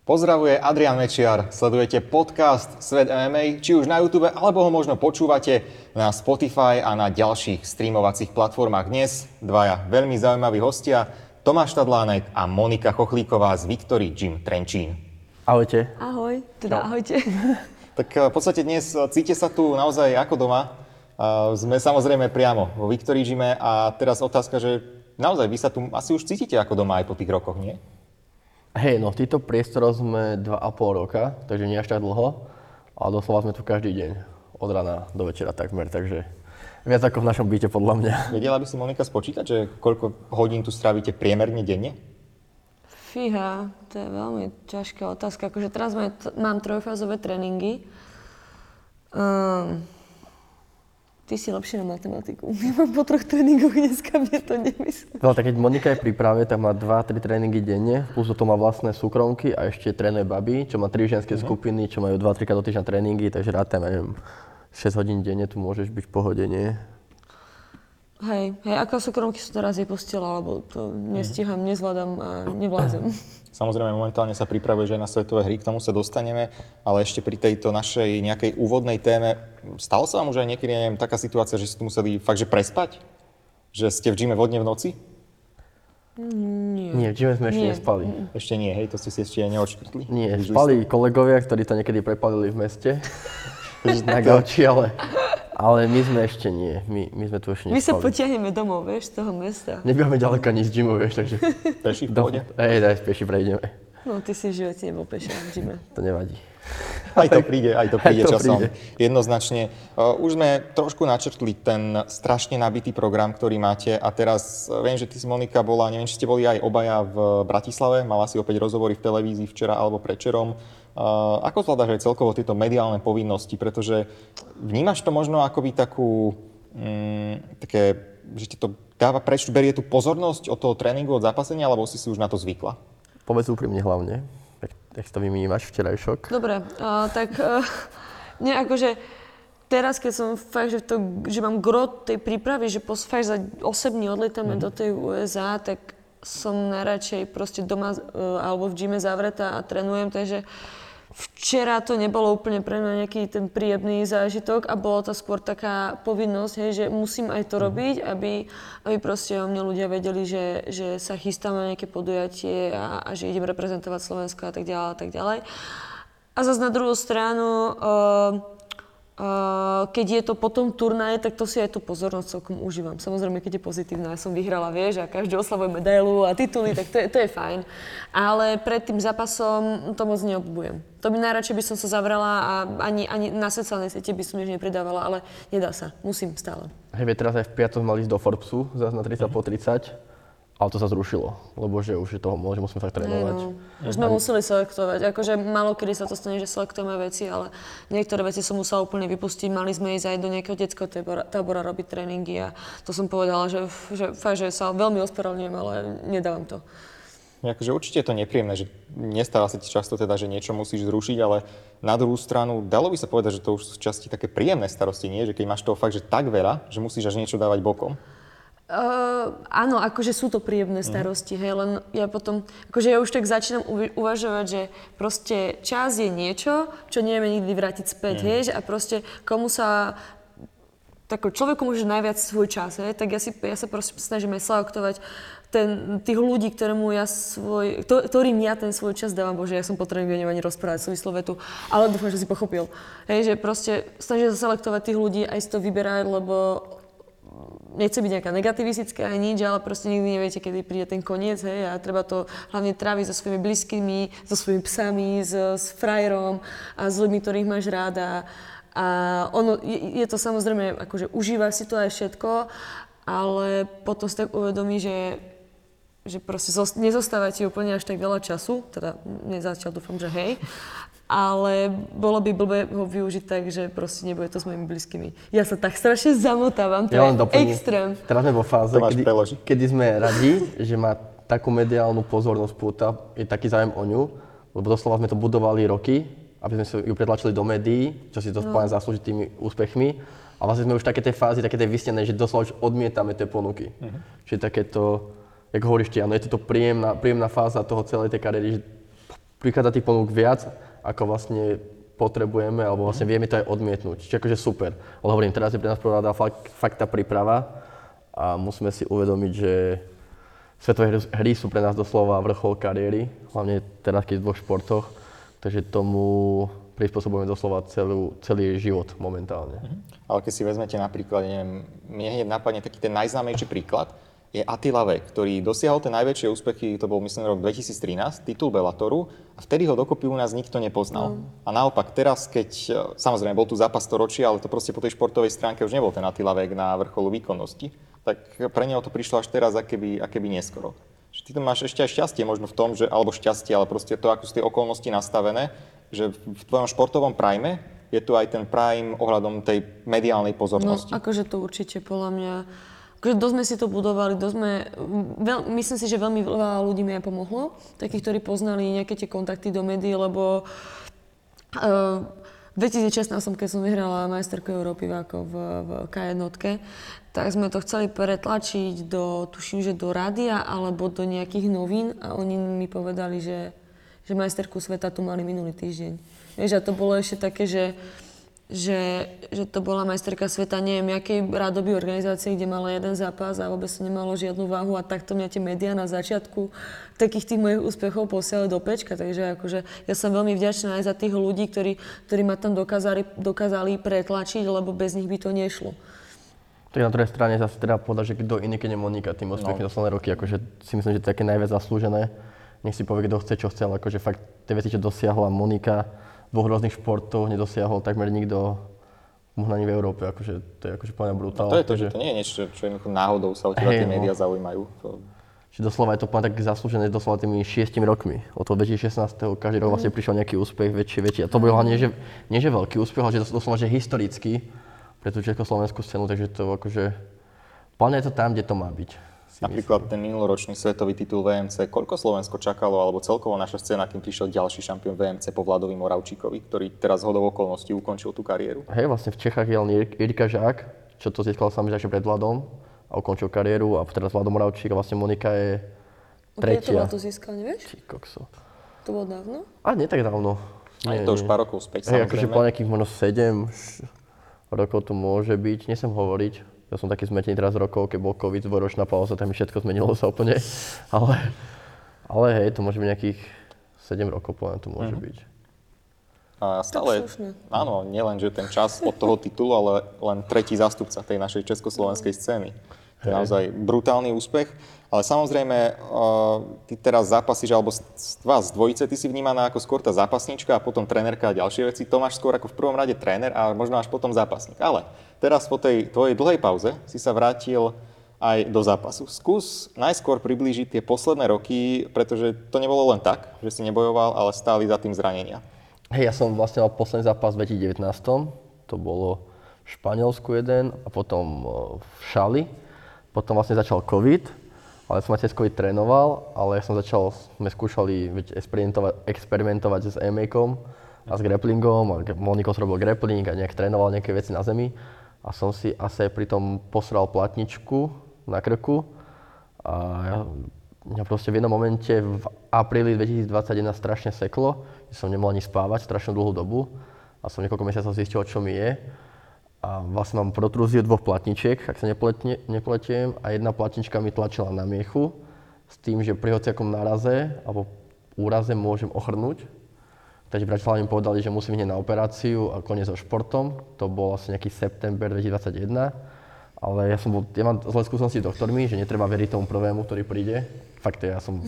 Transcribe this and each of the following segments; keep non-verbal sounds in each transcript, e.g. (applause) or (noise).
Pozdravuje Adrian Mečiar, sledujete podcast Svet MMA, či už na YouTube, alebo ho možno počúvate na Spotify a na ďalších streamovacích platformách. Dnes dvaja veľmi zaujímaví hostia, Tomáš Tadlánek a Monika Chochlíková z Victory Gym Trenčín. Ahojte. Ahoj, teda No. ahojte. (laughs) Tak eh, v podstate dnes eh, cítite sa tu naozaj ako doma. A Sme samozrejme priamo vo Victory Gyme a teraz otázka, že naozaj vy sa tu asi už cítite ako doma aj po tých rokoch, nie? Hej, no v týchto priestoroch sme 2,5 roka, takže nie až tak dlho, ale doslova sme tu každý deň, od rana do večera takmer, takže viac ako v našom byte podľa mňa. Vedela by si Monika spočítať, že koľko hodín tu strávite priemerne denne? Fíha, to je veľmi ťažká otázka. Akože teraz mám, mám trojfázové tréningy. Um, ty si lepší na matematiku. (laughs) Ja mám po troch tréningoch dneska, mne to nemyslím. No tak keď Monika je v príprave, tak má 2-3 tréningy denne, plus do toho má vlastné súkromky a ešte trénuje baby, čo má 3 ženské skupiny, čo majú 2-3 krát do týždňa tréningy, takže rátam, neviem, 6 hodín denne tu môžeš byť v pohode, nie? Hej, hej, ako súkromky sú teraz je postela, lebo to nestíham, nezvládam a nevládzem. (clears throat) Samozrejme, momentálne sa pripravuješ aj na svetové hry, k tomu sa dostaneme, ale ešte pri tejto našej nejakej úvodnej téme, stalo sa vám už aj niekedy, neviem, taká situácia, že ste museli fakt, že prespať? Že ste v gyme vodne v noci? Nie. Nie, v gyme sme ešte Nie. nespali. Ešte nie, hej, to ste si ešte neodškrtli? Nie, Vyšli spali kolegovia, ktorí to niekedy prepalili v meste, na (laughs) gauči, ale, ale my sme ešte nie, my, my sme tu ešte My sa nespali. potiahneme domov, vieš, z toho mesta. Nebývame ďaleko ani z gymu, vieš, takže... (laughs) Peši v pohode? hej, daj, peši prejdeme. No, ty si v živote nebol pešo v gyme. (laughs) To nevadí. Aj to príde, aj to príde to časom. príde. Jednoznačne. Uh, Už sme trošku načrtli ten strašne nabitý program, ktorý máte a teraz uh, viem, že ty si Monika bola, neviem, či ste boli aj obaja v Bratislave, mala si opäť rozhovory v televízii včera alebo predčerom. Uh, ako zvládaš aj celkovo tieto mediálne povinnosti, pretože vnímaš to možno akoby takú, mm, také, že ti to dáva preč, berie tú pozornosť od toho tréningu, od zápasenia, alebo si si už na to zvykla? Povedz úprimne hlavne, jak, jak to vymývaš včerajšok. Dobre, uh, tak uh, nie akože teraz, keď som fakt, že, to, že mám grot tej prípravy, že pos, fakt za 8 dní odlietame do tej USA, tak som najradšej proste doma uh, alebo v gyme zavretá a trénujem, takže včera to nebolo úplne pre mňa nejaký ten príjemný zážitok a bolo to skôr taká povinnosť, hej, že musím aj to robiť, aby, aby proste o mne ľudia vedeli, že, že sa chystám na nejaké podujatie a, a že idem reprezentovať Slovensko a tak ďalej a tak ďalej. A zase na druhú stranu, Uh, keď je to potom turnaje, tak to si aj tú pozornosť celkom užívam. Samozrejme, keď je pozitívna, ja som vyhrala, vieš, a každý oslavuje medailu a tituly, tak to je, to je fajn. Ale pred tým zápasom to moc neobbujem. To by najradšej by som sa zavrela a ani, ani na sociálnej siete by som nič nepridávala, ale nedá sa. Musím stále. Hej, teraz aj v piatok mali ísť do Forbesu, zase na 30 po 30, ale to sa zrušilo, lebo že už je toho moc, že musíme fakt trénovať. No, už sme museli selektovať. Akože málo kedy sa to stane, že selektujeme veci, ale niektoré veci som musela úplne vypustiť. Mali sme ísť aj do nejakého detského tábora, tábora robiť tréningy a to som povedala, že, že, fakt, že sa veľmi ospravedlňujem, ale nedávam to. Akože určite je to nepríjemné, že nestáva sa ti často teda, že niečo musíš zrušiť, ale na druhú stranu dalo by sa povedať, že to už sú časti také príjemné starosti, nie? Že keď máš toho fakt, že tak veľa, že musíš až niečo dávať bokom. Uh, áno, akože sú to príjemné starosti, hej, len ja potom, akože ja už tak začínam uvažovať, že proste čas je niečo, čo nevieme nikdy vrátiť späť, hej, že a proste komu sa tako, človeku môže najviac svoj čas, hej, tak ja, si, ja sa proste snažím aj selektovať ten, tých ľudí, ktorému ja svoj, to, ktorým ja ten svoj čas dávam, bože, ja som potrebujem neviem ani rozprávať súvislú vetu, ale dúfam, že si pochopil. Hej, že proste snažím sa selektovať tých ľudí, aj si to vyberať, lebo nechce byť nejaká negativistická aj nič, ale proste nikdy neviete, kedy príde ten koniec, hej, a treba to hlavne tráviť so svojimi blízkymi, so svojimi psami, s, s frajerom a s ľuďmi, ktorých máš ráda. A ono, je, je to samozrejme, akože užíva si to aj všetko, ale potom si tak uvedomí, že že proste zos- nezostáva ti úplne až tak veľa času, teda nezatiaľ dúfam, že hej, ale bolo by blbé ho využiť tak, že proste nebude to s mojimi blízkymi. Ja sa tak strašne zamotávam, to Ja je doplním. extrém. Teraz sme vo fáze, kedy, kedy sme radi, že má takú mediálnu pozornosť púta, je taký zájem o ňu, lebo doslova sme to budovali roky, aby sme si ju pretlačili do médií, čo si to no. zaslúži tými úspechmi. A vlastne sme už v také tej fázi, také tej vysnenej, že doslova už odmietame tie ponuky. Uh-huh. Čiže takéto, jak hovoríš ty, áno, je to príjemná, príjemná fáza toho celej tej kariéry, že prichádza tých ponúk viac, ako vlastne potrebujeme, alebo vlastne vieme to aj odmietnúť. Čiže akože super. Ale hovorím, teraz je pre nás prvá fakt, fakt tá príprava a musíme si uvedomiť, že svetové hry sú pre nás doslova vrchol kariéry, hlavne teraz keď v dvoch športoch, takže tomu prispôsobujeme doslova celú, celý život momentálne. Ale keď si vezmete napríklad, neviem, mne hneď napadne taký ten najznámejší príklad, je Attila Vek, ktorý dosiahol tie najväčšie úspechy, to bol myslím rok 2013, titul Bellatoru a vtedy ho dokopy u nás nikto nepoznal. Mm. A naopak teraz, keď, e, samozrejme bol tu zápas storočia, ale to proste po tej športovej stránke už nebol ten Attila Vek na vrcholu výkonnosti, tak pre neho to prišlo až teraz, aké by, aké by neskoro. Že ty to máš ešte aj šťastie možno v tom, že, alebo šťastie, ale proste to, ako sú tie okolnosti nastavené, že v tvojom športovom prime je tu aj ten prime ohľadom tej mediálnej pozornosti. No, akože to určite podľa mňa akože dosť sme si to budovali, dosť sme, veľ, myslím si, že veľmi veľa ľudí mi aj pomohlo, takých, ktorí poznali nejaké tie kontakty do médií, lebo uh, v 2016, keď som vyhrala majsterku Európy ako v, v K1, tak sme to chceli pretlačiť do, tuším, že do rádia alebo do nejakých novín a oni mi povedali, že, že majsterku sveta tu mali minulý týždeň. Vieš, a to bolo ešte také, že že, že to bola majsterka sveta, neviem, jakej rádoby organizácie, kde mala jeden zápas a vôbec to nemalo žiadnu váhu a takto mňa tie médiá na začiatku takých tých mojich úspechov posielali do pečka, takže akože ja som veľmi vďačná aj za tých ľudí, ktorí, ktorí ma tam dokázali, dokázali pretlačiť, lebo bez nich by to nešlo. Tak na druhej strane zase treba povedať, že kto iný, keď je Monika, tým úspechy no. za roky, akože si myslím, že to je také najviac zaslúžené. Nech si povie, kto chce, čo chce, ale akože fakt tie veci, čo dosiahla Monika, dvoch rôznych športov nedosiahol takmer nikto ani v Európe, akože to je akože plne brutál. No to je to, že to nie je niečo, čo je náhodou sa o teba hey, tie no. médiá zaujímajú. To... Čiže doslova je to plne tak zaslúžené doslova tými šiestimi rokmi. Od toho 2016. každý rok vlastne prišiel nejaký úspech, väčší, väčší. A to bol hlavne, že, nie že veľký úspech, ale že doslova, že historický pre tú československú scénu, takže to akože, plne je to tam, kde to má byť. Napríklad ten minuloročný svetový titul VMC, koľko Slovensko čakalo, alebo celkovo naša scéna, kým prišiel ďalší šampión VMC po Vladovi Moravčíkovi, ktorý teraz hodou okolností ukončil tú kariéru? Hej, vlastne v Čechách je len Jirka Žák, čo to získal sami že pred Vladom a ukončil kariéru a teraz Vlado Moravčík a vlastne Monika je tretia. Kedy to získal, nevieš? Či kokso. To bolo dávno? A nie tak dávno. Nie, je to nie. už pár rokov späť, Hej, akože po nejakých možno 7 rokov to môže byť, nesem hovoriť, ja som taký zmetený teraz rokov, keď bol COVID, dvojročná pauza, tak mi všetko zmenilo sa úplne. (laughs) Ale, ale hej, to môže byť nejakých 7 rokov, poviem, to môže mm. byť. A stále, áno, nielen, že ten čas od toho titulu, ale len tretí zástupca tej našej československej scény. To je naozaj brutálny úspech. Ale samozrejme, uh, ty teraz zápasíš, alebo z vás dvojice, ty si vnímaná ako skôr tá zápasníčka a potom trénerka a ďalšie veci. Tomáš skôr ako v prvom rade tréner a možno až potom zápasník. Ale teraz po tej tvojej dlhej pauze si sa vrátil aj do zápasu. Skús najskôr priblížiť tie posledné roky, pretože to nebolo len tak, že si nebojoval, ale stáli za tým zranenia. Hej, ja som vlastne mal posledný zápas v 2019. To bolo v Španielsku jeden a potom v Šali. Potom vlastne začal COVID ale som cez COVID trénoval, ale som začal, sme skúšali experimentovať, experimentovať s ma a s grapplingom, a Moniko robil grappling a nejak trénoval nejaké veci na zemi a som si asi pri tom posral platničku na krku a ja, ja proste v jednom momente v apríli 2021 strašne seklo, že som nemohol ani spávať strašnú dlhú dobu a som niekoľko mesiacov zistil, čo mi je a vlastne mám protrúziu dvoch platničiek, ak sa nepletne, nepletiem, a jedna platnička mi tlačila na miechu s tým, že pri hociakom náraze alebo úraze môžem ochrnúť. Takže Bratislave mi povedali, že musím hneď na operáciu a koniec so športom. To bol vlastne nejaký september 2021. Ale ja, som bol, ja mám zlé skúsenosti s doktormi, že netreba veriť tomu prvému, ktorý príde. Fakt, ja som...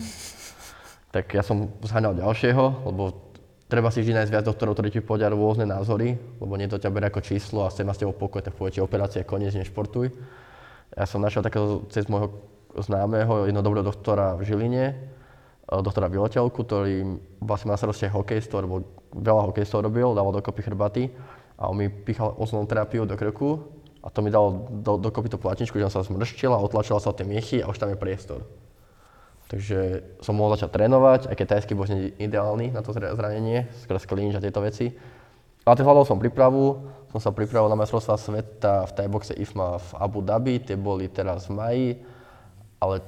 Tak ja som zháňal ďalšieho, lebo treba si vždy nájsť viac doktorov, ktorí ti povedia rôzne názory, lebo nie to ťa berie ako číslo a chce ma s tebou pokoj, tak povie ti operácia, koniec, nešportuj. Ja som našiel takého cez môjho známeho, jedno dobrého doktora v Žiline, doktora Vyletelku, ktorý vlastne má rozťah hokejistov, lebo veľa hokejistov robil, dával dokopy chrbaty a on mi pichal osnovnú terapiu do krku a to mi dalo do, dokopy tú platničku, že som sa zmrštila, otlačila sa od tie miechy a už tam je priestor. Takže som mohol začať trénovať, aj keď tajský bol ideálny na to zranenie, skrz clinch a tieto veci. Ale tak hľadal som prípravu, som sa pripravil na majstrovstvá sveta v tajboxe IFMA v Abu Dhabi, tie boli teraz v maji, ale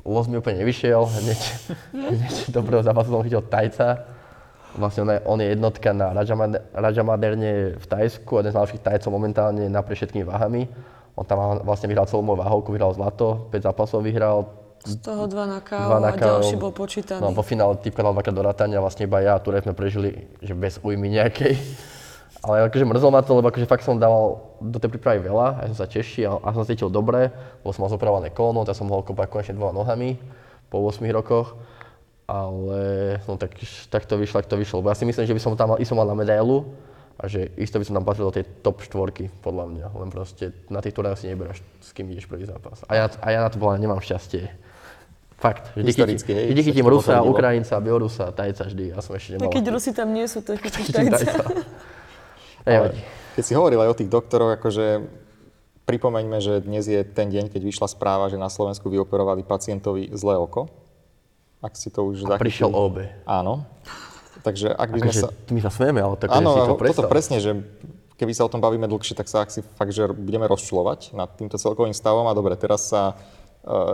los mi úplne nevyšiel, hneď, hneď dobrého zápasu som chytil tajca Vlastne on je, on je jednotka na Rajamade- Rajamaderne v Tajsku, jeden z najlepších Tajcov momentálne naprieč všetkými váhami. On tam vlastne vyhral celú moju váhovku, vyhral zlato, 5 zápasov vyhral, Z toho dva na kávu dva na a ďalší KO. bol počítaný. No vo finále typka dal dvakrát do ratania, vlastne iba ja a Turek sme prežili, že bez újmy nejakej. Ale akože mrzlo ma to, lebo akože fakt som dával do tej prípravy veľa, a som sa tešil a, a som sa cítil dobre, lebo som mal zopravované kolno, tak som mohol kopať konečne dvoma nohami po 8 rokoch. Ale no tak, tak to vyšlo, tak to vyšlo. Lebo ja si myslím, že by som tam mal, som mal na medailu a že isto by som tam patril do tej top štvorky, podľa mňa. Len proste na tých turnajoch si neberáš, s kým ideš prvý zápas. A ja, a ja na to bola nemám šťastie. Fakt. Vždy Historicky, chytím, vždy chytím Rusa. Ukrajinca, Bielorusa, Tajca vždy. Ja som ešte nemal. keď Rusi tam nie sú, to je chytíš. Tajca. Nevadí. Keď si hovoril aj o tých doktoroch, akože pripomeňme, že dnes je ten deň, keď vyšla správa, že na Slovensku vyoperovali pacientovi zlé oko. Ak si to už A prišiel obe. Áno. Takže ak by sme Akože, sa... my sa smieme, ale tak Áno, si to toto predstav. presne, že keby sa o tom bavíme dlhšie, tak sa asi fakt, že budeme rozčulovať nad týmto celkovým stavom. A dobre, teraz sa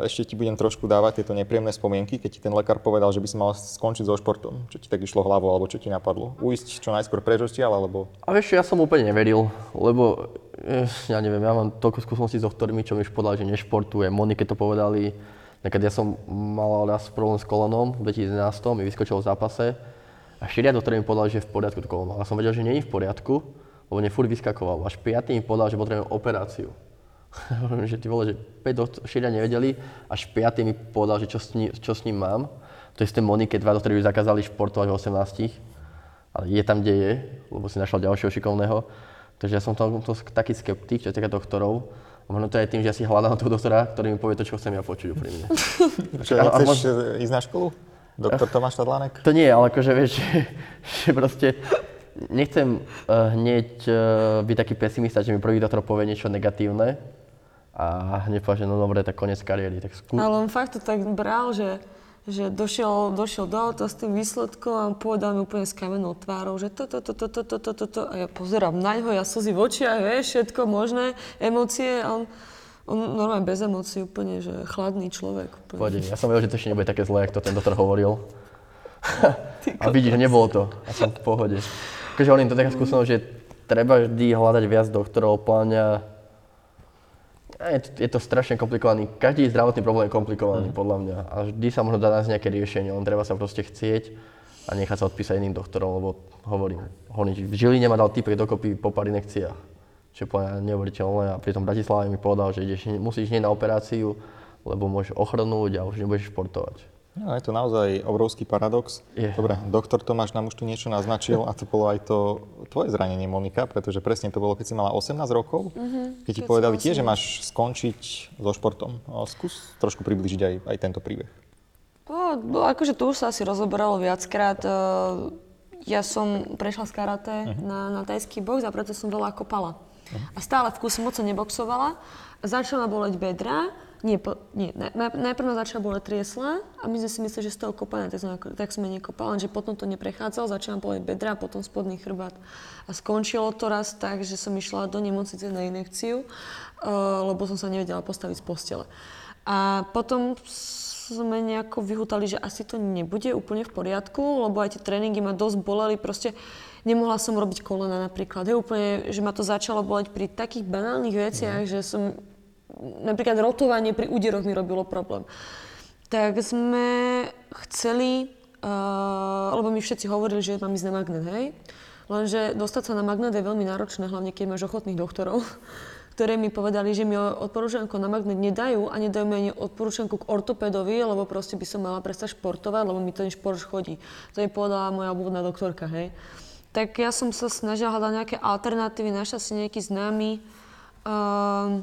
ešte ti budem trošku dávať tieto nepríjemné spomienky, keď ti ten lekár povedal, že by si mal skončiť so športom. Čo ti tak išlo hlavou, alebo čo ti napadlo? Uísť čo najskôr preč odtiaľ, alebo... A vieš, ja som úplne neveril, lebo eh, ja neviem, ja mám toľko skúseností s doktormi, čo mi už povedali, že nešportuje. Monike to povedali, Nekad ja som mal raz problém s kolonom v 2011, mi vyskočilo v zápase a štyria doktori mi povedali, že je v poriadku to kolono. A som vedel, že nie je v poriadku, lebo mne furt vyskakoval. Až piatý mi povedal, že potrebujem operáciu. (laughs) Hovorím, že ty vole, že 5 doktor, štyria nevedeli, až piatý mi povedal, že čo s, ním, čo s ním mám. To je z tej Monike, dva doktori už zakázali športovať v 18 ale je tam, kde je, lebo si našla ďalšieho šikovného. Takže ja som tam to, taký skeptik, čo sa týka doktorov. A možno to je tým, že ja si hľadám toho doktora, ktorý mi povie to, čo chcem ja počuť úprimne. (laughs) Čo, A- a chceš mož- e, ísť na školu? Doktor Tomáš Tadlánek? To nie, ale akože vieš, (laughs) že, že proste nechcem uh, hneď uh, byť taký pesimista, že mi prvý doktor povie niečo negatívne a hneď povie, že no dobre, tak koniec kariéry. Tak skú... Ale on fakt to tak bral, že, že došiel, došiel do auta s tým výsledkom a povedal mi úplne s kamenou tvárou, že toto, toto, toto, toto, toto. A ja pozerám na ňo, ja slzy v očiach, vieš, všetko možné, emócie. A on, on normálne bez emócií, úplne, že chladný človek. Úplne. Pohode, ja som vedel, že to ešte nebude také zlé, ako to ten doktor hovoril. a vidíš, nebolo to. A som v pohode. Takže hovorím, to taká skúsenosť, že treba vždy hľadať viac doktorov, pláňa. A Je to, je to strašne komplikovaný. Každý zdravotný problém je komplikovaný, podľa mňa. A vždy sa možno dá nájsť nejaké riešenie, len treba sa proste chcieť a nechať sa odpísať iným doktorom, lebo hovorím, hovorím, v Žiline ma dal typek dokopy po pár inekciách, čo je mňa neuveriteľné a pri tom v Bratislave mi povedal, že ideš, musíš hneď na operáciu, lebo môžeš ochrnúť a už nebudeš športovať. No, je to naozaj obrovský paradox. Je. Dobre, doktor Tomáš nám už tu niečo naznačil a to bolo aj to tvoje zranenie, Monika, pretože presne to bolo, keď si mala 18 rokov, keď ti keď povedali tiež, že máš skončiť so športom. Skús trošku približiť aj, aj tento príbeh. No, no, akože to už sa asi rozoberalo viackrát. Ja som prešla z karate na, na tajský box a preto som veľa kopala. A stále v kuse moc som neboxovala. Začala boleť bedra. Nie, po, nie naj- najprv ma začala boleť triesla a my sme si mysleli, že z toho kopania, tak, sme, tak sme nekopali, lenže potom to neprechádzalo, začala boleť bedra potom spodný chrbát. A skončilo to raz tak, že som išla do nemocnice na inekciu, eh, lebo som sa nevedela postaviť z postele. A potom sme nejako vyhutali, že asi to nebude úplne v poriadku, lebo aj tie tréningy ma dosť boleli, proste nemohla som robiť kolena napríklad. Je úplne, že ma to začalo boleť pri takých banálnych veciach, že som, napríklad rotovanie pri úderoch mi robilo problém. Tak sme chceli, uh, lebo mi všetci hovorili, že mám ísť na magnet, hej? Lenže dostať sa na magnet je veľmi náročné, hlavne keď máš ochotných doktorov, (laughs) ktoré mi povedali, že mi odporúčanku na magnet nedajú a nedajú mi ani odporúčanku k ortopedovi, lebo proste by som mala prestať športovať, lebo mi ten šport chodí. To mi povedala moja obvodná doktorka, hej. Tak ja som sa snažila hľadať nejaké alternatívy, našla si nejaký známy, um,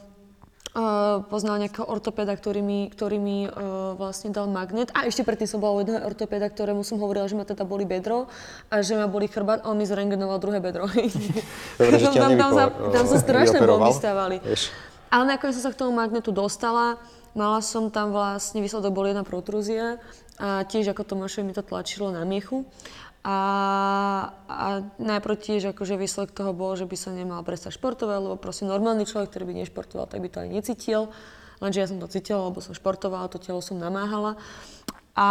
Uh, poznal nejakého ortopeda, ktorý mi, ktorý mi uh, vlastne dal magnet. A ešte predtým som bola u jedného ortopeda, ktorému som hovorila, že ma teda boli bedro a že ma boli chrbát a on mi zrengenoval druhé bedro. (laughs) Dobre, že tam, tam, sa, tam sa (laughs) strašné bomby stávali. Vieš. Ale nakoniec som sa k tomu magnetu dostala. Mala som tam vlastne, výsledok bol jedna protrúzia a tiež ako Tomášovi mi to tlačilo na miechu. A, a najprv tiež akože výsledok toho bol, že by som nemala prestať športovať, lebo proste normálny človek, ktorý by nešportoval, tak by to ani necítil. Lenže ja som to cítila, lebo som športovala, to telo som namáhala. A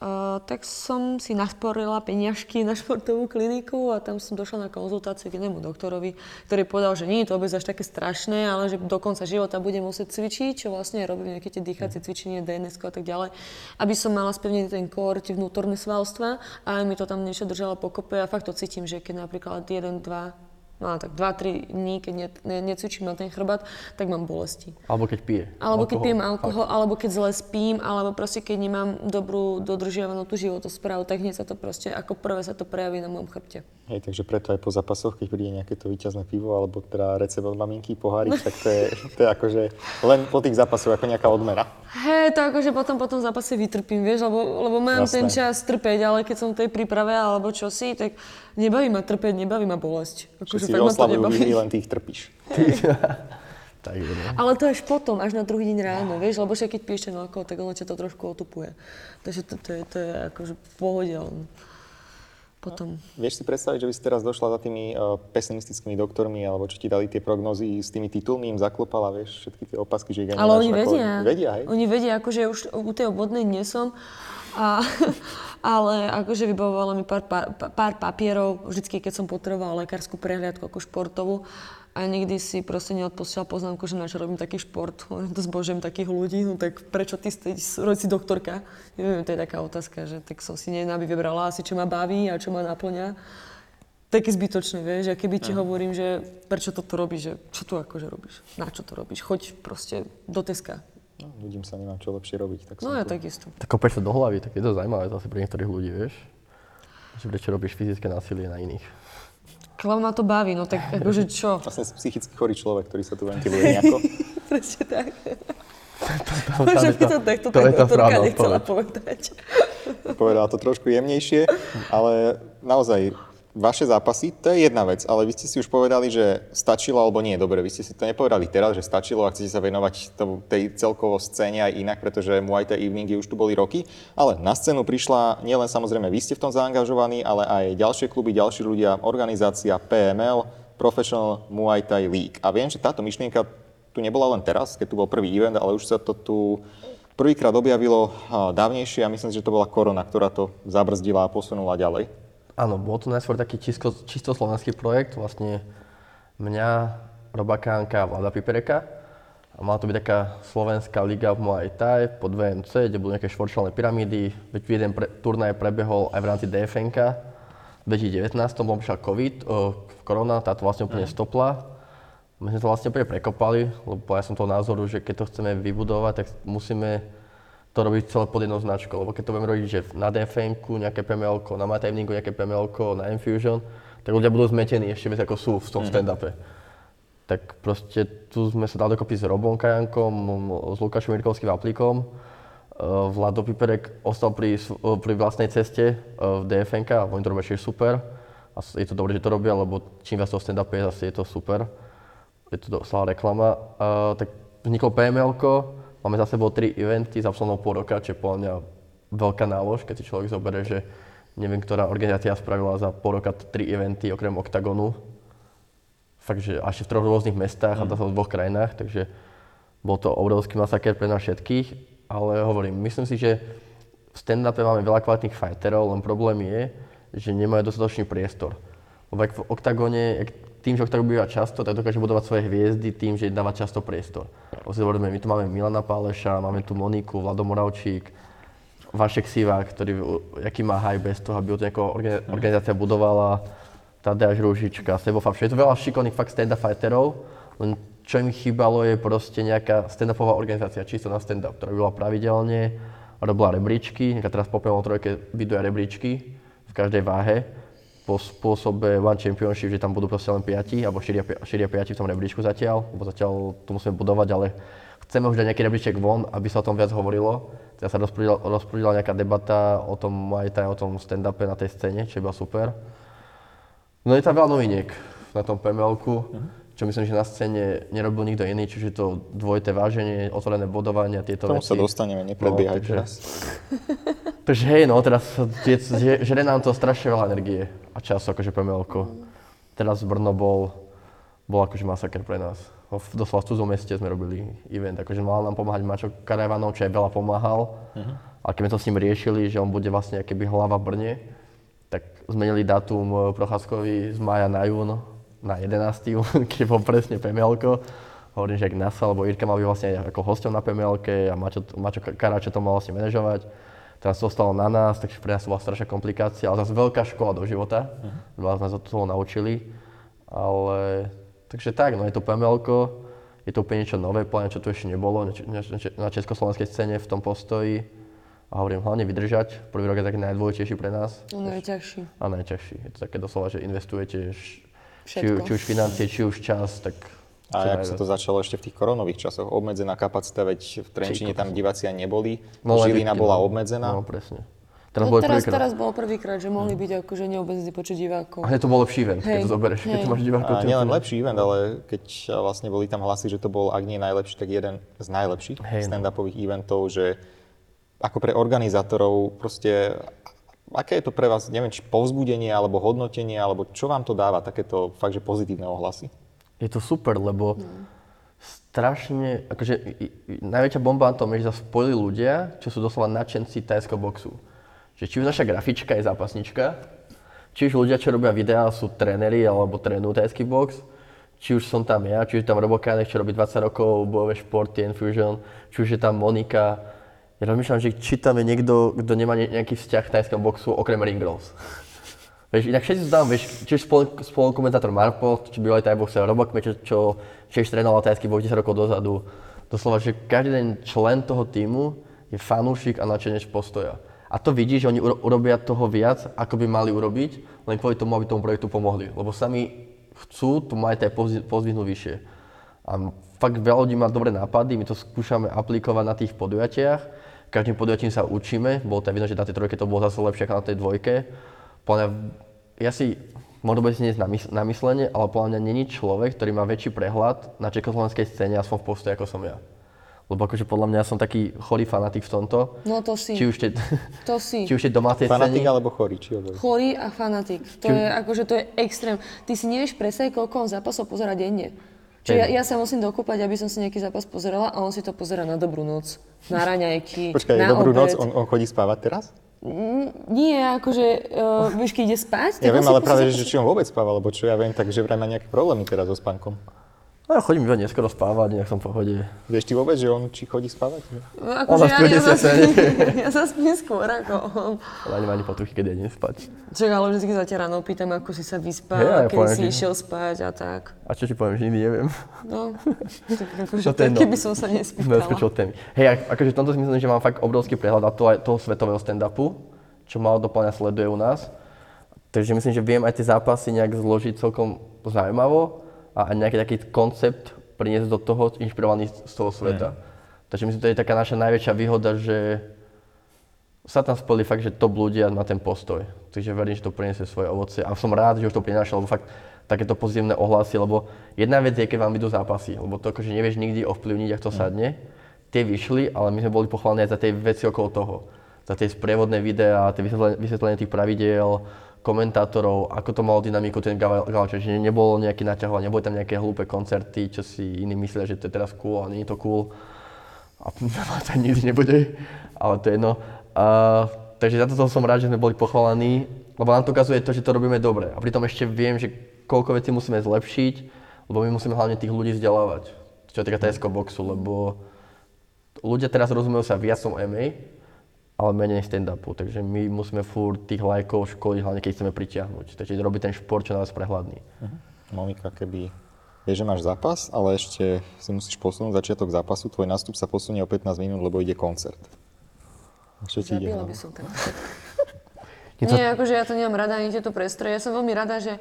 Uh, tak som si nasporila peniažky na športovú kliniku a tam som došla na konzultáciu k inému doktorovi, ktorý povedal, že nie je to vôbec až také strašné, ale že do konca života budem musieť cvičiť, čo vlastne robím nejaké tie dýchacie cvičenie, DNS a tak ďalej, aby som mala spevnený ten kór, tie vnútorné svalstva a aj mi to tam niečo držalo pokope a fakt to cítim, že keď napríklad 1, 2, no tak 2-3 dní, keď ne, ne, necvičím na ten chrbát, tak mám bolesti. Alebo keď pije. Alebo keď alkohol. pijem alkohol, alebo keď zle spím, alebo proste keď nemám dobrú dodržiavanú tú životosprávu, tak hneď sa to proste, ako prvé sa to prejaví na mojom chrbte. Hej, takže preto aj po zápasoch, keď príde nejaké to víťazné pivo, alebo teda recept od maminky, pohárik, tak to je, (laughs) to je akože len po tých zápasoch ako nejaká odmena. Hej, to akože potom po tom zápase vytrpím, vieš, lebo, lebo mám Jasné. ten čas trpeť, ale keď som v tej príprave alebo čosi, tak nebaví ma trpeť, nebaví ma bolesť. Akože Všetci fakt ma to oslavujú výhry, len tých trpíš. (laughs) Tak no. Ale to až potom, až na druhý deň ráno, vieš, lebo však keď piješ ten alkohol, tak ono ťa to trošku otupuje. Takže to, to, je, to je akože pohode, potom. Vieš si predstaviť, že by si teraz došla za tými uh, pesimistickými doktormi, alebo čo ti dali tie prognozy s tými titulmi, im zaklopala, vieš, všetky tie opasky, že ich ani Ale oni ako- vedia. Vedia, hej? Oni vedia, akože už u tej obvodnej nie som. A, (laughs) ale akože vybavovalo mi pár, pár, pár papierov, vždycky keď som potrebovala lekárskú prehliadku ako športovú. A nikdy si proste neodpustila poznámku, že na čo robím taký šport, to zbožujem takých ľudí, no tak prečo ty ste, si doktorka? Neviem, to je taká otázka, že tak som si nenaby vybrala asi, čo ma baví a čo ma naplňa. Také zbytočné, vieš, a keby ti hovorím, že prečo toto robíš, že čo tu akože robíš, na čo to robíš, choď proste do Teska. No, ľudím sa nemám čo lepšie robiť. Tak No som ja tu. takisto. Tak kopeš to do hlavy, tak je to zaujímavé zase pre niektorých ľudí, vieš. Že prečo robíš fyzické násilie na iných. Lebo ma to baví, no tak akože čo? (laughs) Vlastne si psychicky chorý človek, ktorý sa tu ventiluje nejako. (laughs) Presne tak. (laughs) Možno by to takto to tá správna nechcela povedať. Povedala to trošku jemnejšie, ale naozaj vaše zápasy, to je jedna vec, ale vy ste si už povedali, že stačilo alebo nie. Dobre, vy ste si to nepovedali teraz, že stačilo a chcete sa venovať tomu, tej celkovo scéne aj inak, pretože Muay Thai Eveningy už tu boli roky, ale na scénu prišla nielen samozrejme vy ste v tom zaangažovaní, ale aj ďalšie kluby, ďalší ľudia, organizácia PML, Professional Muay Thai League. A viem, že táto myšlienka tu nebola len teraz, keď tu bol prvý event, ale už sa to tu prvýkrát objavilo dávnejšie a myslím že to bola korona, ktorá to zabrzdila a posunula ďalej. Áno, bol to najskôr taký čisto, čisto slovenský projekt, vlastne mňa, Roba Kánka a Vlada Pipereka. A mala to byť taká slovenská liga v Muay Thai pod VMC, kde budú nejaké štvorčlenné pyramídy. Veď jeden pre, turnaj prebehol aj v rámci DFNK. V 2019 bol prišiel COVID, o, korona, táto vlastne úplne stopla. My sme to vlastne úplne prekopali, lebo ja som toho názoru, že keď to chceme vybudovať, tak musíme to robiť celé pod jednou značkou. Lebo keď to budeme robiť, že na dfn nejaké pml na Matevningu nejaké pml na Infusion, tak ľudia budú zmetení ešte viac ako sú v tom stand-upe. Tak proste tu sme sa dali dokopy s Robom Kajankom, s Lukášom Mirkovským Aplikom. Uh, Vlado Piperek ostal pri, uh, pri vlastnej ceste uh, v DFNK a oni to robia tiež super. A je to dobré, že to robia, lebo čím viac toho stand-upu je, zase je to super. Je to doslova reklama. Uh, tak vzniklo pml máme za sebou tri eventy za poslednou pol roka, čo je podľa mňa veľká nálož, keď si človek zoberie, že neviem, ktorá organizácia spravila za pol roka tri eventy okrem Octagonu. Fakt, že až v troch rôznych mestách a zase v dvoch krajinách, takže bol to obrovský masaker pre nás všetkých, ale hovorím, myslím si, že v stand-upe máme veľa kvalitných fighterov, len problém je, že nemajú dostatočný priestor. Lebo ak v oktagone, tým, že oktagon býva často, tak dokáže budovať svoje hviezdy tým, že dáva často priestor. Hovoríme, my tu máme Milana Páleša, máme tu Moniku, Vlado Moravčík, Vašek Sivák, ktorý, aký má haj bez toho, aby ho to organizácia budovala, Tadeáš Rúžička, Sebo Fabš. Je to veľa šikovných fakt stand-up fighterov, len čo im chýbalo je proste nejaká stand-upová organizácia, čisto na stand-up, ktorá bola pravidelne, robila rebríčky, teraz po trojke vyduje rebríčky v každej váhe, po spôsobe One Championship, že tam budú proste len 5, alebo 4 a 5 v tom rebríčku zatiaľ, lebo zatiaľ to musíme budovať, ale chceme už dať nejaký rebríček von, aby sa o tom viac hovorilo. Teraz sa rozprúdila, rozprúdila nejaká debata o tom Muay Thai, o tom stand-upe na tej scéne, čo je super. No je tam veľa noviniek na tom pml čo myslím, že na scéne nerobil nikto iný, čiže to dvojité váženie, otvorené bodovanie a tieto tomu veci. sa dostaneme, nepredbiehaj No, teraz. (laughs) Takže hej, no teraz je, že, žere nám to strašne veľa energie a času, akože pml Teraz Brno bol, bol akože masaker pre nás. No, v- Doslova v cudzom meste sme robili event, akože mal nám pomáhať Mačo Karavanov, čo aj veľa pomáhal. Ale keď sme to s ním riešili, že on bude vlastne keby hlava v Brne, tak zmenili dátum e, Procházkovi z maja na jún na 11. jún, keď bol presne PMLko. Hovorím, že ak NASA alebo Irka mali vlastne aj ako hosťom na PMLke a Mačo, Mačo Karáče to mal vlastne manažovať. Teraz to ostalo na nás, takže pre nás to bola strašná komplikácia, ale zase veľká škola do života. Uh-huh. Veľa sme sa toho naučili. Ale, takže tak, no je to PMLko, je to úplne niečo nové, plne, čo tu ešte nebolo na, československej scéne v tom postoji. A hovorím, hlavne vydržať. Prvý rok je taký najdôležitejší pre nás. No najťažší. A najťažší. Je to také doslova, že investujete či, či už financie, či už čas, tak A jak sa to začalo ešte v tých koronových časoch? Obmedzená kapacita, veď v Trenčine tam diváci ani neboli, No, Žilina bola no. obmedzená. No, presne. Teraz No, bolo teraz, prvýkrát. teraz bolo prvýkrát, že mohli byť akože neobmedzný počet divákov. A to bol lepší event, keď Hej, to zoberieš, keď hej. to máš divákov. A nielen lepší event, ale keď vlastne boli tam hlasy, že to bol, ak nie najlepší, tak jeden z najlepších Hej, no. stand-upových eventov, že ako pre organizátorov proste, aké je to pre vás, neviem, či povzbudenie, alebo hodnotenie, alebo čo vám to dáva, takéto fakt, že pozitívne ohlasy? Je to super, lebo strašne, akože najväčšia bomba na tom je, že sa spojili ľudia, čo sú doslova nadšenci tajského boxu. Že či už naša grafička je zápasnička, či už ľudia, čo robia videá, sú tréneri alebo trénujú tajský box, či už som tam ja, či už tam Robo čo robí 20 rokov bojové športy, Infusion, či už je tam Monika. Ja rozmýšľam, že či tam je niekto, kto nemá ne- nejaký vzťah k tajskému boxu okrem Ring Girls. (laughs) Vieš, inak všetci tam, vieš, či už spolu, spolukomentátor Marpo, či bývalý tajboxer Robok, čo, čo tiež trénoval tajský box 10 rokov dozadu. Doslova, že každý ten člen toho týmu je fanúšik a nadšenec postoja. A to vidíš, že oni uro- urobia toho viac, ako by mali urobiť, len kvôli tomu, aby tomu projektu pomohli. Lebo sami chcú tu mať aj pozvi- pozdvihnúť vyššie. A fakt veľa ľudí má dobré nápady, my to skúšame aplikovať na tých podujatiach. Každým podujatím sa učíme, bolo to aj vidno, že na tej trojke to bolo zase lepšie ako na tej dvojke. Podľa ja si, možno bude si nie na myslenie, ale podľa mňa není človek, ktorý má väčší prehľad na československej scéne, aspoň v postoji, ako som ja. Lebo akože podľa mňa som taký chorý fanatik v tomto. No to si. Či už tej, (laughs) To si. či už domácej Fanatik scény. alebo chorý, či oboje? Chorý a fanatik. To je akože to je extrém. Ty si nevieš presne, koľko on zápasov pozera denne. Čiže ja, ja sa musím dokúpať, aby som si nejaký zápas pozerala a on si to pozera na dobrú noc, na raňajky, Počkaj, na dobrú noc, obed. on, on chodí spávať teraz? Nie, akože, uh, vieš, keď ide spať, Ja viem, ale práve, že či on vôbec spáva, lebo čo ja viem, takže vraj má nejaké problémy teraz so spánkom. No ja chodím iba neskoro spávať, nejak som v pohode. Vieš ty vôbec, že on či chodí spávať? Akože Ona ja, spí o (laughs) ja, 10 zaspím, ja zaspím skôr ako on. Ale ani má ani potuchy, keď idem spať. Čak, ale vždy sa ťa ráno pýtam, ako si sa vyspal, Hej, ja kedy poviem, si že- išiel spať a tak. A čo ti poviem, že nikdy neviem. No, (laughs) akože, No tak, no. keby som sa No, nespýtala. skočil témy. Hej, ak- akože v tomto si myslím, že mám fakt obrovský prehľad a to aj toho svetového stand-upu, čo malo doplňa sleduje u nás. Takže myslím, že viem aj tie zápasy nejak zložiť celkom zaujímavo a nejaký taký koncept priniesť do toho, inšpirovaný z toho sveta. Takže myslím, to je taká naša najväčšia výhoda, že sa tam spojili fakt, že top ľudia na ten postoj. Takže verím, že to priniesie svoje ovocie a som rád, že už to prináša, lebo fakt takéto pozitívne ohlasy, lebo jedna vec je, keď vám idú zápasy, lebo to akože nevieš nikdy ovplyvniť, ak to sadne. Tie vyšli, ale my sme boli pochválení aj za tie veci okolo toho. Za tie sprievodné videá, tie vysvetlenie, vysvetlenie tých pravidiel, komentátorov, ako to malo dynamiku ten gauč, že nebolo nejaký naťahovanie, neboli tam nejaké hlúpe koncerty, čo si iní myslia, že to je teraz cool a nie je to cool. A (laughs) to nikdy nebude, ale to je jedno. A, takže za toto som rád, že sme boli pochválení, lebo nám to ukazuje to, že to robíme dobre. A pritom ešte viem, že koľko vecí musíme zlepšiť, lebo my musíme hlavne tých ľudí vzdelávať, čo týka tajského boxu, lebo ľudia teraz rozumejú sa viac som MMA, ale menej stand-upu, takže my musíme furt tých lajkov školiť, hlavne keď chceme pritiahnuť. Takže robiť ten šport čo najviac prehľadný. Monika, keby vieš, že máš zápas, ale ešte si musíš posunúť začiatok zápasu, tvoj nástup sa posunie o 15 minút, lebo ide koncert. Čo ti ide? Zabila by som ten. (laughs) Je to- Nie, akože ja to nemám rada, ani tieto prestroje. Ja som veľmi rada, že...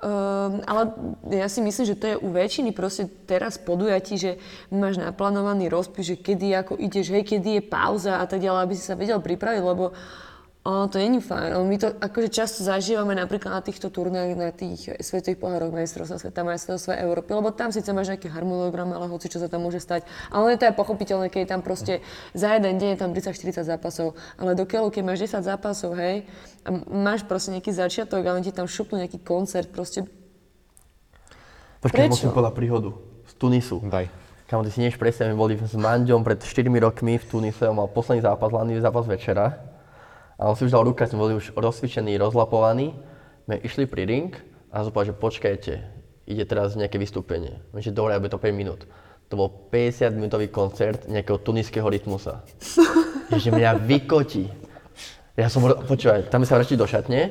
Um, ale ja si myslím, že to je u väčšiny proste teraz podujatí, že máš naplánovaný rozpis, že kedy ako ideš, hej, kedy je pauza a tak ďalej, aby si sa vedel pripraviť, lebo ono to není fajn. My to akože často zažívame napríklad na týchto turnách, na tých svetových pohároch majstrovstva sveta, majstrovstva Európy, lebo tam síce máš nejaký harmonogram, ale hoci čo sa tam môže stať. Ale to je pochopiteľné, keď je tam proste za jeden deň je tam 30-40 zápasov, ale dokiaľ, keď máš 10 zápasov, hej, a máš proste nejaký začiatok a len ti tam šupnú nejaký koncert, proste Počkaj, Prečo? musím povedať príhodu. Z Tunisu. Daj. Kamo, ty si nevieš predstaviť, my boli s Manďom pred 4 rokmi v Tunise, on mal posledný zápas, hlavný zápas večera. A on si už dal rukať, sme boli už rozcvičení, rozlapovaní. My išli pri ring a zopal, že počkajte, ide teraz nejaké vystúpenie. My, že dobre, bude to 5 minút. To bol 50 minútový koncert nejakého tuniského rytmusa. (laughs) Že mňa vykotí. Ja som, ro- počúvaj, tam sme sa vrátili do šatne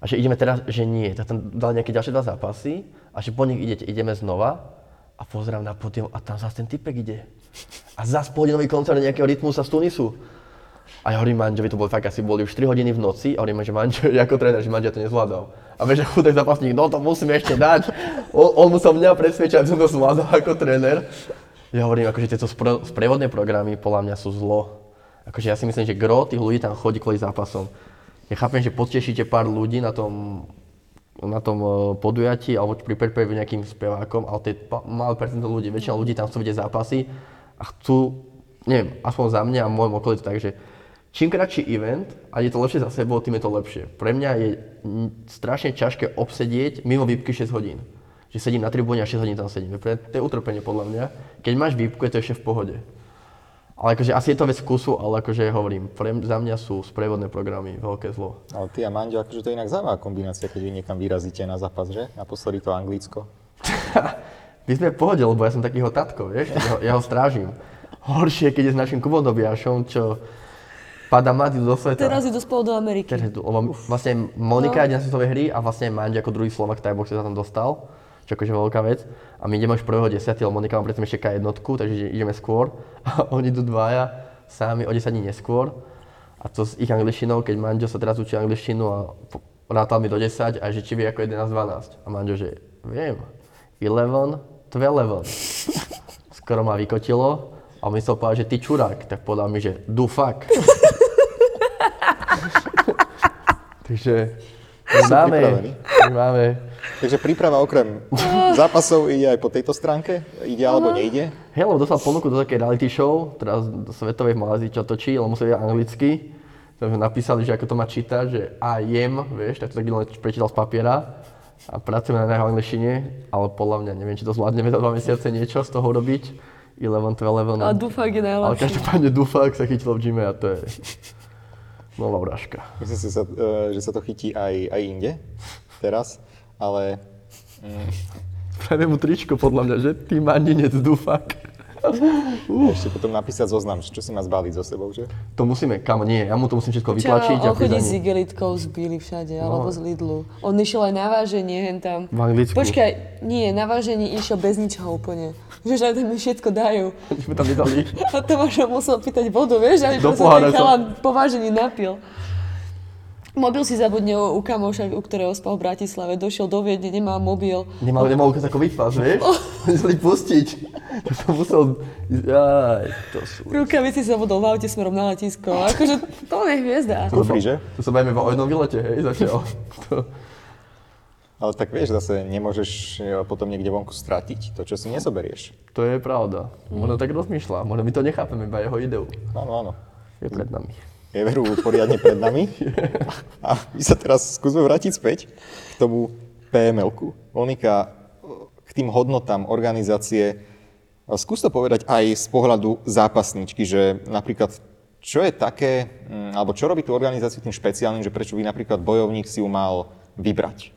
a že ideme teraz, že nie, tak tam dali nejaké ďalšie dva zápasy a že po nich idete, ideme znova a pozerám na podium a tam zase ten typek ide. A zase pôjde nový koncert nejakého rytmusa z Tunisu. A ja hovorím Manžovi, to bolo fakt asi boli už 3 hodiny v noci a hovorím, že Manžo, ako tréner, že Manžo to nezvládal. A vieš, že chudák zápasník, no to musím ešte dať. On, on musel mňa presvedčať, aby som to zvládal ako tréner. Ja hovorím, akože tieto spro, sprevodné programy podľa mňa sú zlo. Akože ja si myslím, že gro tých ľudí tam chodí kvôli zápasom. Ja chápem, že potešíte pár ľudí na tom, na tom eh, podujatí alebo pri prepave nejakým spevákom, ale to je malé percento ľudí. Väčšina ľudí tam chcú vidieť zápasy a chcú, neviem, aspoň za mňa a môjom okolí to tak, že čím kratší event a je to lepšie za sebou, tým je to lepšie. Pre mňa je strašne ťažké obsedieť mimo výpky 6 hodín. Že sedím na tribúne a 6 hodín tam sedím. To je utrpenie podľa mňa. Keď máš výpku, je to ešte v pohode. Ale akože asi je to vec vkusu, ale akože hovorím, pre, za mňa sú sprievodné programy veľké zlo. Ale ty a Manďo, akože to je inak zaujímavá kombinácia, keď vy niekam vyrazíte na zápas, že? Naposledy to Anglicko. (laughs) My sme v pohode, lebo ja som takýho tatko, vieš, ja ho, ja ho strážim. Horšie, keď je s našim Kubom Dobiašom, čo pada mladý do sveta. Teraz idú spolu do Ameriky. Teraz idú, lebo vlastne Monika ide na svetové hry a vlastne Mandy ako druhý Slovak v Thaiboxe sa tam dostal, čo akože veľká vec. A my ideme už prvého 10, lebo Monika má predtým ešte K1, takže ide- ideme skôr. (laughs) A oni idú dvaja sami o 10 dní neskôr. A to s ich angličtinou, keď Manďo sa teraz učí angličtinu a rátal mi do 10 a že či vie ako 11, 12. A Manďo, že viem, 11, 12. (laughs) Skoro ma vykotilo a myslel povedať, že ty čurák, tak povedal mi, že do fuck. (laughs) Takže my máme, my máme, Takže príprava okrem zápasov ide aj po tejto stránke? Ide alebo nejde? hej, lebo dostal ponuku do takej reality show, teraz do svetovej v Malázii, čo točí, ale musel vedieť anglicky. Takže napísali, že ako to má čítať, že I am, vieš, tak to tak len prečítal z papiera. A pracujeme na jeho angličtine, ale podľa mňa neviem, či to zvládneme za dva mesiace niečo z toho robiť. 11, 12. A dúfak je Ale najlepší. každopádne Dufak sa chytil v gyme a to je nová urážka. Myslím si, sa, e, že sa to chytí aj, aj inde teraz, ale Spravím mu tričko podľa mňa, že ty maninec Dufak. ešte potom napísať zoznam, čo si má zbaliť so sebou, že? To musíme, kamo, nie, ja mu to musím všetko Čo, vytlačiť a on chodí s igelitkou z všade, alebo z Lidlu. On išiel aj na váženie, hen tam. V Anglicku. Počkaj, nie, na vážení išiel bez ničoho úplne. Že aj tam mi všetko dajú. Sme tam nedali. A Tomáš musel pýtať vodu, vieš, aby Do pohára ten sa- chalan napil. Mobil si zabudne u, u kamoša, u ktorého spal v Bratislave. Došiel do Viedne, nemá mobil. Nemal, nemal ukázať ako vieš? Museli pustiť. To som musel... Jaj, to sú... Rukavici sa vodol v aute smerom na letisko. Akože to je hviezda. Kufri, že? To sa bavíme o jednom výlete, hej, zatiaľ. To... Ale tak vieš, zase nemôžeš e, potom niekde vonku stratiť to, čo si nezoberieš. To je pravda. Možno tak rozmýšľa, možno my to nechápeme, iba jeho ideu. Áno, áno. Je pred nami. Je veru poriadne pred nami. A my sa teraz skúsme vrátiť späť k tomu PML-ku. Monika, k tým hodnotám organizácie, skús to povedať aj z pohľadu zápasničky, že napríklad čo je také, mm, alebo čo robí tú organizáciu tým špeciálnym, že prečo by napríklad bojovník si ju mal vybrať?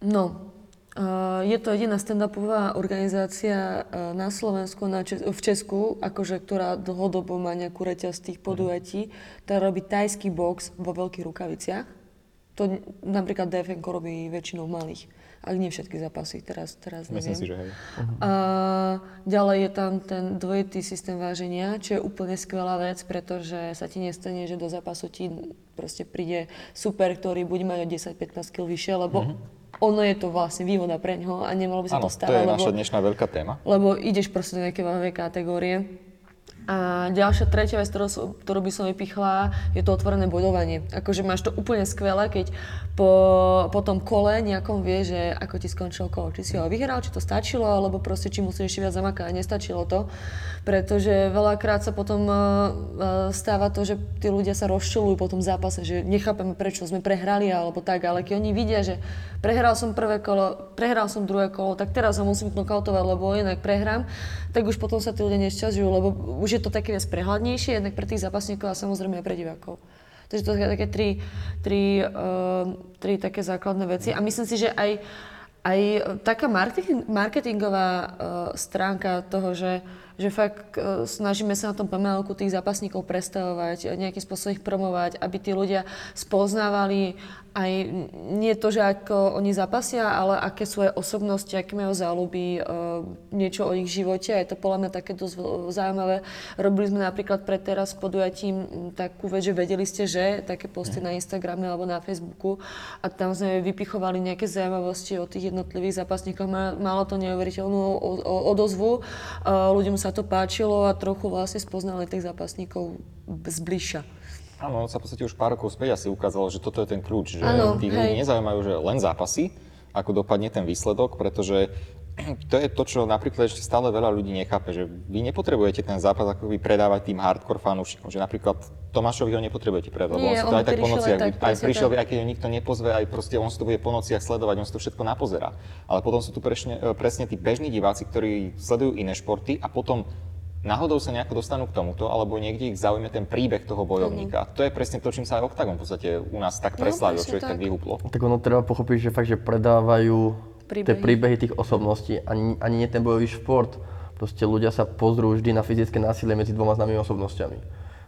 No, uh, je to jediná stand-upová organizácia uh, na Slovensku, na Čes- v Česku, akože, ktorá dlhodobo má nejakú reťaz tých podujatí, ktorá robí tajský box vo veľkých rukaviciach. To napríklad DFN robí väčšinou malých, ak nie všetky zápasy, teraz, teraz neviem. Myslím si, že hej. A ďalej je tam ten dvojitý systém váženia, čo je úplne skvelá vec, pretože sa ti nestane, že do zápasu ti proste príde super, ktorý bude mať o 10-15 kg vyššie, lebo ono je to vlastne výhoda pre ňoho a nemalo by sa Áno, to to stávať, je lebo, naša dnešná veľká téma. lebo ideš proste do nejaké váhovej kategórie A ďalšia, tretia vec, ktorú, ktorú by som vypichla, je to otvorené bodovanie. Akože máš to úplne skvelé, keď po, po tom kole nejakom vie, že ako ti skončilo kolo. Či si ho vyhral, či to stačilo, alebo proste či musíš ešte viac zamakať. Nestačilo to. Pretože veľakrát sa potom uh, uh, stáva to, že tí ľudia sa rozčulujú po tom zápase, že nechápeme, prečo sme prehrali alebo tak, ale keď oni vidia, že prehral som prvé kolo, prehral som druhé kolo, tak teraz ho musím knockoutovať, lebo inak prehrám, tak už potom sa tí ľudia nešťažujú, lebo už je to také viac prehľadnejšie, jednak pre tých zápasníkov a samozrejme aj pre divákov. Takže to sú také tri, tri, uh, tri také základné veci. A myslím si, že aj, aj taká marketing, marketingová uh, stránka toho, že, že fakt uh, snažíme sa na tom pomalku tých zápasníkov predstavovať, nejakým spôsobom ich promovať, aby tí ľudia spoznávali aj nie to, že ako oni zapasia, ale aké svoje osobnosti, aké majú záľuby, uh, niečo o ich živote. Je to podľa mňa také dosť zaujímavé. Robili sme napríklad pre teraz podujatím takú vec, že vedeli ste, že také posty na Instagrame alebo na Facebooku a tam sme vypichovali nejaké zaujímavosti o tých jednotlivých zápasníkoch. Ma- Malo to neuveriteľnú odozvu, uh, ľuďom sa to páčilo a trochu vlastne spoznali tých zápasníkov zbližša. Áno, on sa v podstate už pár rokov späť asi ukázalo, že toto je ten kľúč, že tých hej. ľudí nezaujímajú že len zápasy, ako dopadne ten výsledok, pretože to je to, čo napríklad ešte stále veľa ľudí nechápe, že vy nepotrebujete ten zápas ako vy predávať tým hardcore fanúšikom, že napríklad Tomášovi ho nepotrebujete predávať, lebo on si to aj tak po nociach, aj tak, aj prišiel, aj keď ho nikto nepozve, aj proste on si to bude po nociach sledovať, on si to všetko napozerá. Ale potom sú tu presne, presne tí bežní diváci, ktorí sledujú iné športy a potom náhodou sa nejako dostanú k tomuto, alebo niekde ich zaujme ten príbeh toho bojovníka. To je presne to, čím sa aj Octagon v podstate u nás tak No, preslávil, presne čo ich tak vyhúplo. Tak ono treba pochopiť, že fakt, že predávajú tie Príbehy. príbehy tých osobností, ani, ani nie ten bojový šport. Proste ľudia sa pozrú vždy na fyzické násilie medzi dvoma známymi osobnostiami.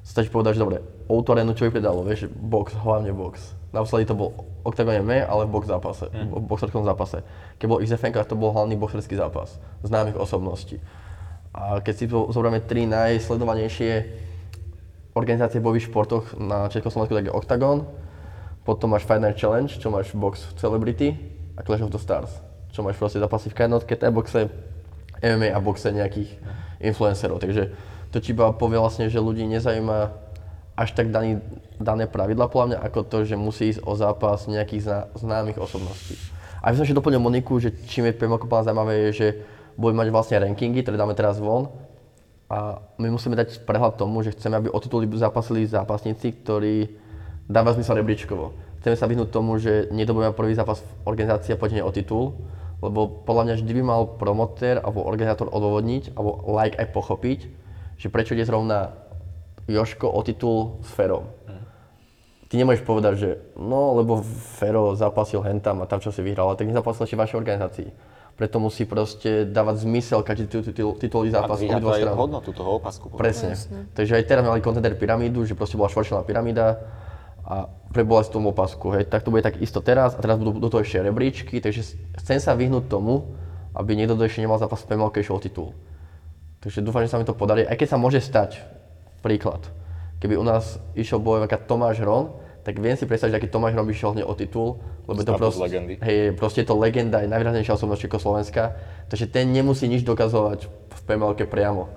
Stačí povedať, že dobre, Outorenu čo vypredalo, vieš, box, hlavne box. Naposledy to bol Octagon MMA, ale v box zápase, v boxerskom zápase. Keď bol XFN, to bol hlavný boxerský zápas známych osobností. A keď si zoberieme tri najsledovanejšie organizácie v bojových športoch na Československu, tak je Octagon, potom máš Fight Night Challenge, čo máš box Celebrity a Clash of the Stars, čo máš proste zápasy v jednotke, boxe MMA a boxe nejakých influencerov. Takže to ti iba povie vlastne, že ľudí nezaujíma až tak daný, dané pravidla podľa mňa, ako to, že musí ísť o zápas nejakých zná, známych osobností. A by som ešte Moniku, že čím je pre zaujímavé je, že budeme mať vlastne rankingy, ktoré dáme teraz von a my musíme dať prehľad tomu, že chceme, aby o tituly zápasili zápasníci, ktorí dáva zmysel rebríčkovo. Chceme sa vyhnúť tomu, že niekto bude mať prvý zápas v organizácii a pôjde o titul, lebo podľa mňa vždy by mal promotér alebo organizátor odôvodniť, alebo like aj pochopiť, že prečo ide zrovna Joško o titul s Ferom. Ty nemôžeš povedať, že no, lebo Fero zapasil hentam a tam čo si vyhral, ale tak nezapasil ešte vašej organizácii. Preto musí proste dávať zmysel každý titul- titul- titulový A zápas dvíha to aj hodnotu toho opasku. Presne. Takže aj teraz mali contender pyramídu, že proste bola štvorčlená pyramída a prebola si tomu opasku. Hej. Tak to bude tak isto teraz a teraz budú do toho ešte rebríčky, takže s- chcem sa vyhnúť tomu, aby niekto kto ešte nemal zápas v PMLK išiel o titul. Takže dúfam, že sa mi to podarí, aj keď sa môže stať, príklad, keby u nás išiel ako Tomáš Ron, tak viem si predstaviť, že aký Tomáš Ron by šiel hneď o titul, lebo to proste, legendy. hej, proste je to legenda, je najvýraznejšia osobnosť Československa, takže ten nemusí nič dokazovať v PMLK priamo.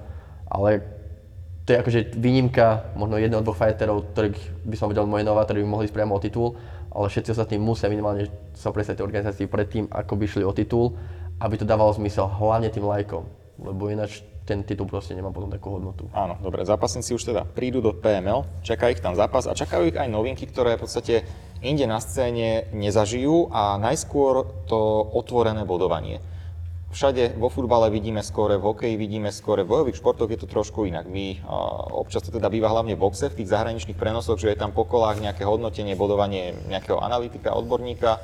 Ale to je akože výnimka možno jedného, dvoch fighterov, ktorých by som vedel menovať, ktorí by mohli ísť priamo o titul, ale všetci ostatní musia minimálne sa predstaviť organizácii predtým, ako by šli o titul, aby to dávalo zmysel hlavne tým lajkom, lebo ináč ten titul proste nemá potom takú hodnotu. Áno, dobre, zápasníci už teda prídu do PML, čaká ich tam zápas a čakajú ich aj novinky, ktoré v podstate inde na scéne nezažijú a najskôr to otvorené bodovanie. Všade vo futbale vidíme skóre, v hokeji vidíme skóre, v bojových športoch je to trošku inak. My, občas to teda býva hlavne v boxe, v tých zahraničných prenosoch, že je tam po kolách nejaké hodnotenie, bodovanie nejakého analytika, odborníka,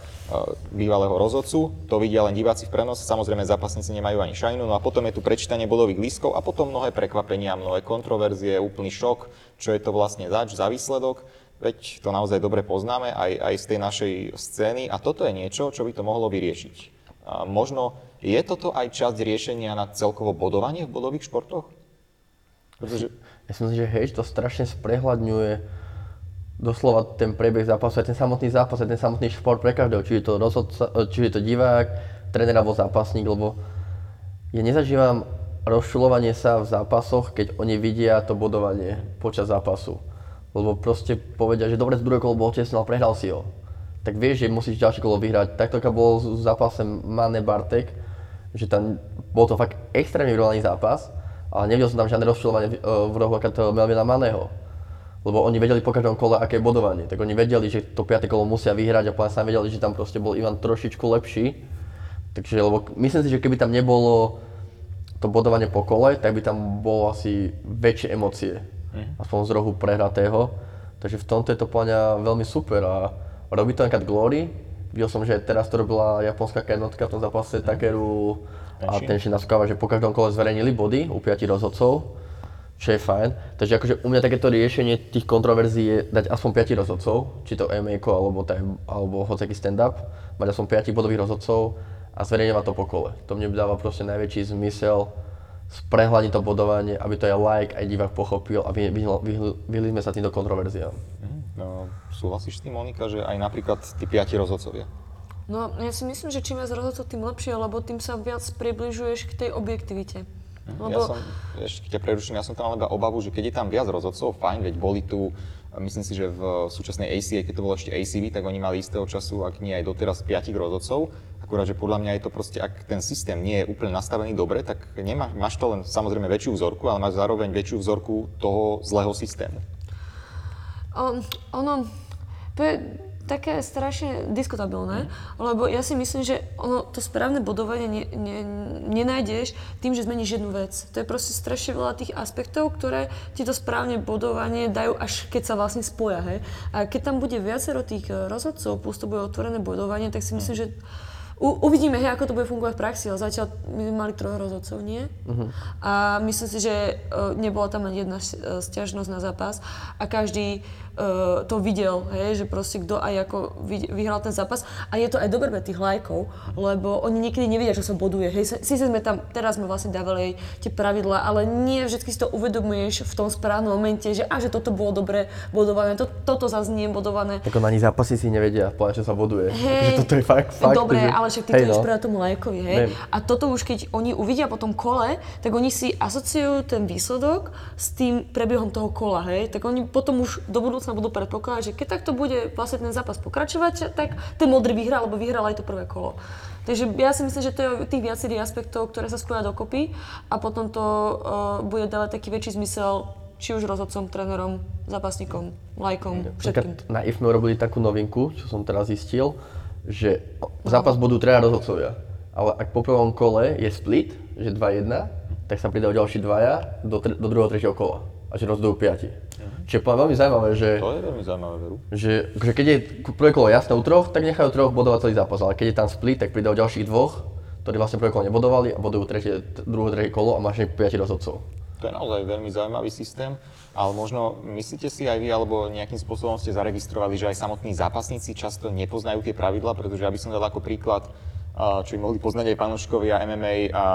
bývalého rozhodcu. To vidia len diváci v prenose, samozrejme zápasníci nemajú ani šajnu. No a potom je tu prečítanie bodových lístkov a potom mnohé prekvapenia, mnohé kontroverzie, úplný šok, čo je to vlastne zač, za výsledok. Veď to naozaj dobre poznáme aj, aj z tej našej scény a toto je niečo, čo by to mohlo vyriešiť. A možno je toto aj časť riešenia na celkovo bodovanie v bodových športoch? Pretože Ja si myslím, že hej, to strašne sprehľadňuje doslova ten priebeh zápasu, aj ten samotný zápas, aj ten samotný šport pre každého, či je to rozhodca, či je to divák, tréner alebo zápasník, lebo ja nezažívam rozčulovanie sa v zápasoch, keď oni vidia to bodovanie počas zápasu. Lebo proste povedia, že dobre, z druhého kolo bol tesný, ale prehral si ho. Tak vieš, že musíš ďalšie kolo vyhrať. Takto bol v zápase Mane Bartek, že tam bol to fakt extrémne vyrovnaný zápas, ale nevidel som tam žiadne rozčulovanie v, e, v rohu ako to Melvina Maného. Lebo oni vedeli po každom kole, aké je bodovanie. Tak oni vedeli, že to 5. kolo musia vyhrať a sa vedeli, že tam proste bol Ivan trošičku lepší. Takže, lebo myslím si, že keby tam nebolo to bodovanie po kole, tak by tam bolo asi väčšie emócie. Mm. Aspoň z rohu prehratého. Takže v tomto je to podľa veľmi super a robí to napríklad Glory. Videl som, že teraz to robila japonská jednotka v tom zápase mm. Takeru a ten si naskáva, že po každom kole zverejnili body u piatich rozhodcov, čo je fajn. Takže akože u mňa takéto riešenie tých kontroverzií je dať aspoň 5 rozhodcov, či to MMA alebo, alebo hocaký stand-up, mať aspoň 5 bodových rozhodcov a zverejňovať to po kole. To mne dáva proste najväčší zmysel sprehľadniť to bodovanie, aby to aj like, aj divák pochopil a vyhli, vyhli, vyhli sme sa týmto kontroverziám. Mm, súhlasíš s tým, Monika, že aj napríklad tí piati rozhodcovia? No, ja si myslím, že čím viac rozhodcov, tým lepšie, lebo tým sa viac približuješ k tej objektivite. Lebo... Ja som, ešte ťa preruším, ja som tam iba obavu, že keď je tam viac rozhodcov, fajn, veď boli tu, myslím si, že v súčasnej ACA, keď to bolo ešte ACV, tak oni mali istého času, ak nie aj doteraz, piatich rozhodcov. Akurát, že podľa mňa je to proste, ak ten systém nie je úplne nastavený dobre, tak nemá, máš to len samozrejme väčšiu vzorku, ale máš zároveň väčšiu vzorku toho zlého systému. Um, ono, to je, také strašne diskutabilné, lebo ja si myslím, že ono, to správne bodovanie ne, ne, nenájdeš tým, že zmeníš jednu vec. To je proste strašne veľa tých aspektov, ktoré ti to správne bodovanie dajú, až keď sa vlastne spoja. Hej. A keď tam bude viacero tých eh, rozhodcov, plus to bude otvorené bodovanie, tak si myslím, že U, uvidíme, hej, ako to bude fungovať v praxi, ale zatiaľ my mali troch rozhodcov, nie? Uh-huh. A myslím si, že uh, nebola tam ani jedna uh, stiažnosť na zápas a každý uh, to videl, hej, že proste kto aj ako vyhral ten zápas. A je to aj dobré pre tých lajkov, lebo oni niekedy nevedia, čo sa boduje. Hej, síce sme tam, teraz sme vlastne dávali tie pravidlá, ale nie vždy si to uvedomuješ v tom správnom momente, že a že toto bolo dobre bodované, to, toto zase nie je bodované. Tak ani zápasy si nevedia, povedať, čo sa boduje. Hej, toto je fakt, fakt Dobre, že... ale však ty hey, to no. predať tomu lajkovi, hej? Viem. A toto už keď oni uvidia po tom kole, tak oni si asociujú ten výsledok s tým prebiehom toho kola, hej? Tak oni potom už do budúcna budú predpokladať, že keď takto bude vlastne ten zápas pokračovať, tak ten modrý vyhrá, alebo vyhral aj to prvé kolo. Takže ja si myslím, že to je tých viacerých aspektov, ktoré sa spoja dokopy a potom to uh, bude dávať taký väčší zmysel či už rozhodcom, trénerom, zápasníkom, lajkom, všetkým. Na IF sme robili takú novinku, čo som teraz zistil, že zápas budú traja rozhodcovia. Ale ak po prvom kole je split, že 2-1, tak sa pridajú ďalší dvaja do, do druhého, tretieho kola. A že rozhodujú piati. Čiže poviem veľmi zaujímavé, že... To je veľmi zaujímavé, veru. Že, že keď je prvé kolo jasné u troch, tak nechajú troch bodovať celý zápas. Ale keď je tam split, tak pridajú ďalších dvoch, ktorí vlastne prvé kolo nebodovali a bodujú tretie, druhé, tretie kolo a máš 5 rozhodcov. To je naozaj veľmi zaujímavý systém. Ale možno myslíte si aj vy, alebo nejakým spôsobom ste zaregistrovali, že aj samotní zápasníci často nepoznajú tie pravidla, pretože aby som dal ako príklad, čo by mohli poznať aj panoškovia MMA a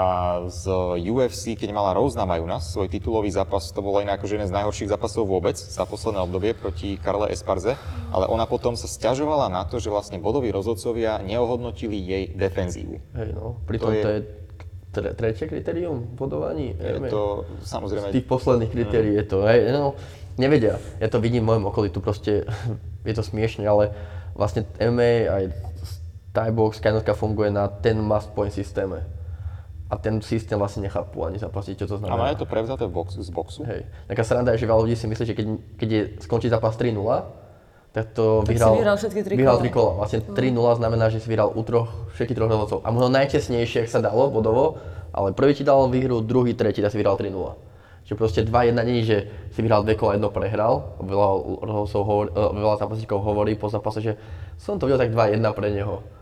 z UFC, keď mala Rose na nás svoj titulový zápas, to bolo inak akože jeden z najhorších zápasov vôbec za posledné obdobie proti Karle Esparze, ale ona potom sa stiažovala na to, že vlastne bodoví rozhodcovia neohodnotili jej defenzívu. Hej no, pritom to je, to je tre, tretie kritérium bodovaní? Je to samozrejme... Z tých posledných kritérií mm. je to, hej, no, nevedia. Ja to vidím v mojom okolí, tu proste (laughs) je to smiešne, ale vlastne MMA aj Thai box, kajnotka funguje na ten must point systéme. A ten systém vlastne nechápu ani zápasy, čo to znamená. A je to prevzaté box, z boxu? Hej. Taká sranda je, že veľa ľudí si myslí, že keď, keď je, skončí zápas 3-0, tak to tak vyhral, si vyhral všetky tri vyhral tri kola. Vlastne 3-0 znamená, že si vyhral u troch, všetkých troch rozhodcov. A možno najtesnejšie, ak sa dalo bodovo, ale prvý ti dal výhru, druhý, tretí, tak si vyhral 3-0. Čiže proste 2-1 není, že si vyhral dve kola, jedno prehral. Veľa, hovor, e, veľa zápasníkov hovorí po zápase, že som to videl tak 2-1 pre neho.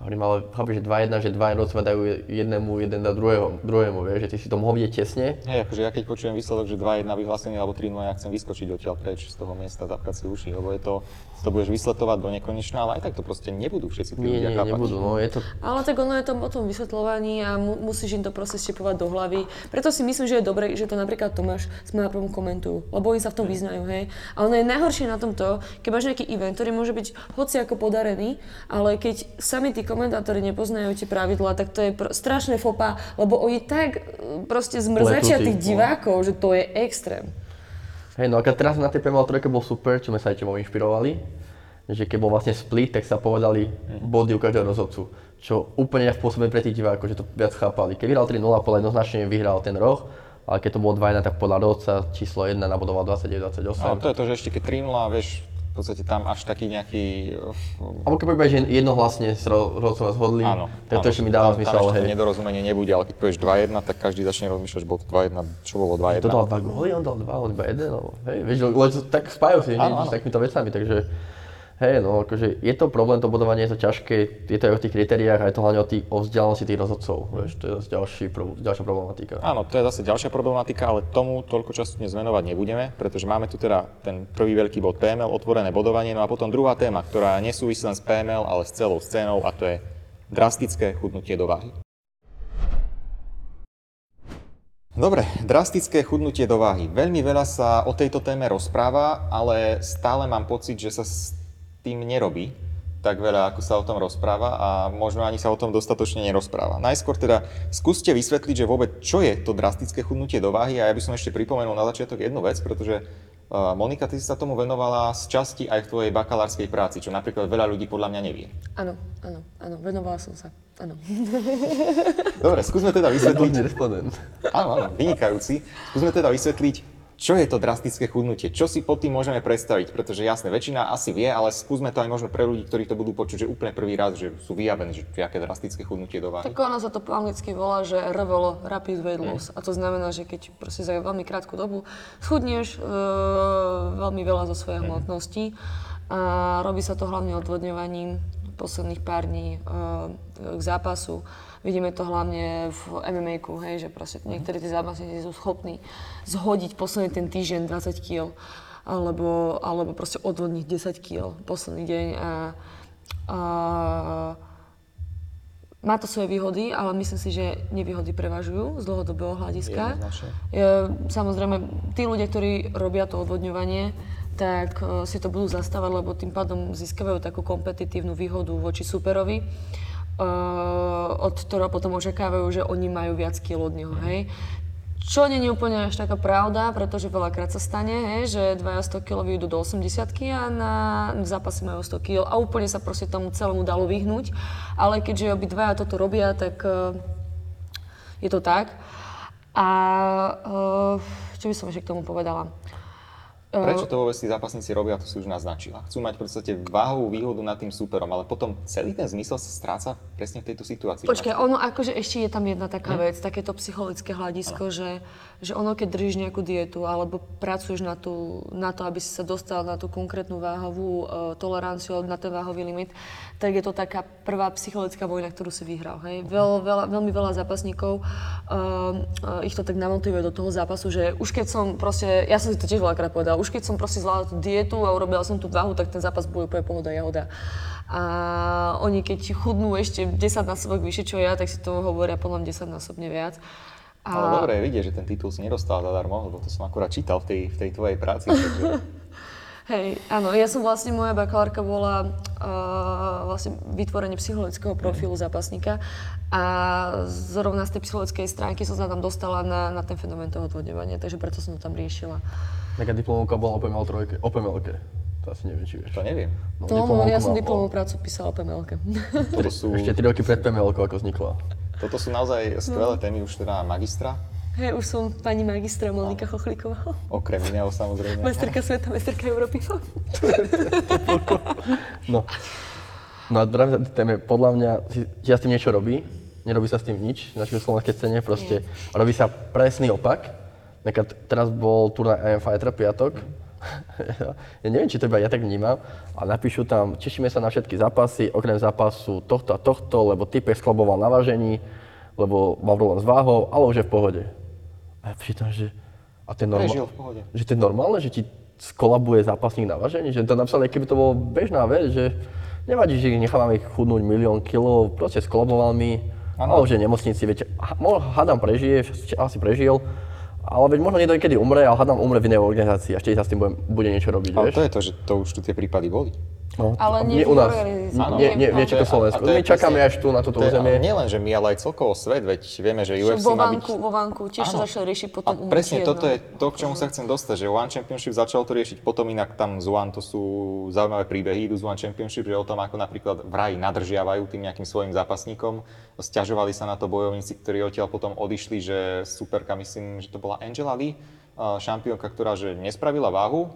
Hovorím, ale chápeš, že 2-1, že 2 rozme dajú jednému, jeden na druhého, druhému, vieš, že ty si to mohol vidieť tesne. Hej, akože ja keď počujem výsledok, že 2-1 vyhlásený alebo 3-0, ja chcem vyskočiť odtiaľ preč z toho miesta, zapkať si uši, lebo je to, to budeš vysletovať do nekonečna, ale aj tak to proste nebudú všetci tí ľudia nie, nebudú, no je to... Ale tak ono je to o tom vysvetľovaní a mu, musíš im to proste štepovať do hlavy. Preto si myslím, že je dobré, že to napríklad Tomáš s prvom komentujú, lebo oni sa v tom vyznajú, hej. A ono je najhoršie na tomto, keď máš nejaký event, ktorý môže byť hoci ako podarený, ale keď sami tí komentátori nepoznajú tie pravidlá, tak to je pr- strašné fopa, lebo oni tak e, proste zmrzačia tých no. divákov, že to je extrém. Hej, no a keď teraz na tej PML 3 bol super, čo sme sa aj tebou inšpirovali, že keď bol vlastne split, tak sa povedali body u každého rozhodcu, čo úplne inak pôsobí pre tých divákov, že to viac chápali. Keď vyhral 3-0, podľa jednoznačne vyhral ten roh, ale keď to bolo 2-1, tak podľa rozhodca číslo 1 nabodoval 29-28. Ale to je to, že ešte keď 3 vieš, v podstate tam až taký nejaký... uh, Alebo keď povieš, že jednohlasne sa ro- rozhodcovia zhodli, Áno. tak to ešte mi dáva zmysel, Tam hej. nedorozumenie nebude, ale keď povieš 2-1, tak každý začne rozmýšľať, že bolo to 2-1, čo bolo 2-1. To dal dva góly, on dal dva, on iba jeden, alebo, hej, vieš, tak spájajú si Áno, áno. s takýmito vecami, takže hej, no akože je to problém, to bodovanie je to ťažké, je to aj o tých kritériách a je to hlavne o, tých, o vzdialenosti tých rozhodcov, vieš, to je zase ďalší, ďalšia problematika. Áno, to je zase ďalšia problematika, ale tomu toľko času dnes venovať nebudeme, pretože máme tu teda ten prvý veľký bod PML, otvorené bodovanie, no a potom druhá téma, ktorá nesúvisí len s PML, ale s celou scénou a to je drastické chudnutie do váhy. Dobre, drastické chudnutie do váhy. Veľmi veľa sa o tejto téme rozpráva, ale stále mám pocit, že sa tým nerobí tak veľa, ako sa o tom rozpráva a možno ani sa o tom dostatočne nerozpráva. Najskôr teda skúste vysvetliť, že vôbec čo je to drastické chudnutie do váhy a ja by som ešte pripomenul na začiatok jednu vec, pretože uh, Monika, ty si sa tomu venovala z časti aj v tvojej bakalárskej práci, čo napríklad veľa ľudí podľa mňa nevie. Áno, áno, áno, venovala som sa. Áno. Dobre, skúsme teda vysvetliť. Áno, áno, vynikajúci. Skúsme teda vysvetliť, čo je to drastické chudnutie, čo si pod tým môžeme predstaviť, pretože jasné, väčšina asi vie, ale skúsme to aj možno pre ľudí, ktorí to budú počuť, že úplne prvý raz, že sú vyjavení, že aké drastické chudnutie do váhy. Tak ono sa to po anglicky volá, že RVLO, Rapid Weight Loss. A to znamená, že keď proste za veľmi krátku dobu schudneš e, veľmi veľa zo svojej hmotnosti a robí sa to hlavne odvodňovaním posledných pár dní e, k zápasu. Vidíme to hlavne v mma hej, že proste niektorí tí zápasníci sú schopní zhodiť posledný ten týždeň 20 kg alebo, alebo proste odvodniť 10 kg posledný deň a, a má to svoje výhody, ale myslím si, že nevýhody prevažujú z dlhodobého hľadiska. Je, samozrejme, tí ľudia, ktorí robia to odvodňovanie, tak eh, si to budú zastávať, lebo tým pádom získavajú takú kompetitívnu výhodu voči superovi, od ktorého potom očakávajú, že oni majú viac kil od neho, hej. Čo nie je úplne až taká pravda, pretože veľakrát sa stane, hej, že dvaja 100 kg vyjdú do 80 a na v zápase majú 100 kg a úplne sa proste tomu celému dalo vyhnúť. Ale keďže obidvaja toto robia, tak eh, je to tak. A eh, čo by som ešte k tomu povedala? Prečo to vôbec tí zápasníci robia, to si už naznačila. Chcú mať v podstate váhovú výhodu nad tým superom, ale potom celý ten zmysel sa stráca presne v tejto situácii. Počkaj, ono akože ešte je tam jedna taká vec, takéto psychologické hľadisko, že, že ono keď držíš nejakú dietu alebo pracuješ na, tú, na to, aby si sa dostal na tú konkrétnu váhovú uh, toleranciu, na ten váhový limit, tak je to taká prvá psychologická vojna, ktorú si vyhral. Hej? Veľ, veľa, veľmi veľa zápasníkov uh, uh, ich to tak namotivuje do toho zápasu, že už keď som proste, ja som si to tiež veľakrát povedala, už keď som proste zvládla tú dietu a urobila som tú váhu, tak ten zápas bude úplne pohoda jahoda. A oni keď chudnú ešte 10 násobok vyššie, čo ja, tak si to hovoria podľa mňa 10 násobne viac. A... Ale dobre je vidieť, že ten titul si nedostal zadarmo, lebo to som akurát čítal v tej, v tej tvojej práci. Takže... (laughs) Hej, áno, ja som vlastne, moja bakalárka bola uh, vlastne vytvorenie psychologického profilu zápasníka a zrovna z tej psychologickej stránky som sa tam dostala na, na ten fenomén toho odvodňovania, takže preto som to tam riešila. Taká diplomovka bola o PML trojke, o PMLke. To asi neviem, či vieš. To neviem. No, To, ja som diplomovú prácu písala o PML-ke. Toto sú, Ešte 3 roky pred PML, ako vznikla. Toto sú naozaj skvelé témy už teda magistra, Hej, už som pani magistra Monika Chochlíková. okrem iného samozrejme. Majsterka sveta, majsterka Európy. No. No a práve za téme, podľa mňa sa s tým niečo robí, nerobí sa s tým nič na našej slovenskej scéne, proste robí sa presný opak. Napríklad teraz bol turnaj IM Fighter piatok, (laughs) ja neviem, či to iba ja tak vnímam, ale napíšu tam, tešíme sa na všetky zápasy, okrem zápasu tohto a tohto, lebo typek sklaboval na vážení, lebo mal problém s váhou, ale už je v pohode. A ja čítam, že... A to je normálne, Prežil v pohode. že to je normálne, že ti skolabuje zápasník na vážení, že to napísali, keby to bolo bežná vec, že nevadí, že nechávame ich chudnúť milión kilov, proste skolaboval mi, Áno. ale už je nemocnici, viete, hádam prežije, asi prežil, ale veď možno niekto niekedy umre, ale hádam umre v inej organizácii a ešte sa s tým bude, bude niečo robiť, Ale vieš? to je to, že to už tu tie prípady boli. No, Ale nie u v nás. Nie, Áno. nie, nie, A nie Československu. a My čakáme až tu na toto územie. Nie len, že my, ale aj celkovo svet, veď vieme, že UFC vo má byť... vanku, vo vanku tiež sa začali riešiť A potom umrtie, presne toto no. je to, k čomu sa chcem dostať, že One Championship začal to riešiť potom inak tam z One, to sú zaujímavé príbehy, idú z One Championship, že o tom, ako napríklad v raji nadržiavajú tým nejakým svojim zápasníkom. Sťažovali sa na to bojovníci, ktorí odtiaľ potom odišli, že superka, myslím, že to bola Angela Lee, a šampiónka, ktorá že nespravila váhu,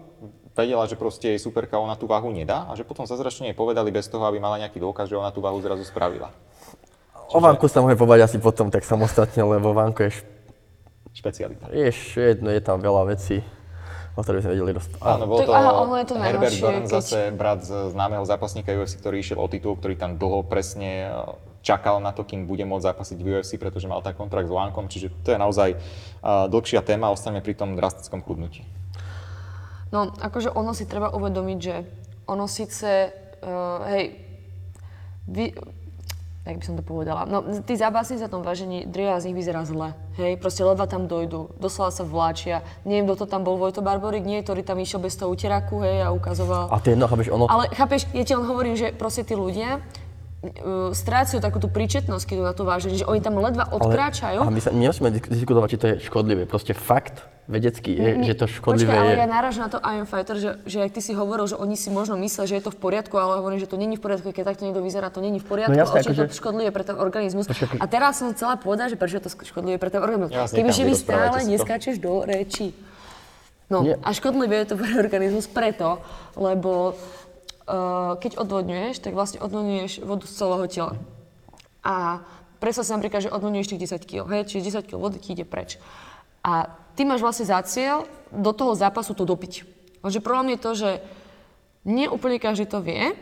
vedela, že proste jej superka ona tú váhu nedá a že potom zazračne jej povedali bez toho, aby mala nejaký dôkaz, že ona tú váhu zrazu spravila. O Vanku sa môže povedať asi potom tak samostatne, lebo Vanku je, š- Špecialita. je jedno, je tam veľa vecí, o ktorých by sme vedeli rozprávať. Áno, bol to aha, ono je to Herbert Burns, keď- zase brat z známeho zápasníka UFC, ktorý išiel o titul, ktorý tam dlho presne čakal na to, kým bude môcť zápasiť v UFC, pretože mal tak kontrakt s Lankom, čiže to je naozaj uh, dlhšia téma, ostaneme pri tom drastickom chudnutí. No, akože ono si treba uvedomiť, že ono síce, uh, hej, vy, jak by som to povedala, no tí zápasníci na tom vážení, drvia z nich vyzerá zle, hej, proste ledva tam dojdu, doslova sa vláčia, neviem, kto to tam bol, Vojto Barborik, nie, ktorý tam išiel bez toho uteraku, hej, a ukazoval. A to je jedno, chápeš, ono... Ale chápeš, ja ti len hovorím, že proste tí ľudia strácajú takú tú príčetnosť, keď na to váženie, že oni tam ledva odkráčajú. Ale my sa nemusíme disk- diskutovať, či to je škodlivé. Proste fakt vedecký je, že to škodlivé Počkaj, ale je. ja náražam na to Iron Fighter, že, že ak ty si hovoril, že oni si možno myslia, že je to v poriadku, ale hovorím, že to není v poriadku, keď takto niekto vyzerá, to není v poriadku, No jasné, ale či je to akože- škodlivé pre ten organizmus. Počkaj, A teraz som chcela povedať, že prečo je to škodlivé pre ten organizmus. Ja vás Keby že rozprávajte stále neskáčeš do reči. No Nie. a škodlivé je to pre organizmus preto, lebo keď odvodňuješ, tak vlastne odvodňuješ vodu z celého tela. A predstav si napríklad, že odvodňuješ tých 10 kg, hej, čiže 10 kg vody ti ide preč. A ty máš vlastne za cieľ do toho zápasu to dopiť. Lenže problém je to, že nie úplne každý to vie.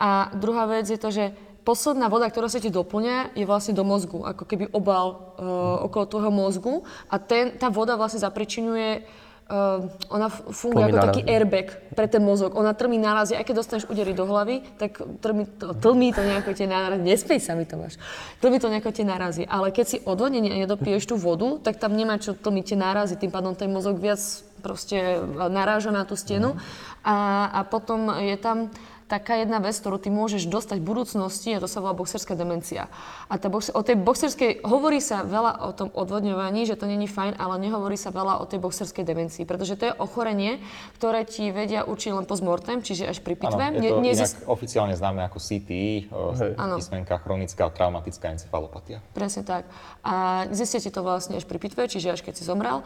A druhá vec je to, že posledná voda, ktorá sa ti doplňa, je vlastne do mozgu, ako keby obal uh, okolo tvojho mozgu. A ten, tá voda vlastne zapričinuje Uh, ona funguje ako nárazy. taký airbag pre ten mozog. Ona trmí nárazy, aj keď dostaneš údery do hlavy, tak trmí to, tlmí to nejako tie nárazy. Nespej sa mi to máš. Tlmí to nejako tie nárazy. Ale keď si odvodnený a nedopiješ tú vodu, tak tam nemá čo tlmiť tie nárazy. Tým pádom ten mozog viac proste naráža na tú stenu. A, a potom je tam taká jedna vec, ktorú ty môžeš dostať v budúcnosti a to sa volá boxerská demencia. A tá box, o tej boxerskej, hovorí sa veľa o tom odvodňovaní, že to není fajn, ale nehovorí sa veľa o tej boxerskej demencii, pretože to je ochorenie, ktoré ti vedia učiť len postmortem, čiže až pri pitve. Áno, je to Ne- inak nezist- oficiálne známe ako CTE, Hej. uh, písmenka chronická traumatická encefalopatia. Presne tak. A zistíte to vlastne až pri pitve, čiže až keď si zomrel.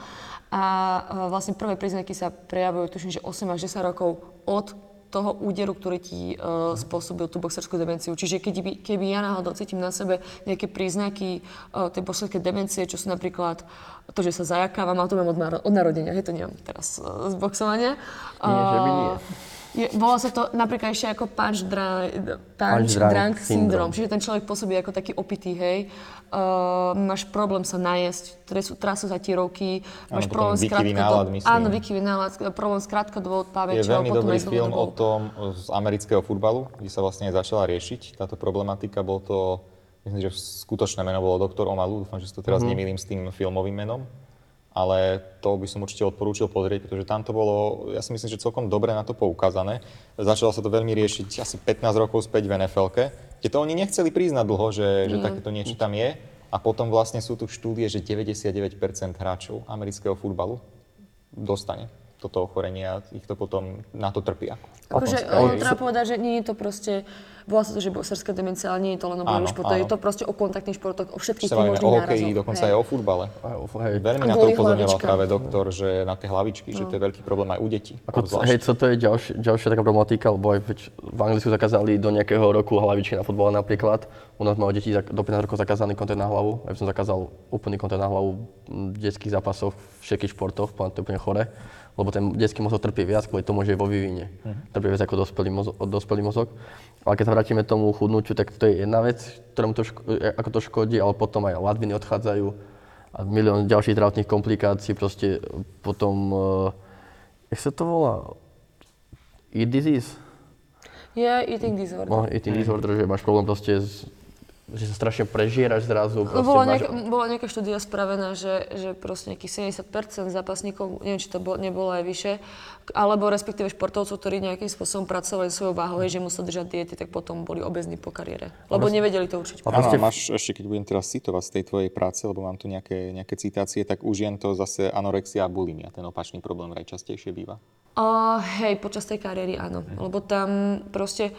A e, vlastne prvé príznaky sa prejavujú, tuším, že 8 až 10 rokov od toho úderu, ktorý ti uh, spôsobil tú boxerskú demenciu. Čiže keď by, keby ja náhodou cítim na sebe nejaké príznaky uh, tej boxerskej demencie, čo sú napríklad to, že sa zajakávam, ale to mám od, od narodenia, hej, to nemám teraz uh, z boxovania. Nie, že by nie. Je, volá sa to napríklad ešte ako punch, dra, punch, Punch drunk, drunk syndrome. syndrome. Čiže ten človek pôsobí ako taký opitý, hej. Uh, máš problém sa najesť, trasú, trasú roky, máš potom problém s krátkodobou... Áno, výkyvý nálad, problém s krátkodobou Je pamäťou, veľmi potom dobrý film o tom z amerického futbalu, kde sa vlastne začala riešiť táto problematika. Bol to, myslím, že skutočné meno bolo Doktor Omalu, dúfam, že si to teraz nemýlim s tým filmovým menom. Ale to by som určite odporúčil pozrieť, pretože tam to bolo, ja si myslím, že celkom dobre na to poukázané. Začalo sa to veľmi riešiť asi 15 rokov späť v nfl kde to oni nechceli priznať dlho, že, že takéto niečo tam je. A potom vlastne sú tu štúdie, že 99% hráčov amerického futbalu dostane toto ochorenie a ich to potom na to trpia. Akože, ale treba povedať, že nie je to proste, volá sa to, že boxerská demencia, ale nie je to len o bojových športoch, je to proste o kontaktných športoch, o všetkých tých možných o hokeji, dokonca Hej. aj o futbale. Aj, hej. Veľmi A na to upozorňoval práve doktor, že na tie hlavičky, že to je veľký problém aj u detí. Ako, hej, co to je ďalšia, ďalšia taká problematika, lebo aj veď v Anglicku zakázali do nejakého roku hlavičky na futbale napríklad. U nás majú deti do 15 rokov zakázaný kontent na hlavu. Ja by som zakázal úplný kontent na hlavu v detských zápasoch, v všetkých športoch, to je úplne chore. Lebo ten detský mozog trpí viac kvôli tomu, že je vo vývine. Trpí viac ako dospelý mozog, dospelý mozog. Ale keď sa vrátime tomu chudnutiu, tak to je jedna vec, ktorom to ško- e, ako to škodí, ale potom aj ladviny odchádzajú a milión ďalších zdravotných komplikácií, proste potom, uh, jak sa to volá? Eat disease? Je eating disorder. No, eating disorder, že máš problém proste s že sa strašne prežieraš zrazu. No bola, nejak, bola nejaká štúdia spravená, že, že proste nejakých 70% zápasníkov, neviem, či to bolo, nebolo aj vyššie, alebo respektíve športovcov, ktorí nejakým spôsobom pracovali svojou váhou, že museli držať diety, tak potom boli obezní po kariére. Lebo nevedeli to určiť. Áno, a máš ešte, keď budem teraz citovať z tej tvojej práce, lebo mám tu nejaké, nejaké citácie, tak už jen to zase anorexia a bulimia, ten opačný problém najčastejšie býva. Uh, hej, počas tej kariéry áno, lebo tam proste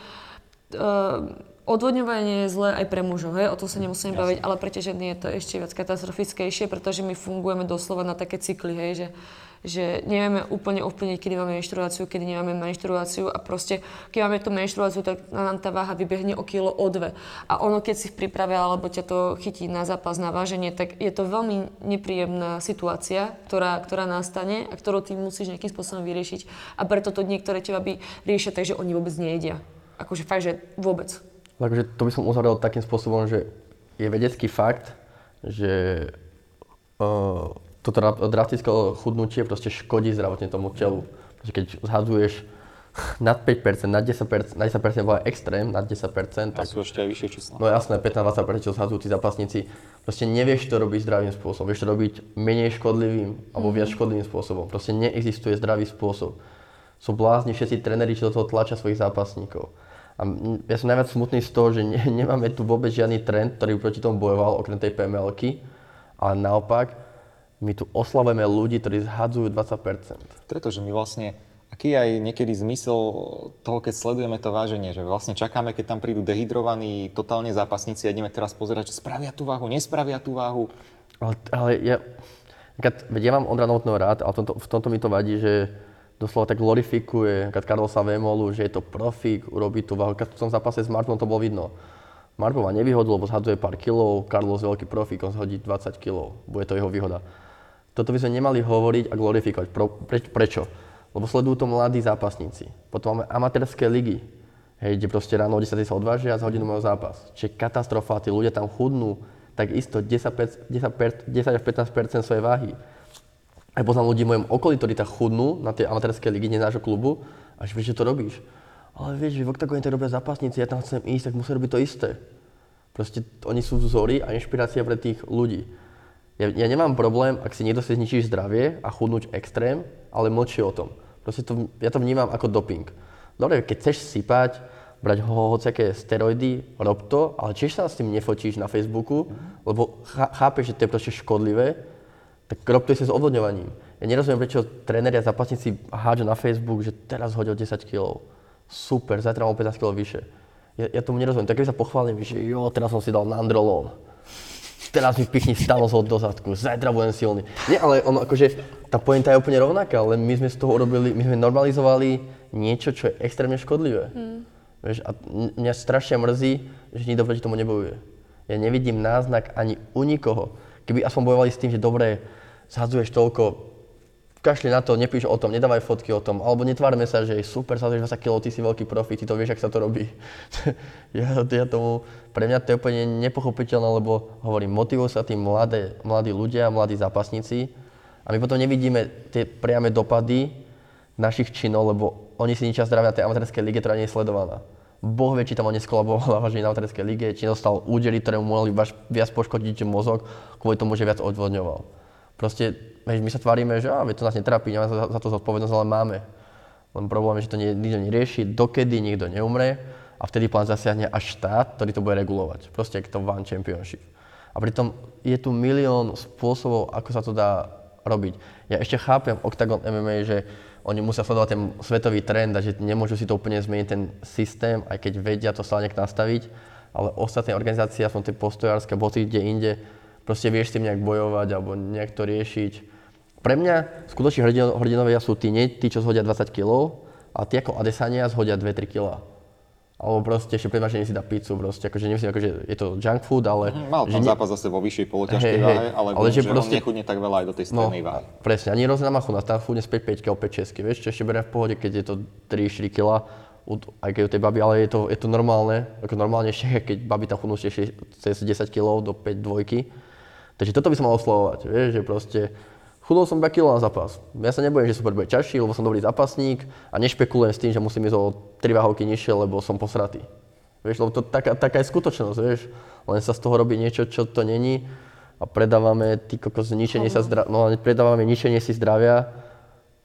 uh, Odvodňovanie je zlé aj pre mužov, hej? o to sa nemusíme Jasne. baviť, ale pre tie ženy je to ešte viac katastrofickejšie, pretože my fungujeme doslova na také cykly, hej? Že, že nevieme úplne ovplyvniť, kedy máme menštruáciu, kedy nemáme menštruáciu a proste, keď máme tú menštruáciu, tak nám tá váha vybehne o kilo, o dve. A ono, keď si v príprave alebo ťa to chytí na zápas, na váženie, tak je to veľmi nepríjemná situácia, ktorá, ktorá nastane a ktorú ty musíš nejakým spôsobom vyriešiť. A preto to niektoré teba by riešia tak, že oni vôbec nejedia. Akože fakt, že vôbec. Takže to by som uzavrel takým spôsobom, že je vedecký fakt, že uh, toto drastické chudnutie proste škodí zdravotne tomu telu. Proste keď zhadzuješ nad 5%, nad 10%, nad 10% bola extrém, nad 10%. Tak, a sú ešte aj vyššie čísla. No jasné, 15-20% čo zhadzujú tí zápasníci. Proste nevieš to robiť zdravým spôsobom, vieš to robiť menej škodlivým alebo viac škodlivým spôsobom. Proste neexistuje zdravý spôsob. Sú blázni všetci tréneri, čo do toho tlačia svojich zápasníkov. A ja som najviac smutný z toho, že ne, (laughs) nemáme tu vôbec žiadny trend, ktorý by proti tomu bojoval, okrem tej PML-ky. Ale naopak, my tu oslavujeme ľudí, ktorí zhadzujú 20%. Pretože my vlastne, aký je aj niekedy zmysel toho, keď sledujeme to váženie, že vlastne čakáme, keď tam prídu dehydrovaní totálne zápasníci a ideme teraz pozerať, že spravia tú váhu, nespravia tú váhu. Ale, ale ja, veď ja mám Ondra Novotného rád, ale v tomto, v tomto mi to vadí, že doslova tak glorifikuje, keď Carlosa Vémolu, že je to profík, urobí tú váhu. Keď v tom zápase s Martinom to bolo vidno. Martin má nevýhodu, lebo zhadzuje pár kilov, Carlos veľký profík, on zhodí 20 kilov, bude to jeho výhoda. Toto by sme nemali hovoriť a glorifikovať. Pro, pre, prečo? Lebo sledujú to mladí zápasníci. Potom máme amatérske ligy, hej, kde proste ráno o 10 sa odvážia a za hodinu zápas. Čiže katastrofa, tí ľudia tam chudnú, tak isto 10, 10, 10 až 15 svojej váhy aj poznám ľudí v mojom okolí, ktorí tak chudnú na tie amatérske ligy, nie nášho klubu, a že vieš, že to robíš. Ale vieš, že v oktagóne to robia zápasníci, ja tam chcem ísť, tak musím robiť to isté. Proste oni sú vzory a inšpirácia pre tých ľudí. Ja, ja nemám problém, ak si niekto si zničí zdravie a chudnúť extrém, ale mlčí o tom. Proste to, ja to vnímam ako doping. Dobre, keď chceš sypať, brať ho hociaké steroidy, rob to, ale tiež sa s tým nefotíš na Facebooku, lebo chápeš, že to je proste škodlivé tak rob to s odvodňovaním. Ja nerozumiem, prečo tréneri a zápasníci hádžu na Facebook, že teraz hodil 10 kg. Super, zajtra mám 15 kg vyššie. Ja, ja tomu nerozumiem. Tak keď sa pochválim, že jo, teraz som si dal nandrolón. Teraz mi pichni stanos od dozadku, zajtra budem silný. Nie, ale ono akože, tá pointa je úplne rovnaká, ale my sme z toho urobili, my sme normalizovali niečo, čo je extrémne škodlivé. Hmm. Vieš, a mňa strašne mrzí, že nikto proti tomu nebojuje. Ja nevidím náznak ani u nikoho. Keby aspoň bojovali s tým, že dobre, zhadzuješ toľko, kašli na to, nepíš o tom, nedávaj fotky o tom, alebo netvárme sa, že je super, zhadzuješ 20 kg, ty si veľký profi, ty to vieš, ak sa to robí. (laughs) ja, ja tomu, pre mňa to je úplne nepochopiteľné, lebo hovorím, motivujú sa tým mladé, mladí ľudia, mladí zápasníci a my potom nevidíme tie priame dopady našich činov, lebo oni si ničia zdravia na tej amatérskej lige, ktorá nie je sledovaná. Boh vie, či tam on neskolaboval vážne na amatérskej lige, či dostal údery, ktoré mu mohli viac poškodiť mozog, kvôli tomu, že viac odvodňoval. Proste my sa tvárime, že á, to nás netrapí, nemáme za, za to zodpovednosť, ale máme. Len problém je, že to nie, nikto nerieši, dokedy nikto neumre a vtedy plán zasiahne až štát, ktorý to bude regulovať. Proste ako to One Championship. A pritom je tu milión spôsobov, ako sa to dá robiť. Ja ešte chápem Octagon MMA, že oni musia sledovať ten svetový trend a že nemôžu si to úplne zmeniť ten systém, aj keď vedia to stále nejak nastaviť, ale ostatné organizácie, aspoň tie postojárske, boty kde inde, proste vieš s tým nejak bojovať alebo nejak to riešiť. Pre mňa skutoční hrdinovia sú tí, nie tí, čo zhodia 20 kg, ale tí ako Adesania zhodia 2-3 kg. Alebo proste ešte predmaženie si dá pizzu, proste, akože nemyslím, akože je to junk food, ale... Mm, mal tam že zápas zase vo vyššej poloťažkej hey, váhe, ale, ale že, že proste, on nechudne tak veľa aj do tej no, strednej no, váhy. Presne, ani na chudná, tam chudne späť 5 alebo 5 6 vieš, čo ešte beriem v pohode, keď je to 3-4 kg, aj keď u tej baby, ale je to, je to normálne, ako normálnejšie, (laughs) keď baby tam chudnú cez 10 kg do 5 dvojky, Takže toto by som mal oslovovať, vieš, že proste chudol som 2 kg na zápas. Ja sa nebojím, že super bude ťažší, lebo som dobrý zápasník a nešpekulujem s tým, že musím ísť o 3 váhovky nižšie, lebo som posratý. Vieš, lebo to taká, taká je skutočnosť, vieš. len sa z toho robí niečo, čo to není a predávame ty kokos ničenie sa zdra- no, predávame ničenie si zdravia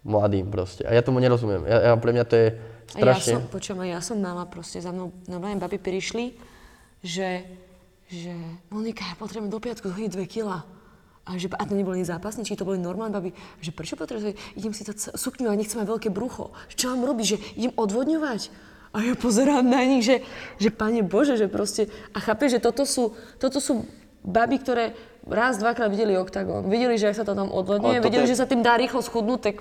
mladým proste. A ja tomu nerozumiem. Ja, ja, pre mňa to je A ja strašne... som, počujem, ja som mala proste, za mnou normálne baby prišli, že, že Monika, ja potrebujem do piatku zhodiť 2 kila. A, že, a to neboli zápasní, či to boli normálne baby. Že prečo potrebujem, idem si to c- sukňu a nechcem mať veľké brucho. Čo mám robiť, že idem odvodňovať? A ja pozerám na nich, že, že pane Bože, že proste... A chápeš, že toto sú, toto sú baby, ktoré raz, dvakrát videli oktagón. Videli, že ak sa to tam odvodňuje, videli, je- že sa tým dá rýchlo schudnúť, tak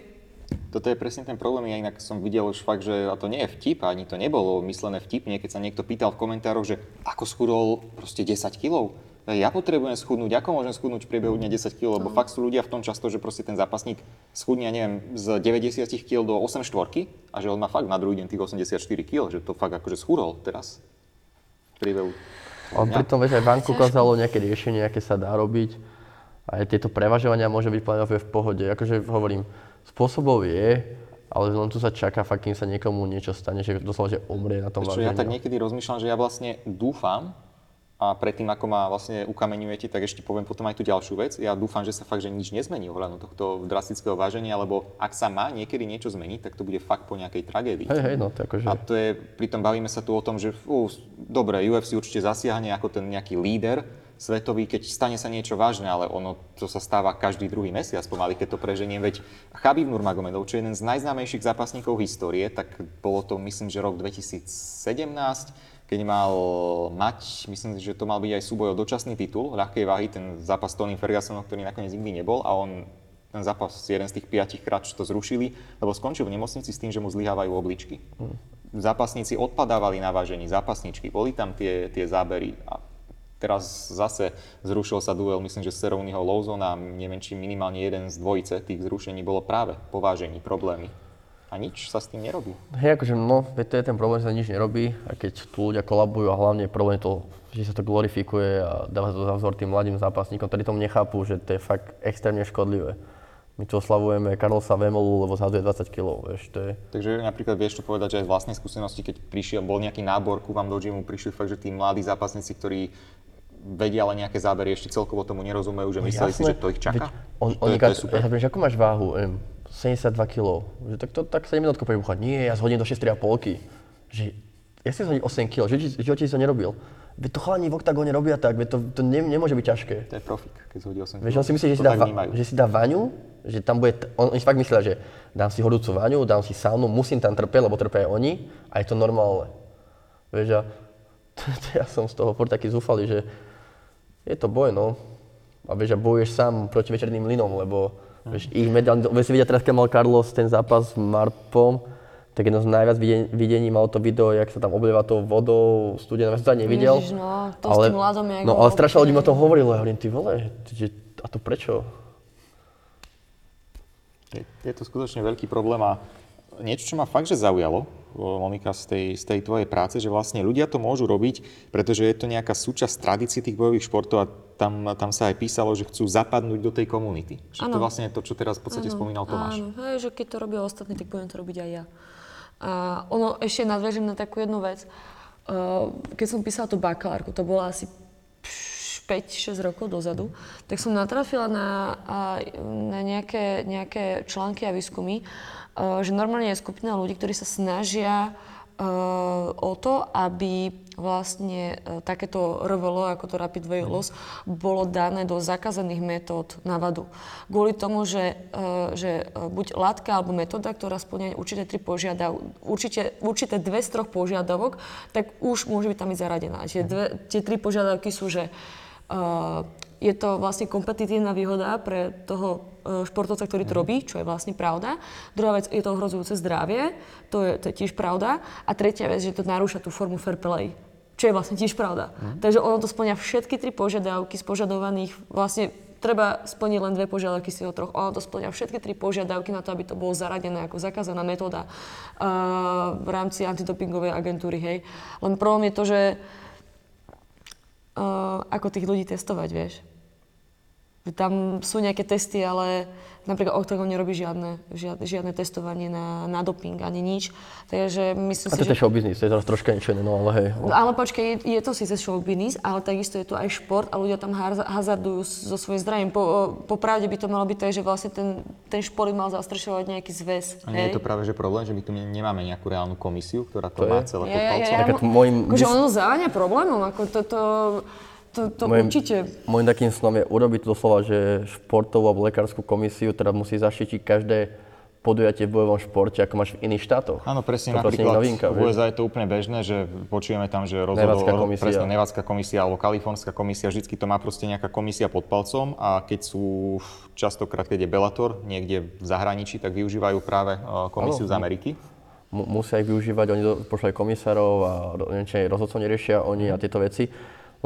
Toto je presne ten problém, ja inak som videl už fakt, že a to nie je vtip, ani to nebolo myslené vtipne, keď sa niekto pýtal v komentároch, že ako schudol proste 10 kg. Ja potrebujem schudnúť, ako môžem schudnúť v priebehu dňa 10 kg, lebo fakt sú ľudia v tom často, že proste ten zápasník schudne, neviem, z 90 kg do 8 štvorky a že on má fakt na druhý deň tých 84 kg, že to fakt akože schudol teraz v priebehu. Ale dňa. pritom, vieš, aj Vanku ukázalo nejaké riešenie, aké sa dá robiť. A aj tieto prevažovania môže byť mňa v pohode. Akože hovorím, spôsobov je, ale len tu sa čaká fakt, kým sa niekomu niečo stane, že doslova, že umrie na tom Vieš čo, ja tak niekedy rozmýšľam, že ja vlastne dúfam, a predtým, ako ma vlastne ukameňujete, tak ešte poviem potom aj tú ďalšiu vec. Ja dúfam, že sa fakt, že nič nezmení ohľadom tohto drastického váženia, lebo ak sa má niekedy niečo zmeniť, tak to bude fakt po nejakej tragédii. Hej, hej, no to akože... A to je, pritom bavíme sa tu o tom, že fú, dobre, UFC určite zasiahne ako ten nejaký líder svetový, keď stane sa niečo vážne, ale ono to sa stáva každý druhý mesiac pomaly, keď to preženiem. Veď Khabib Nurmagomedov, čo je jeden z najznámejších zápasníkov histórie, tak bolo to myslím, že rok 2017, keď mal mať, myslím že to mal byť aj súboj o dočasný titul ľahkej váhy, ten zápas s Tony Fergusonom, ktorý nakoniec nikdy nebol a on ten zápas jeden z tých piatich krát, čo to zrušili, lebo skončil v nemocnici s tým, že mu zlyhávajú obličky. Zápasníci odpadávali na vážení, zápasničky, boli tam tie, tie zábery a teraz zase zrušil sa duel, myslím, že Cerroneho Lowzona, neviem, či minimálne jeden z dvojice tých zrušení bolo práve povážení, problémy. A nič sa s tým nerobí. Hej, akože no, to je ten problém, že sa nič nerobí a keď tu ľudia kolabujú a hlavne je problém to, že sa to glorifikuje a dáva sa to za vzor tým mladým zápasníkom, ktorí tomu nechápu, že to je fakt extrémne škodlivé. My tu oslavujeme Karlosa Vemolu, lebo zhadzuje 20 kg, vieš, to je... Takže napríklad vieš to povedať, že aj z vlastnej skúsenosti, keď prišiel, bol nejaký nábor ku vám do gymu, prišli fakt, že tí mladí zápasníci, ktorí vedia ale nejaké zábery, ešte celkovo tomu nerozumejú, že mysleli si, že to ich čaká? Veď On, on, to, to je super. ja že ako máš váhu? Em, 72 kg. Že tak to tak 7 minút prebuchať. Nie, ja zhodím do 6,5. Že ja si zhodím 8 kg, že živote si to nerobil. Veď to chalani v oktagóne robia tak, veď to, to ne, nemôže byť ťažké. To je profik, keď zhodí 8 Vieš, on si myslí, že si, dá, vnímajú. že si dá vaňu, že tam bude, t- on, oni fakt myslia, že dám si horúcu vaňu, dám si saunu, musím tam trpieť, lebo trpia aj oni a je to normálne. Vieš, a (laughs) ja som z toho furt taký zúfalý, že je to boj, no. A vieš, a bojuješ sám proti večerným linom, lebo vieš, ich mediálne, vieš si vidia teraz, keď mal Carlos ten zápas s Marpom, tak jedno z najviac videní, videní malo to video, jak sa tam oblieva tou vodou studenou, ja som to nevidel. Ježiš, no, to s tým ľadom, jak No ale strašne ľudí o tom hovorilo, ja hovorím, ty vole, že, a to prečo? Je, je to skutočne veľký problém a niečo, čo ma fakt, že zaujalo, Monika, z tej, z tej tvojej práce, že vlastne ľudia to môžu robiť, pretože je to nejaká súčasť tradície tých bojových športov a tam, tam sa aj písalo, že chcú zapadnúť do tej komunity. Že to Áno. vlastne je to, čo teraz v podstate spomínal Tomáš. Áno, hej, že keď to robia ostatní, tak budem to robiť aj ja. A ono, ešte nadviažem na takú jednu vec. Uh, keď som písala tú bakalárku, to bolo asi 5-6 rokov dozadu, tak som natrafila na, na nejaké, nejaké články a výskumy, uh, že normálne je skupina ľudí, ktorí sa snažia uh, o to, aby vlastne uh, takéto RVLO, ako to Rapid Weight Loss, bolo dané do zakázaných metód návadu. Kvôli tomu, že, že buď látka alebo metóda, ktorá splňa určité tri požiadav, určite, určité dve z troch požiadavok, tak už môže byť tam i zaradená. Tie, dve, tie tri požiadavky sú, že je to vlastne kompetitívna výhoda pre toho uh, športovca, ktorý to robí, čo je vlastne pravda. Druhá vec, je to ohrozujúce zdravie, to je, to je tiež pravda. A tretia vec, že to narúša tú formu fair play, čo je vlastne tiež pravda. Takže ono to splňa všetky tri požiadavky z požadovaných, vlastne treba splniť len dve požiadavky z týchto troch. Ono to splňa všetky tri požiadavky na to, aby to bolo zaradené ako zakázaná metóda uh, v rámci antidopingovej agentúry, hej. Len problém je to, že uh, ako tých ľudí testovať, vieš. Tam sú nejaké testy, ale napríklad Octagon nerobí žiadne, žiadne, žiadne testovanie na, na doping ani nič. Takže myslím A si, to že... je show business, to je teraz troška niečo iné, no ale hej. No, ale počkej, je, je to síce show business, ale takisto je to aj šport a ľudia tam hazardujú so svojím zdravím. Po, po pravde by to malo byť tak, že vlastne ten, ten šport by mal zastrešovať nejaký zväz. A nie je hej? to práve že problém, že my tu ne- nemáme nejakú reálnu komisiu, ktorá to, má je. celé Ja, pod ja, palcom? ja, ja, mo- môjim akože dys- ono záňa problémom, ako to, to, to, to Môjim- určite. Môjim takým snom je urobiť doslova, že športovú alebo lekárskú komisiu, ktorá musí zaštičiť každé podujatie v bojovom športe, ako máš v iných štátoch. Áno, presne, to napríklad novinka, v. USA je to úplne bežné, že počujeme tam, že rozhodol, komisia. presne, Nevádska komisia alebo Kalifornská komisia, vždycky to má proste nejaká komisia pod palcom a keď sú častokrát, keď je Bellator niekde v zahraničí, tak využívajú práve eh, komisiu z Ameriky. Mu- musia ich využívať, oni pošľajú komisárov a neviem, či rozhodcov neriešia oni a tieto veci,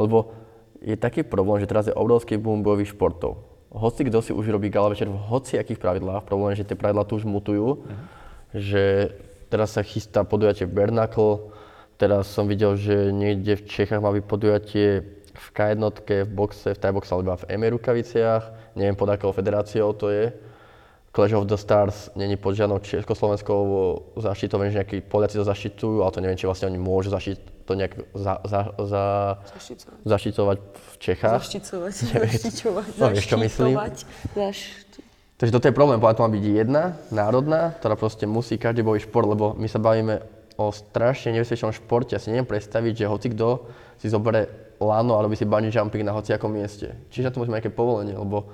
lebo je taký problém, že teraz je obrovský boom bojových športov. Hoci kto si už robí gala večer v hociakých pravidlách, problém je, že tie pravidlá tu už mutujú, že teraz sa chystá podujatie Bernacle, teraz som videl, že niekde v Čechách má byť podujatie v K1, v boxe, v Thai boxe alebo v ME rukaviciach, neviem pod akou federáciou to je. Clash of the Stars není pod žiadnou československou zaštitou, viem, že nejakí Poliaci to zaštitujú, ale to neviem, či vlastne oni môžu zaštiť, to nejak za, za, za, zaštitovať v Čechách. Zaštiťovať. (laughs) Zaštiťovať. No, vieš, čo myslím? zašti- Takže toto je problém, povedať, to má byť jedna, národná, ktorá proste musí každý bojový šport, lebo my sa bavíme o strašne nebezpečnom športe. Ja si neviem predstaviť, že hoci kto si zoberie lano a robí si bungee jumping na hociakom mieste. Čiže na to musíme nejaké povolenie, lebo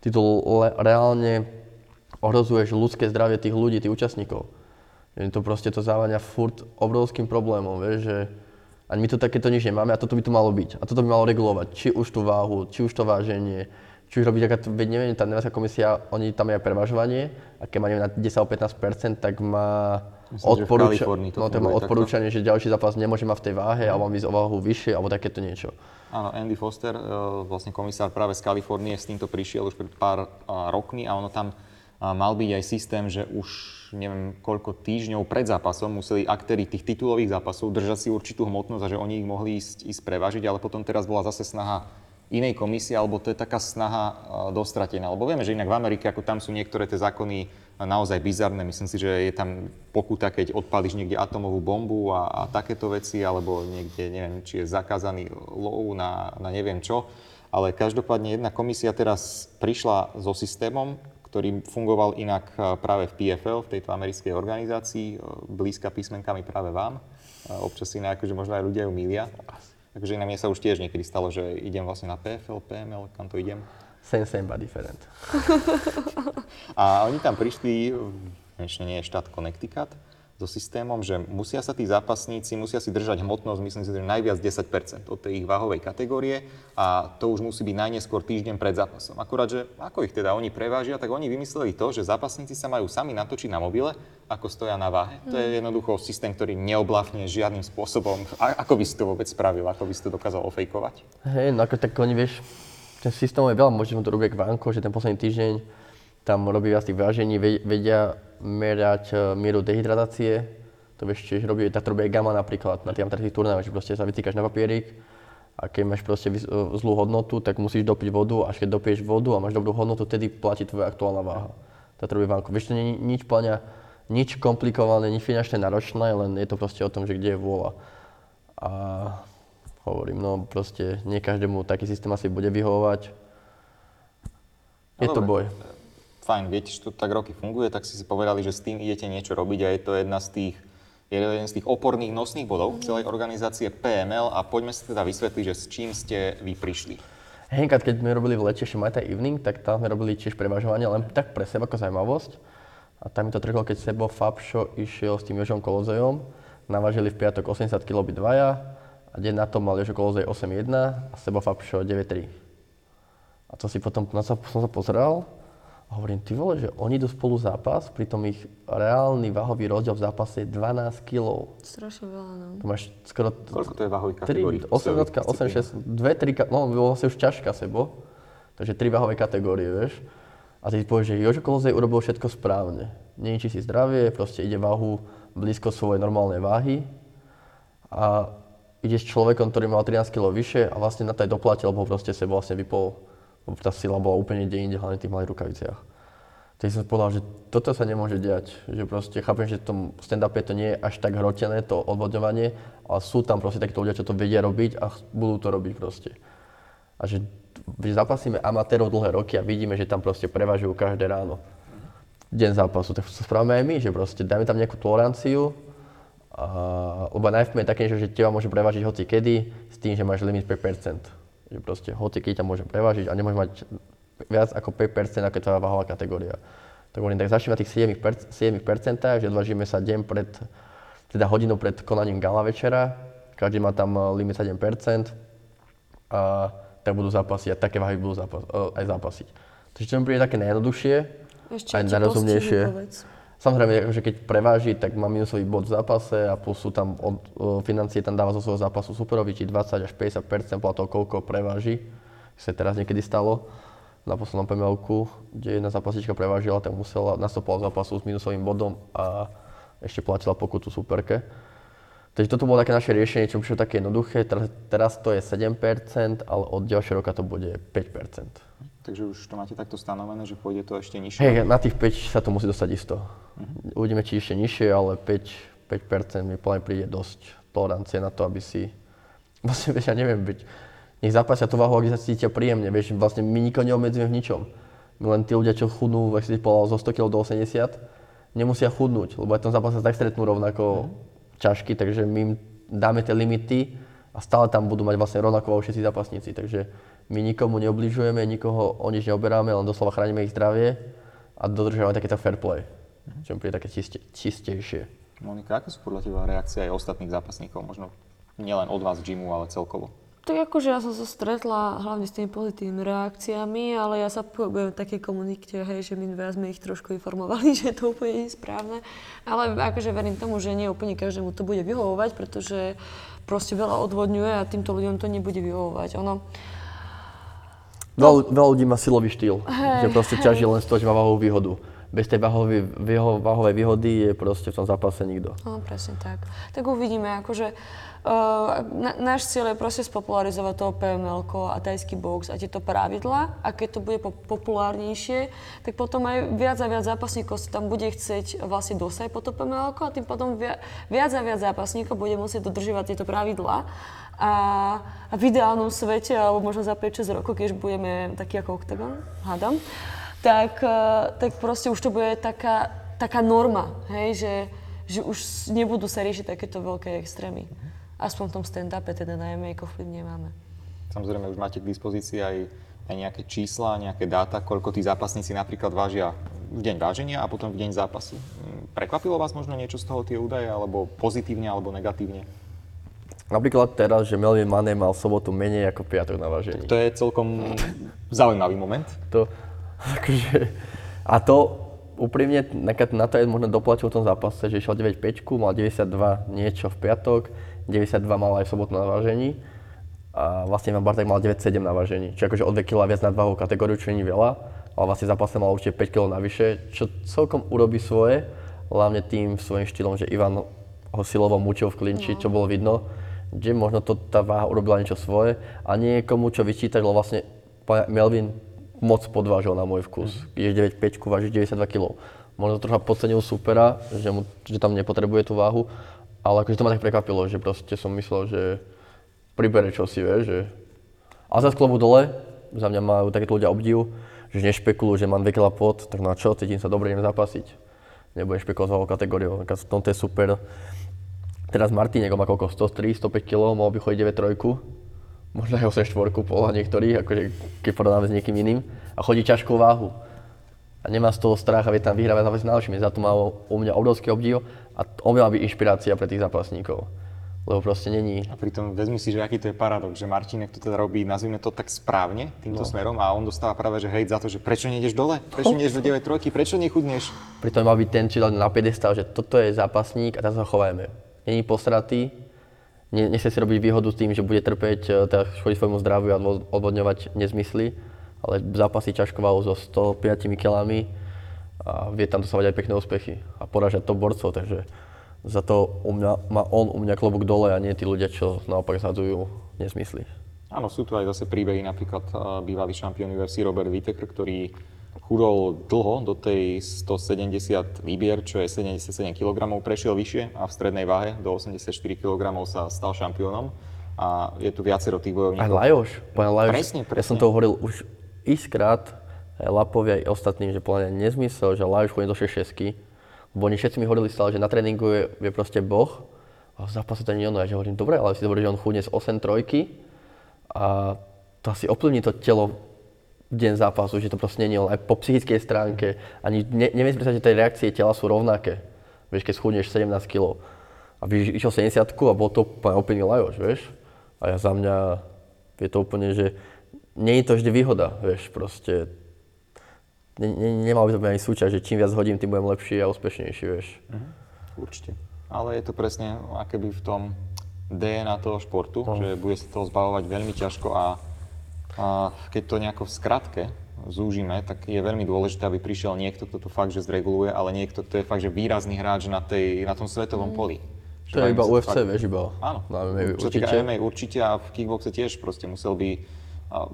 ty le- reálne ohrozuješ ľudské zdravie tých ľudí, tých účastníkov. Je to proste to závania furt obrovským problémom, vieš, že ani my tu takéto nič nemáme a toto by tu malo byť. A toto by malo regulovať, či už tú váhu, či už to váženie, či už robiť, aká, veď neviem, tá Nevská komisia, oni tam je aj prevažovanie a keď má neviem, na 10 alebo 15% tak má Myslím, odporúča- to no, to má odporúčanie, že ďalší zápas nemôže mať v tej váhe alebo má ísť o váhu vyššie alebo takéto niečo. Áno, Andy Foster, eh, vlastne komisár práve z Kalifornie, s týmto prišiel už pred pár eh, rokmi a ono tam mal byť aj systém, že už neviem koľko týždňov pred zápasom museli aktéri tých titulových zápasov držať si určitú hmotnosť a že oni ich mohli ísť, ísť prevážiť, ale potom teraz bola zase snaha inej komisie, alebo to je taká snaha eh, dostratená. Lebo vieme, že inak v Amerike, ako tam sú niektoré tie zákony eh, naozaj bizarné. Myslím si, že je tam pokuta, keď odpálíš niekde atomovú bombu a, a takéto veci, alebo niekde, neviem, či je zakázaný lov na, na neviem čo. Ale každopádne jedna komisia teraz prišla so systémom, ktorý fungoval inak eh, práve v PFL, v tejto americkej organizácii, eh, blízka písmenkami práve vám. Eh, Občas si akože možno aj ľudia ju milia. Takže inak mne sa už tiež niekedy stalo, že idem vlastne na PFL, PML, kam to idem. Same, same, but different. A oni tam prišli, konečne nie je štát Connecticut, so systémom, že musia sa tí zápasníci, musia si držať hmotnosť, myslím si, že najviac 10% od tej ich váhovej kategórie a to už musí byť najneskôr týždeň pred zápasom. Akurát, že ako ich teda oni prevážia, tak oni vymysleli to, že zápasníci sa majú sami natočiť na mobile, ako stoja na váhe. To je jednoducho systém, ktorý neoblafne žiadnym spôsobom. A ako by si to vôbec spravil, ako by si to dokázal ofejkovať? Hej, no ako tak oni vieš, ten systém je veľa, možno to robí jak Vanko, že ten posledný týždeň tam robí viac tých vážení, ve- vedia merať e, mieru dehydratácie, to vieš tiež robí, tak to robí aj Gama napríklad na tých amatérských turnajoch, že proste sa vytýkaš na papierik a keď máš proste e, zlú hodnotu, tak musíš dopiť vodu, až keď dopiješ vodu a máš dobrú hodnotu, tedy platí tvoja aktuálna váha. Tak to robí Vanko. Vieš, to nie nič plňa, nič komplikované, nič finančne náročné, len je to proste o tom, že kde je vôľa. A hovorím, no proste nie každému taký systém asi bude vyhovovať. Je No to boj. Fajn, viete, že to tak roky funguje, tak si si povedali, že s tým idete niečo robiť a je to jedna z tých, jeden z tých oporných nosných bodov celej organizácie PML a poďme si teda vysvetliť, že s čím ste vy prišli. Henkat, keď sme robili v lete ešte Muay Thai Evening, tak tam sme robili tiež prevažovanie, len tak pre seba ako zaujímavosť. A tam mi to trhlo, keď Sebo Fabšo išiel s tým Jožom Kolozejom, navážili v piatok 80 kg dvaja a deň na to mal Jožo Kolozej 8,1 a Sebo Fabšo 9,3. A to si potom, na to som sa pozeral a hovorím, ty vole, že oni idú spolu zápas, pritom ich reálny váhový rozdiel v zápase je 12 kg. Strašne veľa, no. To máš skoro Koľko to je váhových 3, kategórií? 8, 8, 6, 2, 3, no vlastne už ťažká sebo, takže 3 váhové kategórie, vieš. A ty si povieš, že Jožo Kolozej urobil všetko správne. Niečí si zdravie, proste ide váhu blízko svojej normálnej váhy a ide s človekom, ktorý mal 13 kg vyššie a vlastne na to aj doplatil, lebo proste sebo vlastne vypol tá sila bola úplne inde inde, hlavne v tých malých rukaviciach. Tak som povedal, že toto sa nemôže diať. Že proste chápem, že v tom stand-upe to nie je až tak hrotené, to odvodňovanie, ale sú tam proste takíto ľudia, čo to vedia robiť a budú to robiť proste. A že, že zapasíme amatérov dlhé roky a vidíme, že tam proste prevažujú každé ráno. Deň zápasu, tak to spravíme aj my, že proste dajme tam nejakú toleranciu, a, lebo najfme je také, že teba môže prevážiť hoci kedy, s tým, že máš limit 5%. Že proste hoci kedy ťa môže prevážiť a nemôže mať viac ako 5%, ako je tvoja váhová kategória. Tak hovorím, tak začneme na tých 7%, 7% že odvážime sa deň pred, teda hodinu pred konaním gala večera, každý má tam eh, limit 7%, a tak budú zápasiť a také váhy budú zápas, eh, aj zápasiť. Takže čo mi príde také najjednoduchšie, Ešte aj najrozumnejšie. povedz. Samozrejme, akože keď preváži, tak má minusový bod v zápase a plus sú tam od, o, financie tam dáva zo svojho zápasu superovi, či 20 až 50 podľa toho, koľko preváži. Sa teraz niekedy stalo na poslednom pml kde jedna zápasička prevážila, tak musela nastupovať zápasu s minusovým bodom a ešte platila pokutu superke. Takže toto bolo také naše riešenie, čo prišlo také jednoduché. Teraz, teraz to je 7%, ale od ďalšieho roka to bude 5%. Takže už to máte takto stanovené, že pôjde to ešte nižšie. Hej, na tých 5 sa to musí dostať isto. Uvidíme, či ešte nižšie, ale 5, 5% mi plne príde dosť tolerancie na to, aby si... (laughs) Vlastne, vieš, ja neviem, byť... Nech zaplatia tú váhu, ak sa cítia príjemne, vieš, vlastne my nikoho neobmedzujeme v ničom. My len tí ľudia, čo chudnú, ak si povedal, zo 100 kg do 80, nemusia chudnúť, lebo aj tom zápase sa tak stretnú rovnako ťažký, takže my im dáme tie limity a stále tam budú mať vlastne rovnako všetci zápasníci, takže my nikomu neobližujeme, nikoho o nič neoberáme, len doslova chránime ich zdravie a dodržiavame takéto fair play, čo mi príde také čiste, čistejšie. Monika, aké sú podľa teba reakcie aj ostatných zápasníkov? Možno nielen od vás v gymu, ale celkovo. Tak akože ja som sa stretla hlavne s tými pozitívnymi reakciami, ale ja sa pohybujem v takej komunite, hej, že my viac sme ich trošku informovali, (laughs) že to úplne nie je správne. Ale akože verím tomu, že nie úplne každému to bude vyhovovať, pretože proste veľa odvodňuje a týmto ľuďom to nebude vyhovovať. Ono, Veľa, veľa ľudí má silový štýl, že proste ťaží len z toho, že má váhovú výhodu. Bez tej váhovej, výho- váhovej výhody je proste v tom zápase nikto. No, presne tak. Tak uvidíme, akože uh, na, náš cieľ je proste spopularizovať toho PML a tajský box a tieto pravidla a keď to bude po- populárnejšie, tak potom aj viac a viac zápasníkov si tam bude chcieť vlastne dosať po to PML a tým potom via, viac a viac zápasníkov bude musieť dodržovať tieto pravidlá. A, v ideálnom svete, alebo možno za 5-6 rokov, keď budeme taký ako Octagon, hádam, tak, eh, tak proste už to bude taká, taká norma, hej, že, že už nebudú sa riešiť takéto veľké extrémy. Aspoň v tom stand-upe, teda na MMA vplyv nemáme. Samozrejme, už máte k dispozícii aj, aj nejaké čísla, nejaké dáta, koľko tí zápasníci napríklad vážia v deň váženia a potom v deň zápasu. Mm, Prekvapilo vás možno niečo z toho tie údaje, alebo pozitívne, alebo negatívne? Napríklad teraz, že Melvin Mane mal sobotu menej ako piatok na vážení. To je celkom zaujímavý moment. To, akože, a to úprimne na to je možno doplatil v tom zápase, že išiel 9-5, mal 92 niečo v piatok, 92 mal aj v sobotu na vážení a vlastne Ivan Bartek mal 9-7 na vážení, čiže akože o 2 kg viac na váhovú kategóriu, čo nie veľa, ale vlastne v zápase mal určite 5 kg navyše, čo celkom urobí svoje, hlavne tým svojím štýlom, že Ivan ho silovo mučil v klinči, čo bolo vidno, že možno to tá váha urobila niečo svoje a nie je komu čo vyčítať, lebo vlastne Melvin moc podvážil na môj vkus. Je 9,5, váži 92 kg. Možno trocha podcenil supera, že, mu, že tam nepotrebuje tú váhu, ale akože to ma tak prekvapilo, že proste som myslel, že pribere čosi, vieš, že... A za klobu dole, za mňa majú takéto ľudia obdiv, že nešpekulujú, že mám 2 kg pod, tak na čo, cítim sa dobre, idem zápasiť. Nebudem špekulovať s kategóriou, tomto je super. Teraz Martinek má koľko, 103, 105 kg, mohol by chodiť 9 možno aj 8 štvorku podľa niektorých, akože keď porovnáme s niekým iným a chodí ťažkú váhu. A nemá z toho strach a vie tam vyhrávať zápasy s najlepšími. Za to má u mňa obrovský obdiv a on by mal inšpirácia pre tých zápasníkov. Lebo proste není. A pritom vezmi si, že aký to je paradox, že Martinek to teda robí, nazvime to tak správne, týmto no. smerom a on dostáva práve že hejt za to, že prečo nejdeš dole, prečo nejdeš do (laughs) 9 trojky, prečo nechudneš. Pritom mal byť ten, čo na piedestal, že toto je zápasník a tak sa chovajme. Není posratý, ne, nechce si robiť výhodu s tým, že bude trpeť, e, teda škodiť svojmu zdraviu a odvo- odvodňovať nezmysly, ale zápasí ťažko váhu so 105 kilami a vie tam dosávať aj pekné úspechy a porážať to borcov, takže za to u mňa, má on u mňa klobúk dole a nie tí ľudia, čo naopak zhadzujú nezmysly. Áno, sú tu aj zase príbehy, napríklad uh, bývalý šampión UFC Robert Whittaker, ktorý chudol dlho do tej 170 výbier, čo je 77 kg, prešiel vyššie a v strednej váhe do 84 kg sa stal šampiónom. A je tu viacero tých Aj bojovníkov. Lajoš, pán Lajoš, Presne, ja som presne. to hovoril už xkrát aj Lapovi aj ostatným, že podľa mňa nezmysel, že Lajoš chodí do 6 Bo oni všetci mi hovorili stále, že na tréningu je, je proste boh a v zápase to nie ono. Ja že hovorím, dobre, ale si dobre, že on chudne z 8 trojky a to asi ovplyvní to telo deň zápasu, že to proste nie je aj po psychickej stránke. Ani ne, neviem si predstaviť, že tie reakcie tela sú rovnaké. Vieš, keď schudneš 17 kg a by išiel 70 a bol to úplne opený lajoš, vieš. A ja za mňa je to úplne, že nie je to vždy výhoda, vieš, proste ne, ne, nemal by to byť ani súťaž, že čím viac hodím, tým budem lepší a úspešnejší, vieš. Určite. Ale je to presne akéby v tom DNA toho športu, že bude sa toho zbavovať veľmi ťažko a, a keď to nejako v skratke zúžime, tak je veľmi dôležité, aby prišiel niekto, kto to fakt že zreguluje, ale niekto, kto je fakt že výrazný hráč na, tej, na tom svetovom poli. Že To je iba UFC, fakt- vieš, iba. Áno. Na MMA Čo určite. MMA určite a v kickboxe tiež proste musel by a,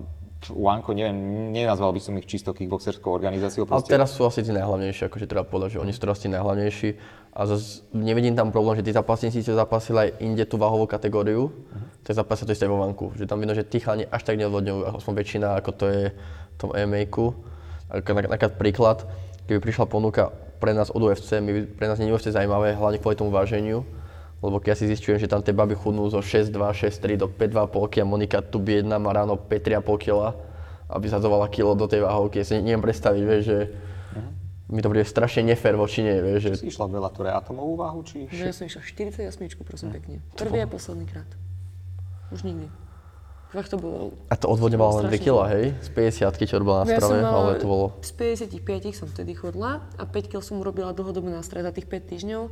Uanko, neviem, nenazval by som ich čisto kickboxerskou organizáciou. Ale Proste, teraz sú asi tí najhlavnejší, akože treba povedať, že oni sú teraz tí najhlavnejší. A zase nevidím tam problém, že tí zápasníci, čo zapasili aj inde tú váhovú kategóriu, tak zapasia to isté vo vanku. Že tam vidno, že tí chalani až tak neodvodňujú, aspoň väčšina, ako to je v tom nak- Napríklad príklad, keby prišla ponuka pre nás od UFC, my, pre nás nie je UFC zaujímavé, hlavne kvôli tomu váženiu. Lebo keď ja si zistujem, že tam tie baby chudnú zo 6,2, 6,3 do 5,2,5 a Monika tu biedna má ráno 5,3,5 kg, aby zadzovala kilo do tej váhovky. Ja si neviem predstaviť, vieš, že mi to bude strašne nefér voči nej, vieš, že si išla v Bellatore atomovú váhu, či... Že ja som išla 48, prosím pekne. Prvý a posledný krát. Už nikdy. Fakt to bolo... A to odvodňovala len 2 strašne kg, hej? Z 50 čo robila na Ja strave, mala, ale to bolo... Z 55 som vtedy chodila a 5 kg som urobila dlhodobo na strave za tých 5 týždňov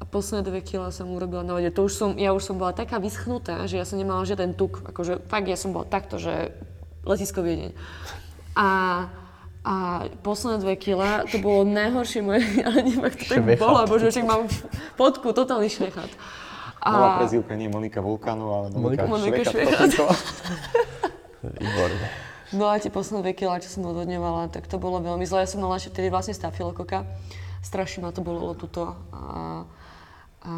a posledné 2 kg som urobila na vode. To už som, ja už som bola taká vyschnutá, že ja som nemala žiaden tuk. Akože fakt ja som bola takto, že letisko Viedeň. A, a posledné 2 kg, to bolo najhoršie moje, (laughs) ale neviem, ak to tak Švechat. bolo, bože, však mám fotku, totálny švechat. Nová prezývka nie Monika Vulkanu, ale Monika, Monika. Šveka. (laughs) Výborné. No a tie posledné 2 kg, čo som odhodňovala, tak to bolo veľmi zle. Ja som mala ešte vtedy vlastne stafilokoka. Strašne ma to bolelo tuto. A, a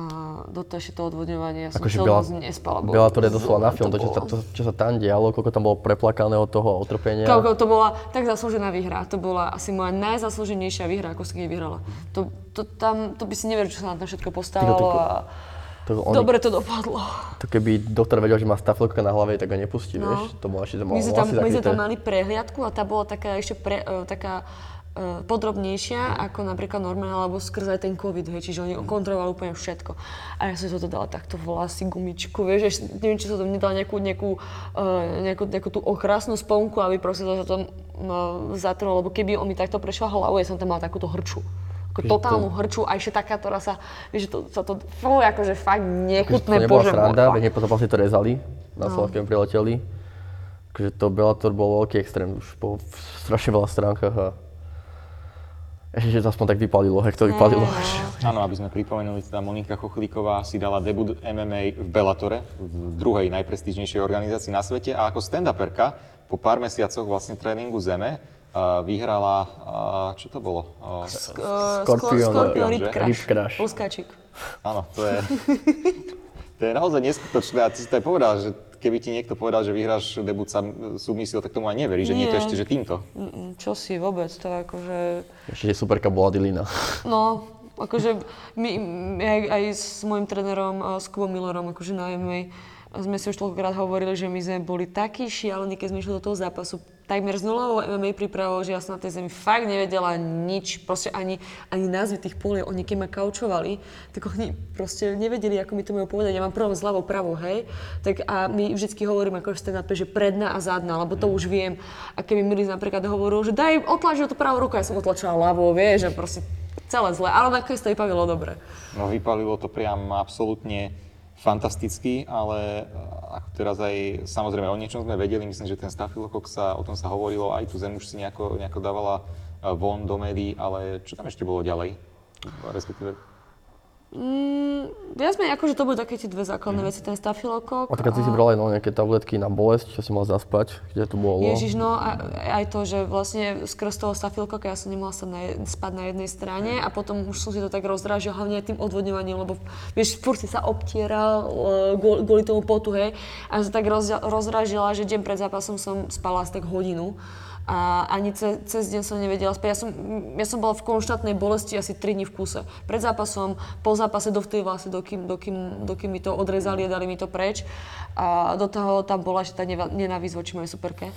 do ešte to odvodňovanie. Ja som Akože celú Bela- nespala. bolo- Bellator je doslova na film, to čo, sa, bolo. to, čo sa tam dialo, koľko tam bolo preplakaného toho utrpenia. Koľko to bola tak zaslúžená výhra. To bola asi moja najzaslúženejšia výhra, ako som jej vyhrala. To, to, tam, to by si neveril, čo sa na tom všetko postávalo Tyko, To, oni, dobre to dopadlo. to keby doktor vedel, že má stafilka na hlave, tak ho nepustí, No. vieš? To bolo ešte to malo My sme, tam, my sme tam mali prehliadku a tá bola taká ešte pre, e, taká podrobnejšia ako napríklad normálne, alebo skrze aj ten COVID, hej, čiže oni kontrolovali úplne všetko. A ja som to dala takto vlasy, gumičku, vieš, ešte, neviem, či som tam nedala nejakú, nejakú, e, nejakú, nejakú tú okrasnú sponku, aby proste to sa tam zatrlo, lebo keby on mi takto prešiel hlavu, ja som tam mala takúto hrču. Ako totálnu hrču, a ešte taká, ktorá sa, vieš, že to, sa to, fú, akože fakt Akože nechutné to nebola bože sranda, veď po zápase to rezali, na No. Slovensku prileteli. Takže to Bellator bol veľký extrém, už po strašne veľa stránkach a to aspoň tak vypalilo, hek to vypalilo. Áno, aby sme pripomenuli, teda Monika Chochlíková si dala debut MMA v Bellatore, v druhej najprestížnejšej organizácii na svete a ako stand-uperka po pár mesiacoch vlastne tréningu zeme uh, vyhrala, uh, čo to bolo? Uh, Uh, Crash. Rib Crash. Poskáčik. áno, to je, (laughs) to je naozaj neskutočné a ty si to aj povedal, že keby ti niekto povedal, že vyhráš debut sam, submisiou, tak tomu aj neverí, že nie, to Nie. ešte, že týmto. Čo si vôbec, to akože... Ešte, že superka bola Dilina. No, akože my, my aj, aj s môjim trénerom, uh, s Kubom Millerom, akože na MMA, sme si už toľkokrát hovorili, že my sme boli takí šialení, keď sme išli do toho zápasu, takmer z nulovou MMA prípravou, že ja som na tej zemi fakt nevedela nič, proste ani, ani názvy tých poliek. Oni keď ma kaučovali, tak oni proste nevedeli, ako mi to majú povedať. Ja mám problém s ľavou, pravou, hej? Tak a my vždycky hovorím ako stand že predná a zadná, lebo to už viem. A keby Miris napríklad hovoril, že daj, otlač tú pravú ruku, ja som otlačila ľavou, vieš, že proste celé zle, ale nakoniec to vypavilo dobre. No vypalilo to priam absolútne fantastický, ale eh, ako teraz aj, samozrejme o niečom sme vedeli, myslím, že ten stafilokok sa, o tom sa hovorilo, aj tu zem už si nejako, nejako dávala eh, von do médií, ale čo tam ešte bolo ďalej? Respektíve, Mm, viac menej akože to boli také tie dve základné veci, ten stafilokok. A tak si si bral aj no, nejaké tabletky na bolesť, čo si mal zaspať, kde to bolo. Ježiš, no a aj to, že vlastne skrz toho stafilkoka ja som nemohla sa na, spať na jednej strane a potom už som si to tak rozdražil, hlavne tým odvodňovaním, lebo vieš, furt si sa obtieral e, kvôli, tomu potu, hej. A som tak roz, rozdražila, že deň pred zápasom som spala asi tak hodinu a ani ce, cez deň som nevedela spať. Ja som, ja som bola v konštantnej bolesti asi 3 dní v kuse. Pred zápasom, po zápase dovtedy vlastne, dokým, dokým, dokým mi to odrezali a dali mi to preč. A do toho tam bola ešte tá nenávisť voči mojej superke.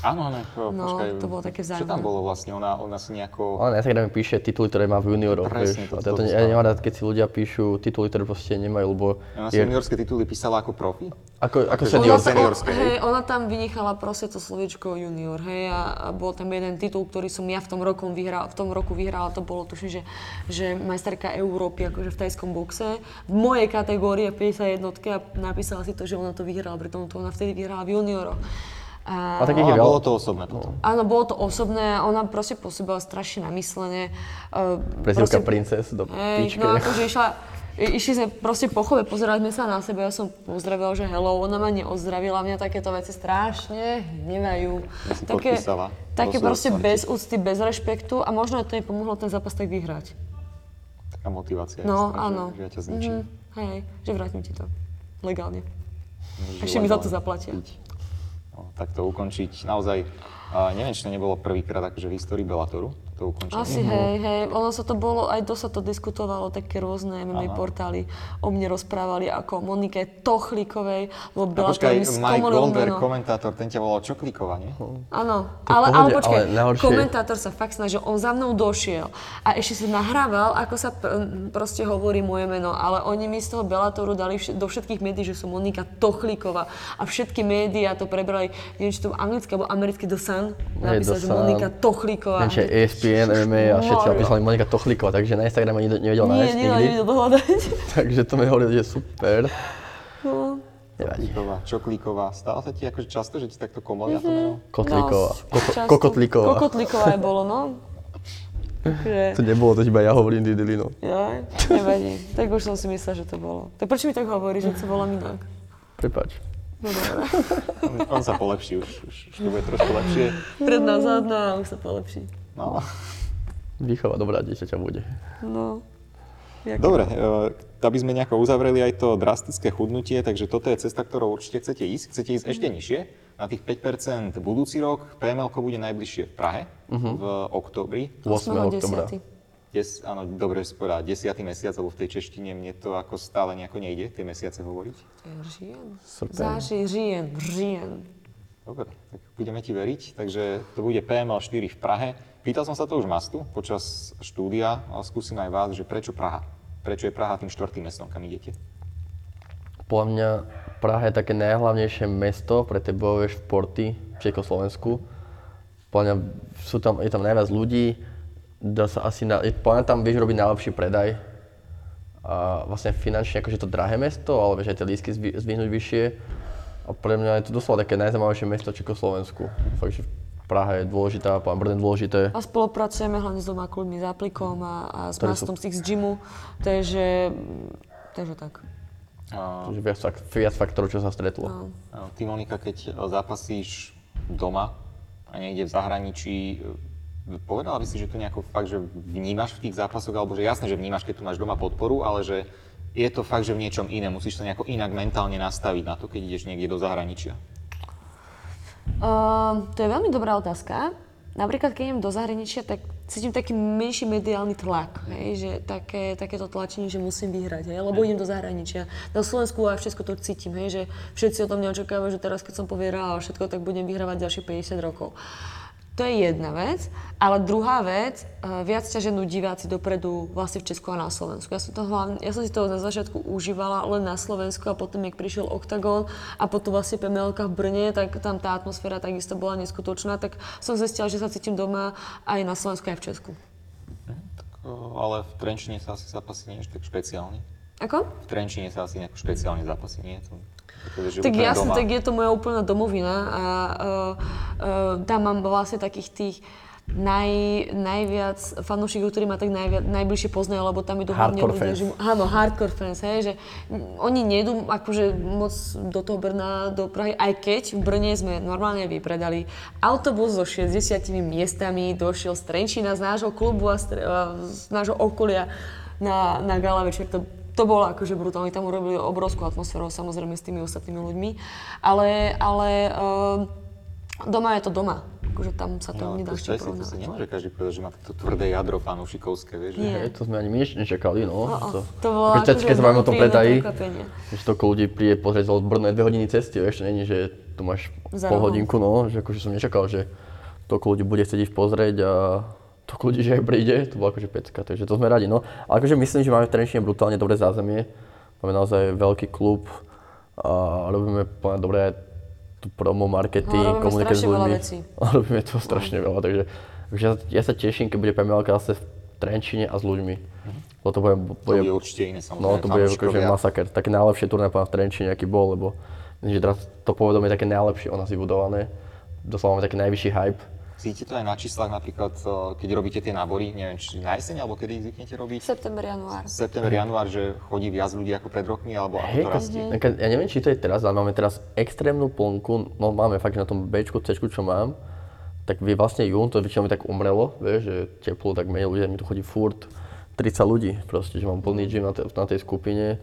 Áno, áno, po- No, počkaj. to bolo také Čo tam vzájomné. bolo vlastne? Ona, ona si nejako... Ale na Instagrame píše tituly, ktoré má v junioroch, Presne, to- A to, to to, som ja nemám rád, keď si ľudia píšu tituly, ktoré proste nemajú, lebo Ona si je, juniorské tituly písala ako profi? ako, ako akože senior. Ona seniorské, hej? ona tam vynechala proste to slovičko junior, hej, a, a bol tam jeden titul, ktorý som ja v tom, rokom vyhral, v tom roku vyhrala, to bolo tuším, že, že majsterka Európy, akože v tajskom boxe, v mojej kategórii v 51 a napísala si to, že ona to vyhrala, pritom to ona vtedy vyhrala v junioroch. A, A takých je Ale veľa. bolo to osobné potom. Áno, bolo to osobné, ona proste pôsobila strašne namyslene. Uh, Prezivka princes do Hej, pičke. no akože išla, išli sme proste po chove, pozerali sme sa na seba, ja som pozdravila, že hello, ona ma neozdravila, mňa takéto veci strašne hnevajú. podpísala také svojej proste smrti. bez úcty, bez rešpektu a možno to jej pomohlo ten zápas tak vyhrať. Taká motivácia. No, jasná, áno. Že, že ja ťa zničím. Mhm, hej, že vrátim ti to. Legálne. Ešte mi za to zaplatia. piť. No, tak to ukončiť. Naozaj, neviem, či to nebolo prvýkrát akože v histórii Bellatoru, to ukončenie. Asi hej, hej, ono sa to bolo, aj dosť sa to diskutovalo, také rôzne MMA portály o mne rozprávali ako Monike Tochlíkovej, lebo A Bellator počkaj, mi Mike Goldberg, meno. komentátor, ten ťa volal Čoklíková, nie? Áno, To ale, ale počkaj, ale najhoršie- komentátor sa fakt snažil, on za mnou došiel a ešte si nahrával, ako sa pr- proste hovorí moje meno, ale oni mi z toho Bellatoru dali vš- do všetkých médií, že som Monika Tochlíková a všetky médiá to prebrali, neviem, či to anglické alebo americký The Sun, napísal, že. Monika Tochlíková. Neviem, je ESPN, MMA a všetci Maria. napísali Monika Tochlíková, takže na Instagrame nikto nevedel Nie, nájsť nie, nikdy. nevedel dohľadať. (laughs) Takže to mi hovorili, že super. No, Nevadí. Čoklíková. Stále sa ti akože často, že ti takto komolia to meno? Kotlíková. no, Koko-. Kokotlíková. Kokotlíková aj bolo, no. (laughs) Takže... To nebolo, to iba ja hovorím Didili, no. Ja, nevadí. Tak už som si myslela, že to bolo. Tak prečo mi tak hovoríš, že to volám inak? Prepač. No. On, on sa polepší, už, už, už to bude trošku lepšie. Pred nás zadná a už sa polepší. No. Výchova dobrá dieťaťa bude. No. Jak... Dobre, e, aby sme nejako uzavreli aj to drastické chudnutie, takže toto je cesta, ktorou určite chcete ísť. Chcete ísť ešte nižšie, na tých 5% budúci rok. PML bude najbližšie v Prahe v októbri. 8. oktobra. 10. Des, áno, dobre si povedať, 10. mesiac, lebo v tej češtine mne to ako stále nejako nejde, tie mesiace hovoriť. Žien. Záži, žien, žien. Dobre, tak budeme ti veriť. Takže to bude PML 4 v Prahe. Pýtal som sa to už Mastu počas štúdia, ale skúsim aj vás, že prečo Praha? Prečo je Praha tým štvrtým mestom, kam idete? Podľa mňa Praha je také najhlavnejšie mesto pre tie bojové športy v Československu. Podľa mňa sú tam, je tam najviac ľudí, dá sa asi, na, podľa mňa tam vieš robiť najlepší predaj. A vlastne finančne akože to drahé mesto, ale vieš aj tie lístky zvy, zdvihnúť vyššie. A pre mňa je to doslova také najzaujímavejšie mesto v Československu. Fakt, že Praha je dôležitá, je dôležité. A spolupracujeme hlavne s dvoma klubmi, s Aplikom a, a s Mastom z X Gymu. Takže, takže tak. A, Takže viac, fakt- viac faktorov, čo sa stretlo. No. a ty, Monika, keď zápasíš doma a niekde v zahraničí, povedala by si, že to nejako fakt, že vnímaš v tých zápasoch, alebo že jasné, že vnímaš, keď tu máš doma podporu, ale že je to fakt, že v niečom iné. Musíš sa nejako inak mentálne nastaviť na to, keď ideš niekde do zahraničia. Uh, to je veľmi dobrá otázka. Napríklad, keď idem do zahraničia, tak cítim taký menší mediálny tlak, hej, že také, takéto tlačenie, že musím vyhrať, hej, lebo idem do zahraničia. Na Slovensku a v Česku to cítim, hej, že všetci o tom neočakávajú, že teraz, keď som povyhrala všetko, tak budem vyhrávať ďalšie 50 rokov. To je jedna vec, ale druhá vec, uh, viac ťa ženú diváci dopredu vlastne v Česku a na Slovensku. Ja som, to hlavne, ja som si to na začiatku užívala len na Slovensku a potom, jak prišiel Octagon a potom vlastne PMLka v Brne, tak tam tá atmosféra takisto bola neskutočná, tak som zistila, že sa cítim doma aj na Slovensku, aj v Česku. O, Ale v Trenčine sa asi zápasí nie tak špeciálne. Ako? V Trenčine sa asi nejako špeciálne zápasí nie to. Tak jasne, tak je to moja úplná domovina a uh, uh, tam mám vlastne takých tých naj, najviac fanúšikov, ktorí ma tak najviac, najbližšie poznajú, lebo tam idú hlavne ľudia, že, áno, hardcore fans, hej, že oni nejdú akože moc do toho Brna, do Prahy, aj keď v Brne sme normálne vypredali autobus so 60 miestami, došiel z Trenčína, z nášho klubu a z, a z nášho okolia na, na gala večer. To, to bolo akože brutálne, tam urobili obrovskú atmosféru samozrejme s tými ostatnými ľuďmi, ale, ale um, doma je to doma, akože tam sa to No, nedá to, ešte to, si, to si porovnávať. nemôže každý povedať, že má takto tvrdé jadro fanúšikovské, vieš, že Nie. Hej, to sme ani my ešte nečakali, no. O, o, to, to bolo akože keď sa bavíme o tom predaji, že toľko ľudí príde pozrieť z Brno dve hodiny cesty, vieš, to není, že tu máš Za pol hodinku, no, že akože som nečakal, že toľko ľudí bude chcieť ísť pozrieť a toľko ľudí, že aj príde, to bola akože pecka, takže to sme radi, no. Ale akože myslím, že máme v Trenčine brutálne dobré zázemie, máme naozaj veľký klub a robíme plne dobré tu promo, marketing, No, komunikáciu s ľuďmi. vecí. (laughs) A robíme to strašne veľa, takže, takže ja, ja sa teším, keď bude PMLK zase v Trenčine a s ľuďmi. Lebo to bude, to bude, bude určite iné, samozrejme. no, to bude akože masaker. Také najlepšie turné v Trenčine, aký bol, lebo myslím, že teraz to povedomie je také najlepšie o nás vybudované. Doslova máme taký najvyšší hype. Cítite to aj na číslach, napríklad, eh, keď robíte tie nábory, neviem, či na jeseň, alebo kedy ich zvyknete robiť? September, január. September, január, že chodí viac ľudí ako pred rokmi, alebo ako Hej, to rastie? to, ja neviem, či to je teraz, ale máme teraz extrémnu plnku, no máme fakt, že na tom Bčku, Cčku, čo mám, tak vy vlastne jún, to väčšinou mi tak umrelo, vieš, že teplo, tak menej ľudí, mi tu chodí furt 30 ľudí, proste, že mám plný gym na, te, na tej skupine.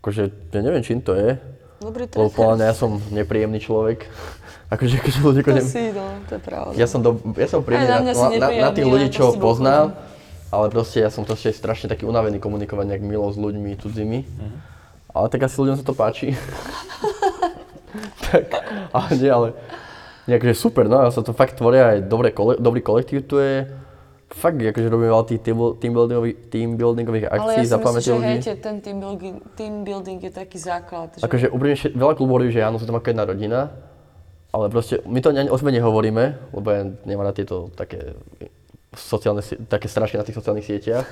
Akože, ja neviem, čím to je, Dobrý lebo mňa ja som nepríjemný človek. Akože, keď ľudia, To akože, si, no, to je pravda. ja som, do, ja som príjemný na na, si na, na, tých ľudí, čo poznám, ale proste ja som proste strašne taký unavený komunikovať nejak milo s ľuďmi cudzými. Mhm. Ale tak asi ľuďom sa to páči. tak, ale nie, ale nejakže super, no, ja sa to fakt tvoria aj dobré kole, dobrý kolektív tu je. Fakt, akože robíme veľa tých team, team, buildingových, team buildingových Ale akcií, ja si myslím, že ľudí. hejte, ten team building, team building je taký základ. Že... Akože úprimne veľa klubov hovorí, že áno, sú tam ako jedna rodina, ale proste my to ani o sebe nehovoríme, lebo ja nemám na tieto také sociálne, také strašne na tých sociálnych sieťach.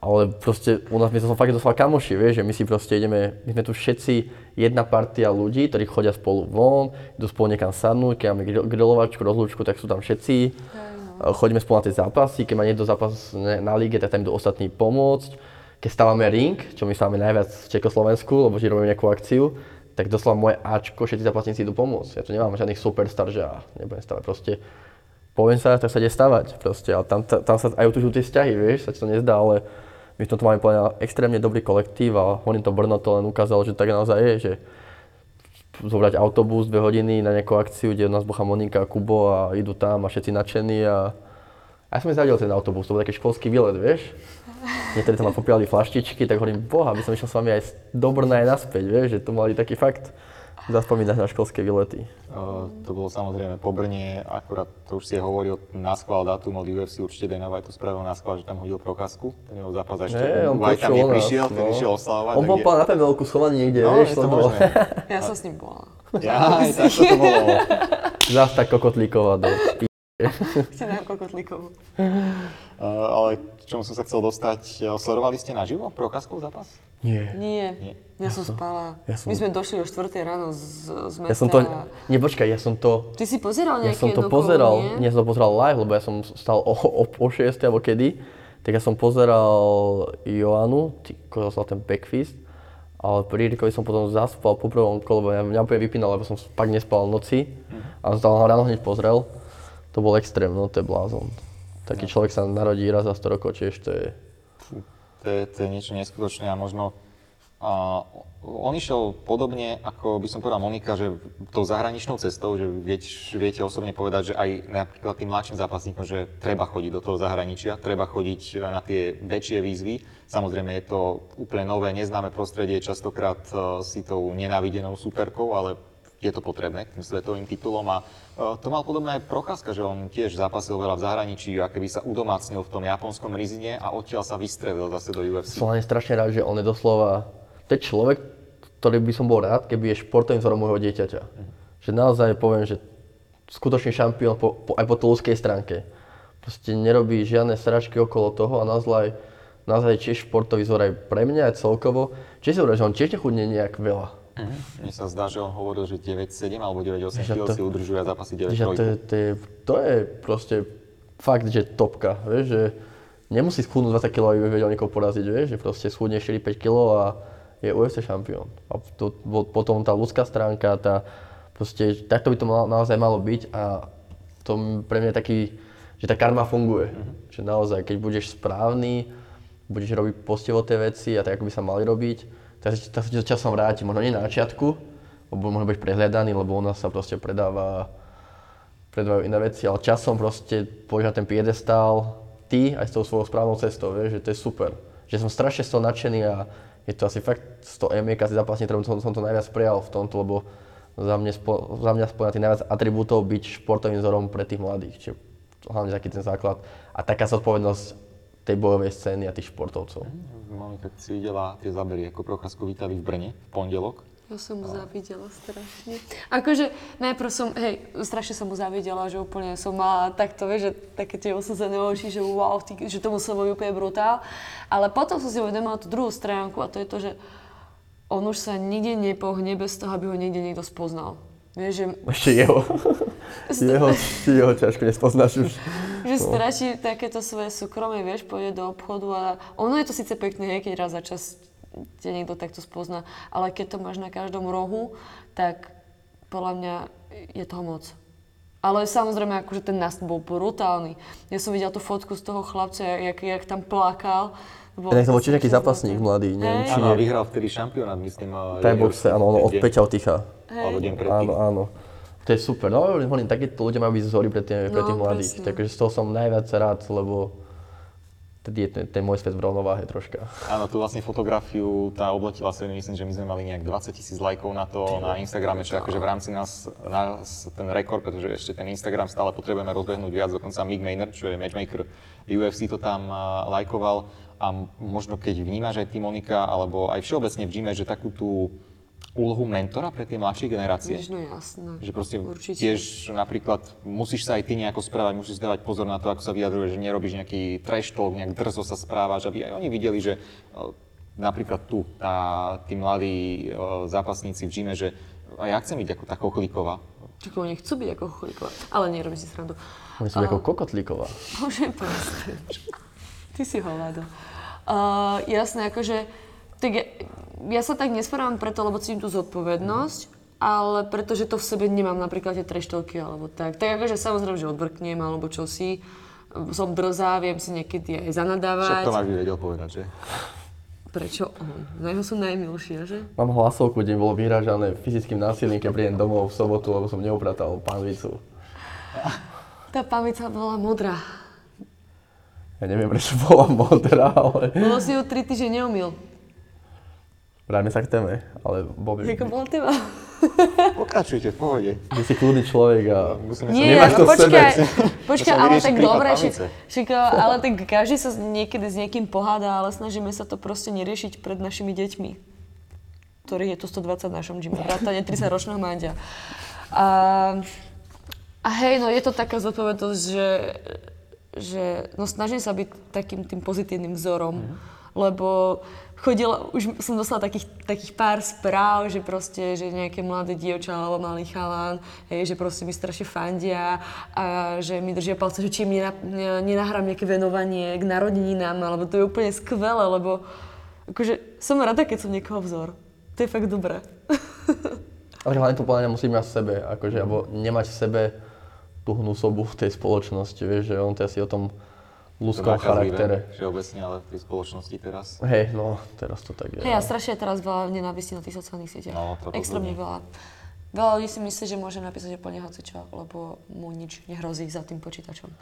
Ale proste u nás my sme fakt doslova kamoši, vieš, že my si proste ideme, my sme tu všetci jedna partia ľudí, ktorí chodia spolu von, idú spolu niekam sadnúť, keď máme grilovačku, rozlúčku, tak sú tam všetci. Chodíme spolu na tie zápasy, keď má niekto zápas na líge, tak tam idú ostatní pomôcť. Keď stávame ring, čo my stávame najviac v Čekoslovensku, lebo že robíme nejakú akciu, tak doslova moje Ačko, všetci zápasníci idú pomôcť. Ja tu nemám žiadnych superstar, že ja nebudem stavať. Proste poviem sa, tak sa ide stavať. Proste. A tam, tam sa aj utužujú tie vzťahy, vieš, sa ti to nezdá, ale my v tomto máme mňa extrémne dobrý kolektív a hovorím to Brno to len ukázalo, že tak naozaj je, že zobrať autobus dve hodiny na nejakú akciu, kde nás bocha Monika a Kubo a idú tam a všetci nadšení a ja som mi zavedel ten autobus, to bol taký školský výlet, vieš. Niektorí tam popíjali flaštičky, tak hovorím, boha, by som išiel s vami aj do Brna aj naspäť, vieš, že to mali taký fakt zaspomínať na školské výlety. Uh, to bolo samozrejme po Brne, akurát to už si hovoril na schvál dátum od UFC, určite Dana White to spravil na schvál, že tam hodil prokazku, ten jeho zápas a ešte Nie, on White tam neprišiel, ten no. išiel oslavovať. On bol na PML-ku schovaný niekde, No, vieš, to možné. Ja som s ním bola. Ja, aj tak to bolo. Zas tak kokotlíková do (laughs) p***. Ste na kokotlíkov. Uh, ale k čomu som sa chcel dostať, uh, sledovali ste naživo Prokaskov zápas? Nie. Nie, Nie. ja som spala. Ja som- My sme došli o 4 ráno z, z mesta. Ja som to, nie počkaj, ja som to, Ty si pozeral ja nejaké som to pozeral, nie? nie som to pozeral live, lebo ja som stal o, o, o 6 alebo kedy, tak ja som pozeral Joanu, ty kokos, ten backfist, ale pri Rikovi som potom zaspal po prvom kole, lebo ja mňa úplne vypínal, lebo som fakt nespal noci a som ráno hneď pozrel. To bol extrém, no to je blázon. Taký človek sa narodí raz za 100 rokov, čiže to je... To je, to je niečo neskutočné a možno a on išiel podobne, ako by som povedal Monika, že tou zahraničnou cestou, že viete, viete osobne povedať, že aj napríklad tým mladším zápasníkom, že treba chodiť do toho zahraničia, treba chodiť na tie väčšie výzvy. Samozrejme je to úplne nové, neznáme prostredie, častokrát eh, si tou nenávidenou superkou, ale je to potrebné tým svetovým titulom a e, to mal podobné aj Procházka, že on tiež zápasil veľa v zahraničí a keby sa udomácnil v tom japonskom rizine a odtiaľ sa vystrelil zase do UFC. Som hlavne strašne rád, že on je doslova, to je človek, ktorý by som bol rád, keby je športovým vzorom môjho dieťaťa. Že naozaj poviem, že skutočný šampión po, po, aj po tej ľudskej stránke. Proste nerobí žiadne sračky okolo toho a naozaj, naozaj je tiež športový vzor aj pre mňa, aj celkovo. Čiže si hovorím, že on tiež nechudne nejak veľa. Mne sa zdá, že on hovoril, že 9,7 alebo 9,8 Že kg si udržuje a zápasy Že to, je, 9,3. to, je, to je proste fakt, že topka, vieš, že nemusí schudnúť 20 kg, aby vedel niekoho poraziť, vieš, že proste schudne 4-5 kg a je UFC šampión. A to, potom tá ľudská stránka, tá, proste, takto by to mal, naozaj malo byť a to pre mňa je taký, že tá karma funguje. Mm-hmm. Že naozaj, keď budeš správny, budeš robiť postivo tie veci a tak, ako by sa mali robiť, tak, tak sa ti to časom vráti. Možno nie na začiatku, lebo možno budeš prehľadaný, lebo u nás sa proste predáva predávajú iné veci, ale časom proste pôjdeš na ten piedestál, ty aj s tou svojou správnou cestou, vieš, že to je super. Že som strašne z toho nadšený a je to asi fakt 100 emiek asi zápasne, ktorým som, som to najviac prijal v tomto, lebo za mňa, spo, za mňa spomína tých najviac atribútov byť športovým vzorom pre tých mladých, čiže hlavne taký ten základ a taká zodpovednosť tej bojovej scény a tých športovcov. Monika, si videla tie zábery, ako Procházku vítali v Brne v pondelok. Ja som mu závidela strašne. Akože najprv som, hej, strašne som mu závidela, že úplne som mala takto, vieš, že také tie oslzené oči, že wow, tí, že to muselo byť úplne brutál. Ale potom som si uvedomila tú druhú stránku a to je to, že on už sa nikde nepohne bez toho, aby ho niekde niekto spoznal. Vieš, že... Ešte jeho. (laughs) jeho, jeho ťažko nespoznáš už. Že stratí takéto svoje súkromie, vieš, pôjde do obchodu a ono je to síce pekné, hej, keď raz za čas ťa niekto takto spozná. Ale keď to máš na každom rohu, tak podľa mňa je toho moc. Ale samozrejme, akože ten nástup bol brutálny. Ja som videla tú fotku z toho chlapca, jak, jak tam plakal. Bol to bol nejaký zápasník mladý, neviem, či Áno, vyhral vtedy šampionát, myslím. Taj boxe, áno, od Peťa Oticha. Alebo deň predtým. Áno, áno. To je super. No, hovorím, takíto ľudia majú byť vzory pre, tých, pre tých no, mladých. Presne. Takže z toho som najviac rád, lebo tedy je ten, ten môj svet v rovnováhe troška. Áno, tú vlastne fotografiu, tá obletila sa, myslím, že my sme mali nejak 20 tisíc lajkov na to na Instagrame, čo akože v rámci nás, nás ten rekord, pretože ešte ten Instagram stále potrebujeme rozbehnúť viac, dokonca Mick Maynard, čo je matchmaker UFC, to tam lajkoval a možno keď vnímaš aj ty Monika, alebo aj všeobecne v gyme, že takú tú úlohu mentora pre tie mladšie generácie. Jež, no jasné. Že proste Určite. tiež napríklad musíš sa aj ty nejako správať, musíš dávať pozor na to, ako sa vyjadruje, že nerobíš nejaký trash talk, nejak drzo sa správaš, aby aj oni videli, že napríklad tu, tá, tí mladí zápasníci v gyme, že aj ja chcem byť ako tá koklíková. Čiže oni chcú byť ako koklíková, ale nerobí si srandu. Oni sú ako kokotlíková. Bože, Ty si hovado. Uh, jasné, akože, tak ja, ja sa tak nesprávam preto, lebo cítim tú zodpovednosť, ale pretože to v sebe nemám napríklad tie treštolky alebo tak. Tak akože samozrejme, že odbrknem alebo čo si. Som drzá, viem si niekedy aj zanadávať. Však to by vedel povedať, že? Prečo on? Na jeho som najmilšia, že? Mám hlasovku, kde bolo vyhražané fyzickým násilím, keď prídem domov v sobotu, lebo som neupratal pánvicu. (laughs) Tá pánvica bola modrá. Ja neviem, prečo bola modrá, ale... Bolo si ju tri týždne neumil. Vráťme sa k téme, ale Bobby... Ako bola téma? (laughs) Pokračujte, v pohode. Ty si kľudný človek a Musíme Nie, nemáš to počkaj, v sebe. počkaj, ale tak dobre, však, ale tak každý sa niekedy s niekým poháda, ale snažíme sa to proste neriešiť pred našimi deťmi, ktorých je to 120 v našom gyme, vrátane 30 ročného mandia. A, a hej, no je to taká zodpovednosť, že, že no snažím sa byť takým tým pozitívnym vzorom, mm. lebo chodila, už som dostala takých, takých pár správ, že proste, že nejaké mladé dievča alebo malý chalán, hej, že proste mi strašne fandia a že mi držia palce, že či im nenahrám nejaké venovanie k narodeninám, alebo to je úplne skvelé, lebo akože som rada, keď som niekoho vzor. To je fakt dobré. Ale hlavne to podľa musí mať v sebe, akože, alebo nemať v sebe tú hnusobu v tej spoločnosti, vieš, že on to asi o tom ľudskom charaktere. Všeobecne, ale v tej spoločnosti teraz. Hej, no, teraz to tak je. Hej, a strašne teraz veľa nenávistí na tých sociálnych sieťach. No, Extrémne veľa. Veľa ľudí si myslí, že môže napísať úplne hocičo, lebo mu nič nehrozí za tým počítačom.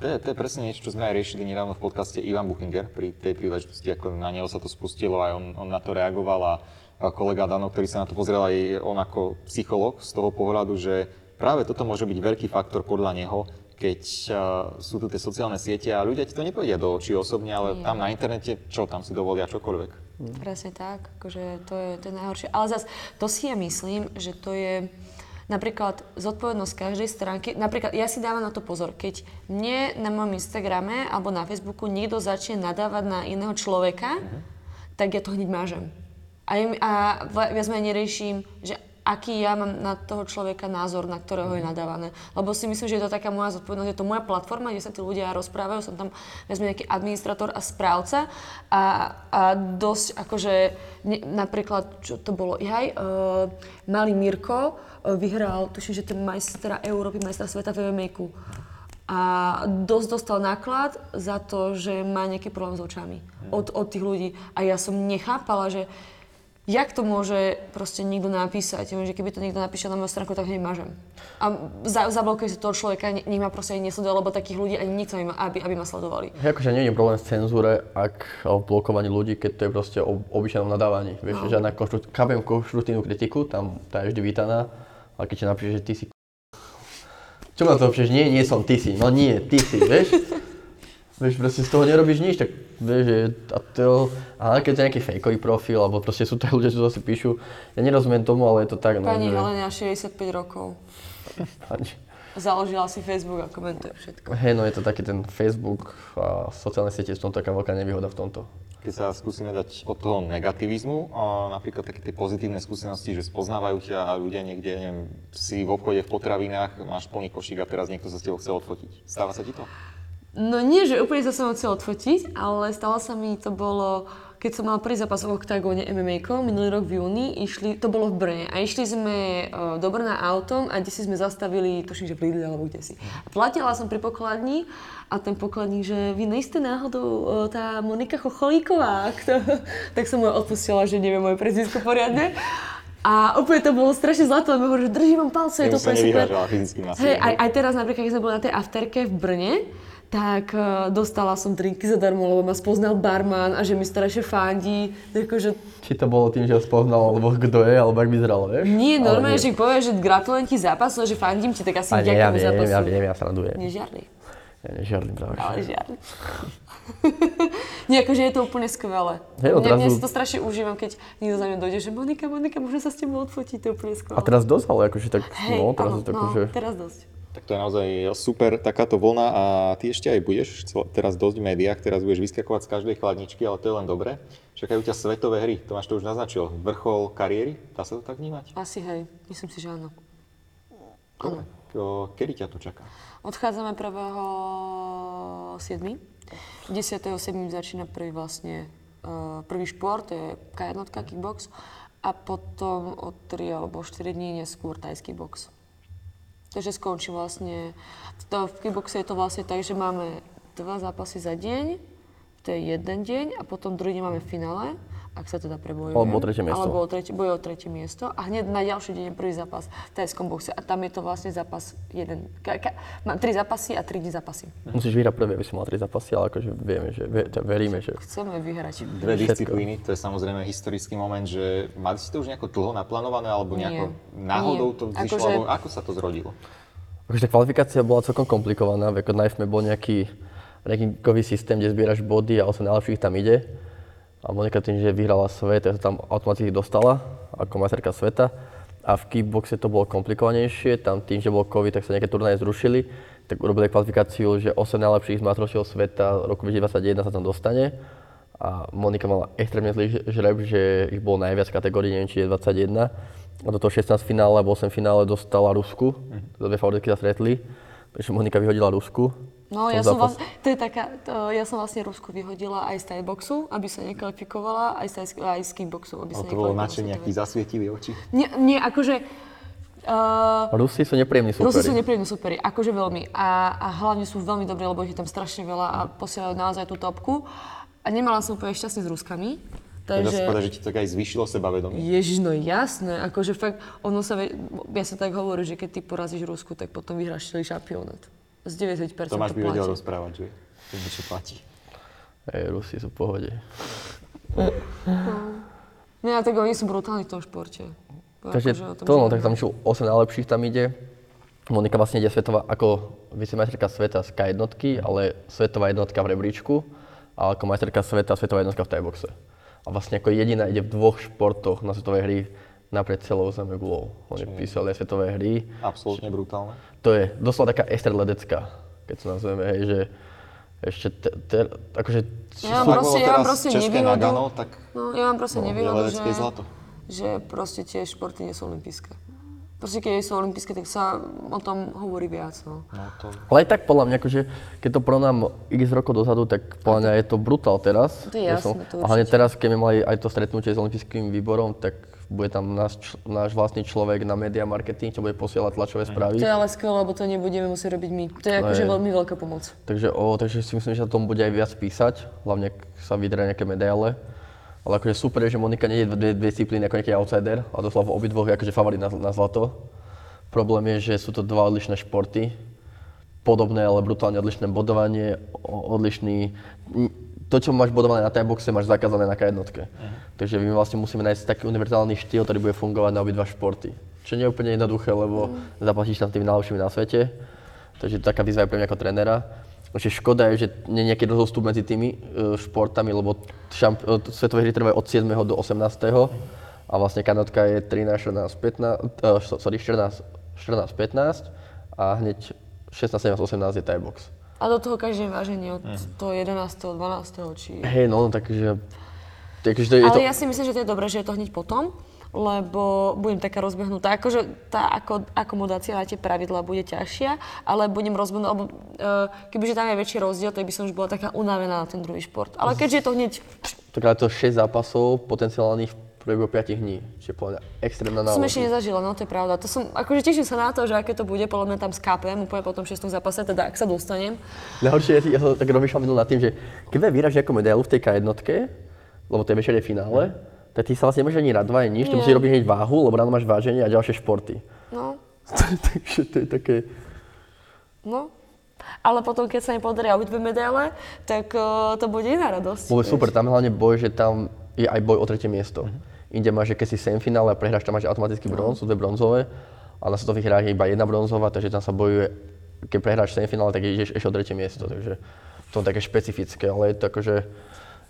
To je, to je presne niečo, čo sme aj riešili nedávno v podcaste Ivan Buchinger pri tej príležitosti, ako na neho sa to spustilo, aj on, on na to reagoval a, a kolega Dano, ktorý sa na to pozrel aj on ako psychológ z toho pohľadu, že práve toto môže byť veľký faktor podľa neho, keď uh, sú tu tie sociálne siete a ľudia ti to nepovedia do očí osobne, ale Nie. tam na internete, čo tam si dovolia čokoľvek. Mm. Presne tak, akože to je, to je najhoršie. Ale zase to si ja myslím, že to je napríklad zodpovednosť každej stránky. Napríklad ja si dávam na to pozor, keď mne na mojom Instagrame alebo na Facebooku niekto začne nadávať na iného človeka, mm-hmm. tak ja to hneď mážem. A, a viac menej neriešim, že aký ja mám na toho človeka názor, na ktorého je nadávané. Lebo si myslím, že je to taká moja zodpovednosť, je to moja platforma, kde sa tí ľudia rozprávajú, som tam vezme nejaký administrator a správca a, a dosť akože, ne, napríklad, čo to bolo, jaj, uh, malý Mirko uh, vyhral, tuším, že ten majstra Európy, majstra sveta v mma a dosť dostal náklad za to, že má nejaký problém s očami od, od tých ľudí. A ja som nechápala, že jak to môže proste niekto napísať. Ja viem, že keby to niekto napíše na moju stránku, tak hneď mažem. A za, zablokuje si toho človeka, ne- nech ma proste ani nesleduje, lebo takých ľudí ani nikto nemá, aby, aby ma sledovali. Hej, akože nie je problém v cenzúre, ak blokovaní ľudí, keď to je proste o obyčajnom nadávaní. Vieš, no. žiadna konštru- chápem konštruktívnu kritiku, tam tá je vždy vítaná, ale keď ti napíšeš, že ty si čo ma to píšeš, nie, nie som ty si, no nie, ty si, vieš? (laughs) Vieš, proste z toho nerobíš nič, tak vieš, a to, a keď to je nejaký fejkový profil, alebo proste sú to ľudia, čo to si píšu, ja nerozumiem tomu, ale je to tak, no, Pani že... Helena, 65 rokov. Pani. Založila si Facebook a komentuje všetko. Hej, no je to taký ten Facebook a sociálne siete sú taká veľká nevýhoda v tomto. Keď sa skúsime dať od toho negativizmu, a napríklad také tie pozitívne skúsenosti, že spoznávajú ťa a ľudia niekde, neviem, si v obchode v potravinách, máš plný košík a teraz niekto sa s tebou chce odfotiť. Stáva sa ti to? No nie, že úplne sa som chcel odfotiť, ale stalo sa mi, to bolo, keď som mal prvý zápas v oktagóne MMA, minulý rok v júni, išli, to bolo v Brne a išli sme uh, do Brna autom a kde si sme zastavili, tuším, že v Lidli alebo kde si. A platila som pri pokladni a ten pokladník, že vy nejste náhodou uh, tá Monika Chocholíková, kto... (laughs) tak som mu odpustila, že neviem moje prezvisko poriadne. A úplne to bolo strašne zlato, lebo hovorí, že držím vám palce, je to úplne super. Hej, aj, aj teraz napríklad, keď sme boli na tej afterke v Brne, tak uh, dostala som drinky zadarmo, lebo ma spoznal barman a že mi strašne fandí. Takže Či to bolo tým, že ho spoznal, alebo kto je, alebo ak vyzeral, vieš? nie, normálne, nie. že povie, že gratulujem ti zápasu, že fandím ti, tak asi A nie, ja viem, zápasu. ja viem, ja srandujem. Nežiarli, Ja nežiarlim práve. ale žiarli. (laughs) nie, akože je to úplne skvelé. Hej, odrazu- mne si to strašne užívam, keď niekto za mňa dojde, že Monika, Monika, môžem sa s tebou odfotiť, to je úplne skvelé. A teraz dosť, ale akože tak, Hej, no, teraz áno, je to no, akože... teraz dosť. Tak to je naozaj super takáto vlna a ty ešte aj budeš teraz dosť v médiách, teraz budeš vyskakovať z každej chladničky, ale to je len dobre. Čakajú ťa svetové hry, Tomáš to už naznačil. Vrchol kariéry, dá sa to tak vnímať? Asi hej, myslím si, že áno. Áno. O, Kedy ťa to čaká? Odchádzame 1. 7. 10. 7. začína prvý vlastne uh, prvý šport, to je K1 kickbox a potom o 3 alebo 4 dní neskôr tajský box. Takže skončí vlastne, to, v kickboxe je to vlastne tak, že máme dva zápasy za deň, to je jeden deň a potom druhý deň máme finále, ak sa teda prebojuje. Alebo o tretie miesto. Alebo o tretie, boje o tretie miesto a hneď na ďalší deň je prvý zápas v tajskom boxe a tam je to vlastne zápas jeden. Ka, ka, mám tri zápasy a tri dní zápasy. Musíš vyhrať prvý, aby si mal tri zápasy, ale akože vieme, že ve, veríme, že... Chceme vyhrať. Dve disciplíny, to je samozrejme historický moment, že mali si to už nejako dlho naplánované, alebo Nie. nejako náhodou Nie. to vzýšlo, Akože- alebo ako sa to zrodilo? Akože tá kvalifikácia bola celkom komplikovaná, ako najmä bol nejaký rankingový systém, kde zbieraš body a 8 najlepších tam ide. A Monika tým, že vyhrala svet, tak sa tam automaticky dostala ako majsterka sveta. A v kickboxe to bolo komplikovanejšie, tam tým, že bol COVID, tak sa nejaké turnaje zrušili, tak urobili kvalifikáciu, že 8 najlepších z majstrovstiev sveta roku 2021 sa tam dostane. A Monika mala extrémne zlý žreb, že ich bolo najviac kategórií, neviem, či je 21. A do toho 16 finále alebo 8 finále dostala Rusku, to dve favoritky sa stretli, takže Monika vyhodila Rusku. No, ja som, vlastne, to je taká, to, ja som vlastne Rusku vyhodila aj z Thai boxu, aby sa nekvalifikovala, aj z, thai, aj z kickboxu, aby sa Ale to bolo nekvalifikovala. nadšenie, aký zasvietili oči. Nie, nie, akože... Uh, Rusi sú nepríjemní Rusi sú superi. nepríjemní superi, akože veľmi. A, a hlavne sú veľmi dobrí, lebo ich je tam strašne veľa a posielajú naozaj tú topku. A nemala som úplne šťastne s Ruskami. Dá sa Takže... povedať, že ti to tak aj zvýšilo sebavedomie. Ježiš, no jasné, akože fakt, ono sa, vie, ja sa tak hovorí, že keď ty porazíš Rusku, tak potom vyhráš celý šampionát. Z 90% Tomáš to by vedel platí. rozprávať, že to niečo platí. Ej, Rusi sú v pohode. Nie, tak oni sú brutálni v tom športe. Takže to, no, tak tam išlo 8 najlepších tam ide. Monika vlastne ide svetová ako vicemajsterka sveta z K1, ale svetová jednotka v rebríčku a ako majsterka sveta, svetová jednotka v tajboxe. A vlastne ako jediná ide v dvoch športoch na svetové hry napriek celou zemegulou. Oni písali aj svetové hry. Absolútne brutálne. To je doslova taká Ester Ledecká, keď to nazveme, hej, že ešte te, te, akože Ja mám proste, ja mám proste nevýhodu. Nagano, tak No, ja mám proste no, nevýhodu, že... zlato. že proste tie športy nie sú olympijské. Proste keď sú olympijské, tak sa o tom hovorí viac. No. No to... Ale aj tak podľa mňa, akože, keď to porovnám x rokov dozadu, tak podľa mňa je to brutál teraz. To je Ja jasné, to a hlavne určite. teraz, keď sme mali aj to stretnutie s olympijským výborom, tak bude tam náš, náš vlastný človek na media marketing, čo bude posielať tlačové správy. To je ale skvelé, lebo to nebudeme musieť robiť my. To je akože je- veľmi veľká pomoc. Takže, o, takže si myslím, že sa tomu bude aj viac písať, hlavne ak sa vydria nejaké medaile. Ale akože super je, že Monika nie je dve, dve disciplíny ako nejaký outsider, a doslova v obidvoch je akože favorit na, na zlato. Problém je, že sú to dva odlišné športy, podobné, ale brutálne odlišné bodovanie, odlišný... To, čo máš bodované na boxe, máš zakázané na K1. Takže my vlastne musíme nájsť taký univerzálny štýl, ktorý bude fungovať na obidva športy. Čo nie je úplne jednoduché, lebo zaplatíš tam tými najlepšími na svete. Takže taká výzva je pre mňa ako trénera. Takže škoda je, že nie je nejaký rozostup medzi tými e, športami, lebo šamp- e, svetové hry trvajú od 7. do 18. A vlastne kanotka je 13, 14, 15, uh, sorry, 14, 14, 15 a hneď 16, 17, 18 je box. A do toho každé váženie od toho 11. 12. či... Hej, no, takže... Takže to, je Ale to, ja si myslím, že to je dobré, že je to hneď potom, lebo budem taká rozbehnutá. Akože tá ako, akomodácia na tie pravidlá bude ťažšia, ale budem rozbehnutá, lebo uh, kebyže tam je väčší rozdiel, tak by som už bola taká unavená na ten druhý šport. Ale keďže je to hneď, tak ale to 6 zápasov potenciálnych priebehu 5 dní, čiže podľa extrémna to som ešte nálož. nezažila, no to je pravda. To som, akože teším sa na to, že aké to bude, podľa mňa tam skápem úplne po tom šestom zápase, teda ak sa dostanem. Najhoršie je, ja som tak rozmýšľal minul nad tým, že keď vyhráš nejakú medailu v tej K1, lebo to je večer je finále, tak ty sa vlastne nemôžeš ani radovať nič, Nie. musíš robiť hneď váhu, lebo ráno máš váženie a ďalšie športy. No, (laughs) Takže to je také... no. Ale potom, keď sa mi podaria obidve medaile, tak uh, to bude iná radosť. Vieš. super, tam hlavne boj, že tam je aj boj o tretie miesto. Inde máš, že keď si semifinále a prehráš, tam máš automaticky bronz, sú dve bronzové. A na svetových hrách je iba jedna bronzová, takže tam sa bojuje, keď prehráš semifinále, tak ideš ešte o tretie miesto, takže to je také špecifické, ale je to akože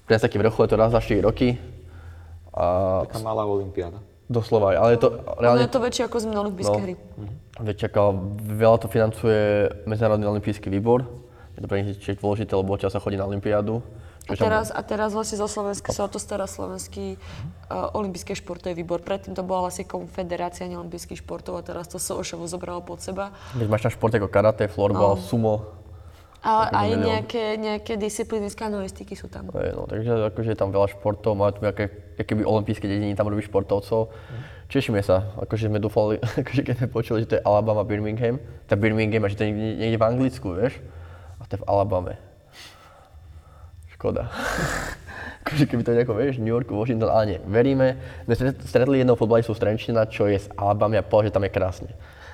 pre nás taký vrchol, je to raz za 4 roky. A Taká malá olimpiáda. doslova, ale je to Ono reálne je to väčšie ako z minulých olympijské No. hry. Veď čakal, veľa to financuje Medzinárodný olimpijský výbor. Je to pre nich tiež dôležité, lebo odtiaľ sa chodí na olympiádu. A teraz, a teraz vlastne zo Slovenska sa o to stará Slovenský uh, olimpijský športový výbor. Predtým to bola vlastne konfederácia neolimpijských športov a teraz to SOŠOVO zobralo pod seba. Veď máš tam šport ako karate, florbal, No. sumo. Ale aj milión. nejaké, nejaké disciplíny z kanoistiky sú tam. Hej, no, takže akože je tam veľa športov, máme tu nejaké keby olympijské dediny, tam robí športovcov. Tešíme sa, akože sme dúfali, (laughs) akože keď sme počuli, že to je Alabama, Birmingham, tak Birmingham a že to je niekde, niekde v Anglicku, vieš? A to je v Alabame. Škoda. (laughs) akože keby to nejako, vieš, New York, Washington, ale nie, veríme. My sme stretli jedného futbalistu z Trenčina, čo je z Alabamy a povedal, že tam je krásne.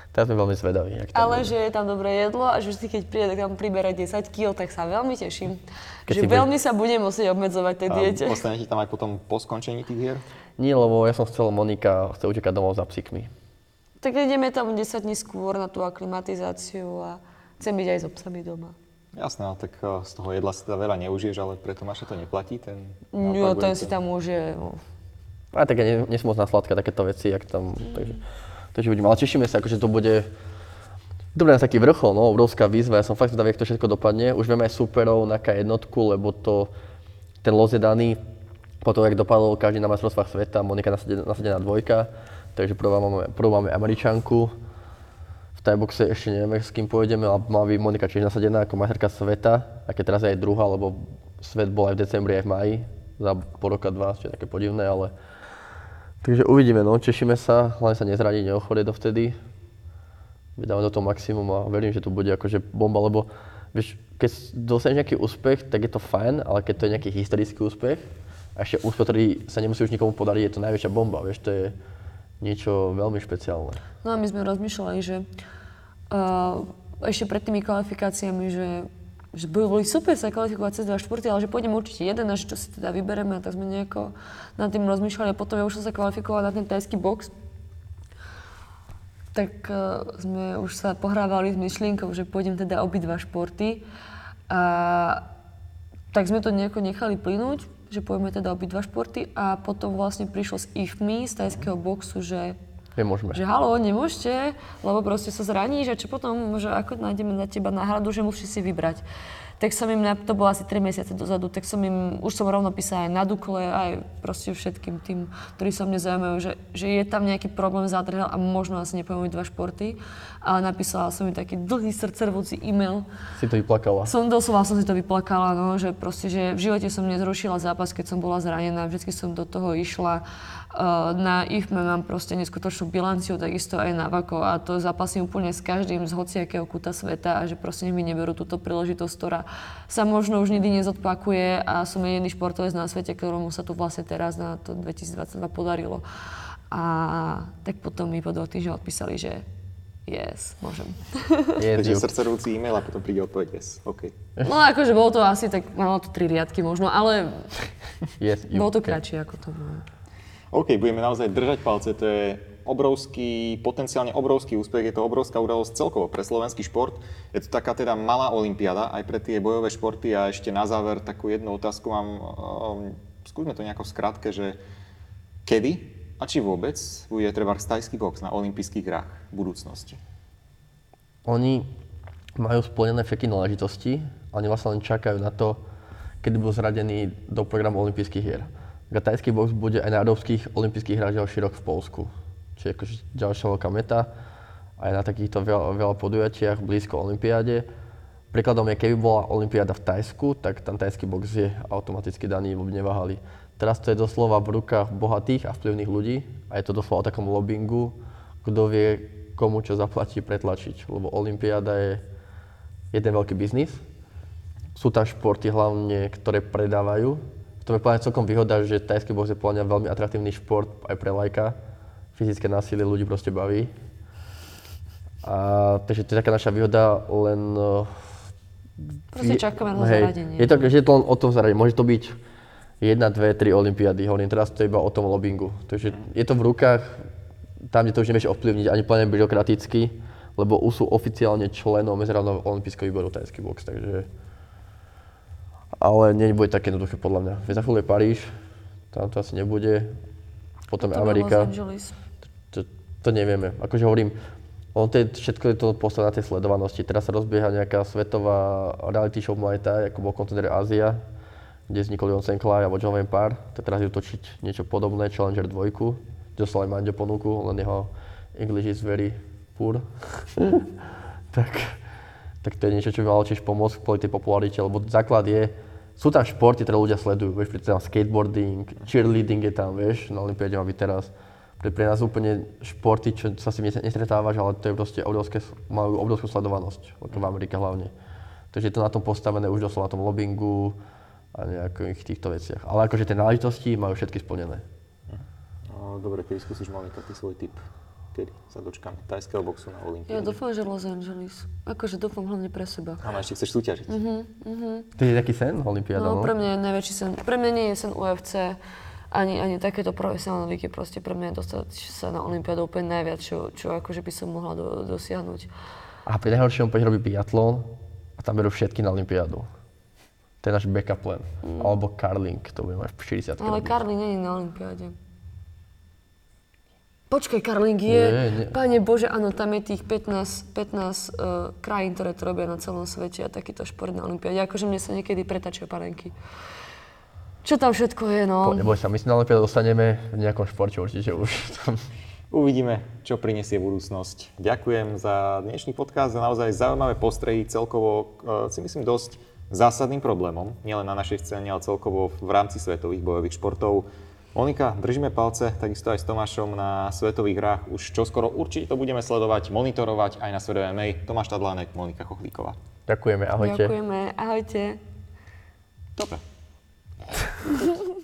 Teraz sme veľmi zvedaví, jak tam Ale bude. že je tam dobré jedlo a že vždy, keď príde, tak tam pribere 10 kg, tak sa veľmi teším. Keď že si bude- veľmi sa budem musieť obmedzovať tej A diete. ostanete tam aj potom po skončení tých hier? Nie, lebo ja som chcel, Monika chce utekať domov za psíkmi. Tak ideme tam 10 dní skôr na tú aklimatizáciu a chcem byť aj s obsami doma. Jasné, ale tak eh, z toho jedla si teda veľa neužiješ, ale pre Tomáša to neplatí. Ten, Jo, naopak ten si tam môže... no. A tak moc na sladké takéto veci, jak tam, takže, takže uvidíme. Ale tešíme sa, akože to bude, Dobre, nás taký vrchol, no, obrovská výzva. Ja som fakt zvedavý, jak to všetko dopadne. Už vieme aj superov na K1, lebo to, ten los je daný po tom, jak dopadol každý na majstrovstvách sveta. Monika nasadená, nasadená dvojka, takže prvá máme, prvú máme Američanku. V Thaiboxe ešte nevieme, s kým pôjdeme, ale má byť Monika tiež nasadená ako majsterka sveta. A keď teraz aj druhá, lebo svet bol aj v decembri, aj v maji. Za po roka, dva, čo je také podivné, ale... Takže uvidíme, no, tešíme sa, hlavne sa nezradí, neochorie dovtedy vydáme do toho maximum a verím, že to bude akože bomba, lebo vieš, keď dosiahneš nejaký úspech, tak je to fajn, ale keď to je nejaký historický úspech, a ešte úspech, ktorý sa nemusí už nikomu podariť, je to najväčšia bomba, vieš, to je niečo veľmi špeciálne. No a my sme rozmýšľali, že uh, ešte pred tými kvalifikáciami, že že boli super sa kvalifikovať cez dva športy, ale že pôjdeme určite jeden a že čo si teda vybereme, tak sme nejako nad tým rozmýšľali a potom ja už som sa kvalifikovala na ten tajský box. Tak uh, sme už sa pohrávali s myšlienkou, že pôjdem teda obidva športy. A tak sme to nejako nechali plynúť, že pôjdeme teda obidva športy a potom vlastne prišlo z IFMI, z tajského boxu, že Je môžeme. že halo, nemôžete, lebo proste sa zraníš a čo potom, že ako nájdeme na teba náhradu, že musíš si vybrať. tak som im, to bolo asi 3 mesiace dozadu, tak som im, už som rovno písala aj na Dukle, aj proste všetkým tým, ktorí sa mne zaujímajú, že, že je tam nejaký problém zadrhel a možno asi nepoviem dva športy. Ale napísala som im taký dlhý srdcervúci e-mail. Si to vyplakala. Som doslova som si to vyplakala, no, že proste, že v živote som nezrušila zápas, keď som bola zranená, vždy som do toho išla. Uh, na IFME mám proste neskutočnú bilanciu, takisto aj na VAKO a to zápasím úplne s každým z hociakého kúta sveta a že proste mi neberú túto príležitosť, ktorá sa možno už nikdy nezodpakuje a som jediný športovec na svete, ktorému sa to vlastne teraz na to 2022 podarilo. A tak potom mi po dvoch týždňoch odpísali, že yes, môžem. Yes, Takže srdcervúci e-mail a potom príde odpoveď yes. OK. No akože bolo to asi tak, malo to tri riadky možno, ale Yes, you. bolo to kratšie ako to bolo. OK, budeme naozaj držať palce, to je obrovský, potenciálne obrovský úspech, je to obrovská udalosť celkovo pre slovenský šport. Je to taká teda malá olimpiada aj pre tie bojové športy a ešte na záver takú jednu otázku mám, um, skúsme to nejako v skratke, že kedy a či vôbec bude treba tajský box na olympijských hrách v budúcnosti? Oni majú splnené všetky náležitosti, ale vlastne len čakajú na to, kedy budú zradení do programu olympijských hier. Tajský box bude aj na Európskych olympijských hrách ďalší rok v Polsku. Čiže akože ďalšia veľká meta. Aj na takýchto veľa, veľa podujatiach blízko olympiáde. Príkladom je, keby bola olympiáda v Tajsku, tak tam tajský box je automaticky daný, by neváhali. Teraz to je doslova v rukách bohatých a vplyvných ľudí a je to doslova o takom lobbingu, kto vie, komu čo zaplatí pretlačiť, lebo olympiáda je jeden veľký biznis. Sú tam športy hlavne, ktoré predávajú. V tom je plne celkom výhoda, že tajský box je plne veľmi atraktívny šport aj pre lajka. Fyzické násilie ľudí proste baví. A, takže to je taká naša výhoda, len... eh, Proste čakáme na zaradenie. Je to, že je to len o tom zaradení. Môže to byť jedna, dve, tri olympiády. Hovorím, teraz to je iba o tom lobbingu. Takže je to v rukách, tam, kde to už nevieš ovplyvniť, ani plne byrokraticky, lebo už sú oficiálne členom Medzinárodného olympijského výboru tajský box, takže... Ale nebude také jednoduché podľa mňa. Veď za chvíľu je Paríž, tam to asi nebude, potom bolo Amerika, to, to nevieme. Akože hovorím, on to je, všetko je to postavené na tej sledovanosti. Teraz sa rozbieha nejaká svetová reality show Muay Thai, ako bol Contender Asia, kde vznikol Jon Sinclair a John Parr. Tak teraz idú točiť niečo podobné, Challenger 2. Dostal aj Manďo ponuku, len jeho English is very poor. (laughs) tak, tak to je niečo, čo by malo tiež pomôcť kvôli tej popularite, lebo základ je, sú tam športy, ktoré ľudia sledujú, vieš, tam skateboarding, cheerleading je tam, vieš, na Olympiáde má byť teraz. Pre, pre nás úplne športy, čo sa si nestretávaš, ale to je proste obrovské, majú obrovskú sledovanosť, v Amerike hlavne. Takže je to na tom postavené už doslova na tom lobbingu a nejakých týchto veciach. Ale akože tie náležitosti majú všetky splnené. Dobre, kedy skúsiš Monika, ty svoj tip? Kedy sa dočkáme tajského boxu na Ja Olympiáde? dúfam, že Los Angeles. Akože dúfam hlavne pre seba. Áno, ešte chceš súťažiť. To je taký sen, Olympiáda, No, no? pre mňa je najväčší sen. Pre mňa nie je sen UFC, ani, ani takéto profesionálne výky. Proste pre mňa je dostať sa na Olympiádu úplne najviac, čo, čo akože by som mohla do, dosiahnuť. A pri najhoršom poď robí biatlon a tam berú všetky na Olympiádu. To je náš backup plan. Alebo curling, to bude mať v 60 Ale robiť. Karling není na Olympiáde. Počkaj, Karling je, Nie, nie. Pane Bože, áno, tam je tých 15, 15 uh, krajín, ktoré to robia na celom svete a takýto šport na Olympiáde. Akože mne sa niekedy pretačia panenky. Čo tam všetko je, no? Po- Neboj sa, my si na Olympiádu dostaneme v nejakom športe určite už. Tam Uvidíme, čo prinesie budúcnosť. Ďakujem za dnešný podcast a naozaj zaujímavé postrehy celkovo, eh, si myslím, dosť zásadným problémom, nielen na našej scéne, ale celkovo v rámci svetových bojových športov. Monika, držíme palce, takisto aj s Tomášom na svetových hrách. Už čoskoro určite to budeme sledovať, monitorovať aj na Svete MMA. Tomáš Tadlánek, Monika Chochlíková. Ďakujeme, ahojte. Ďakujeme, ahojte. Dobre. (laughs)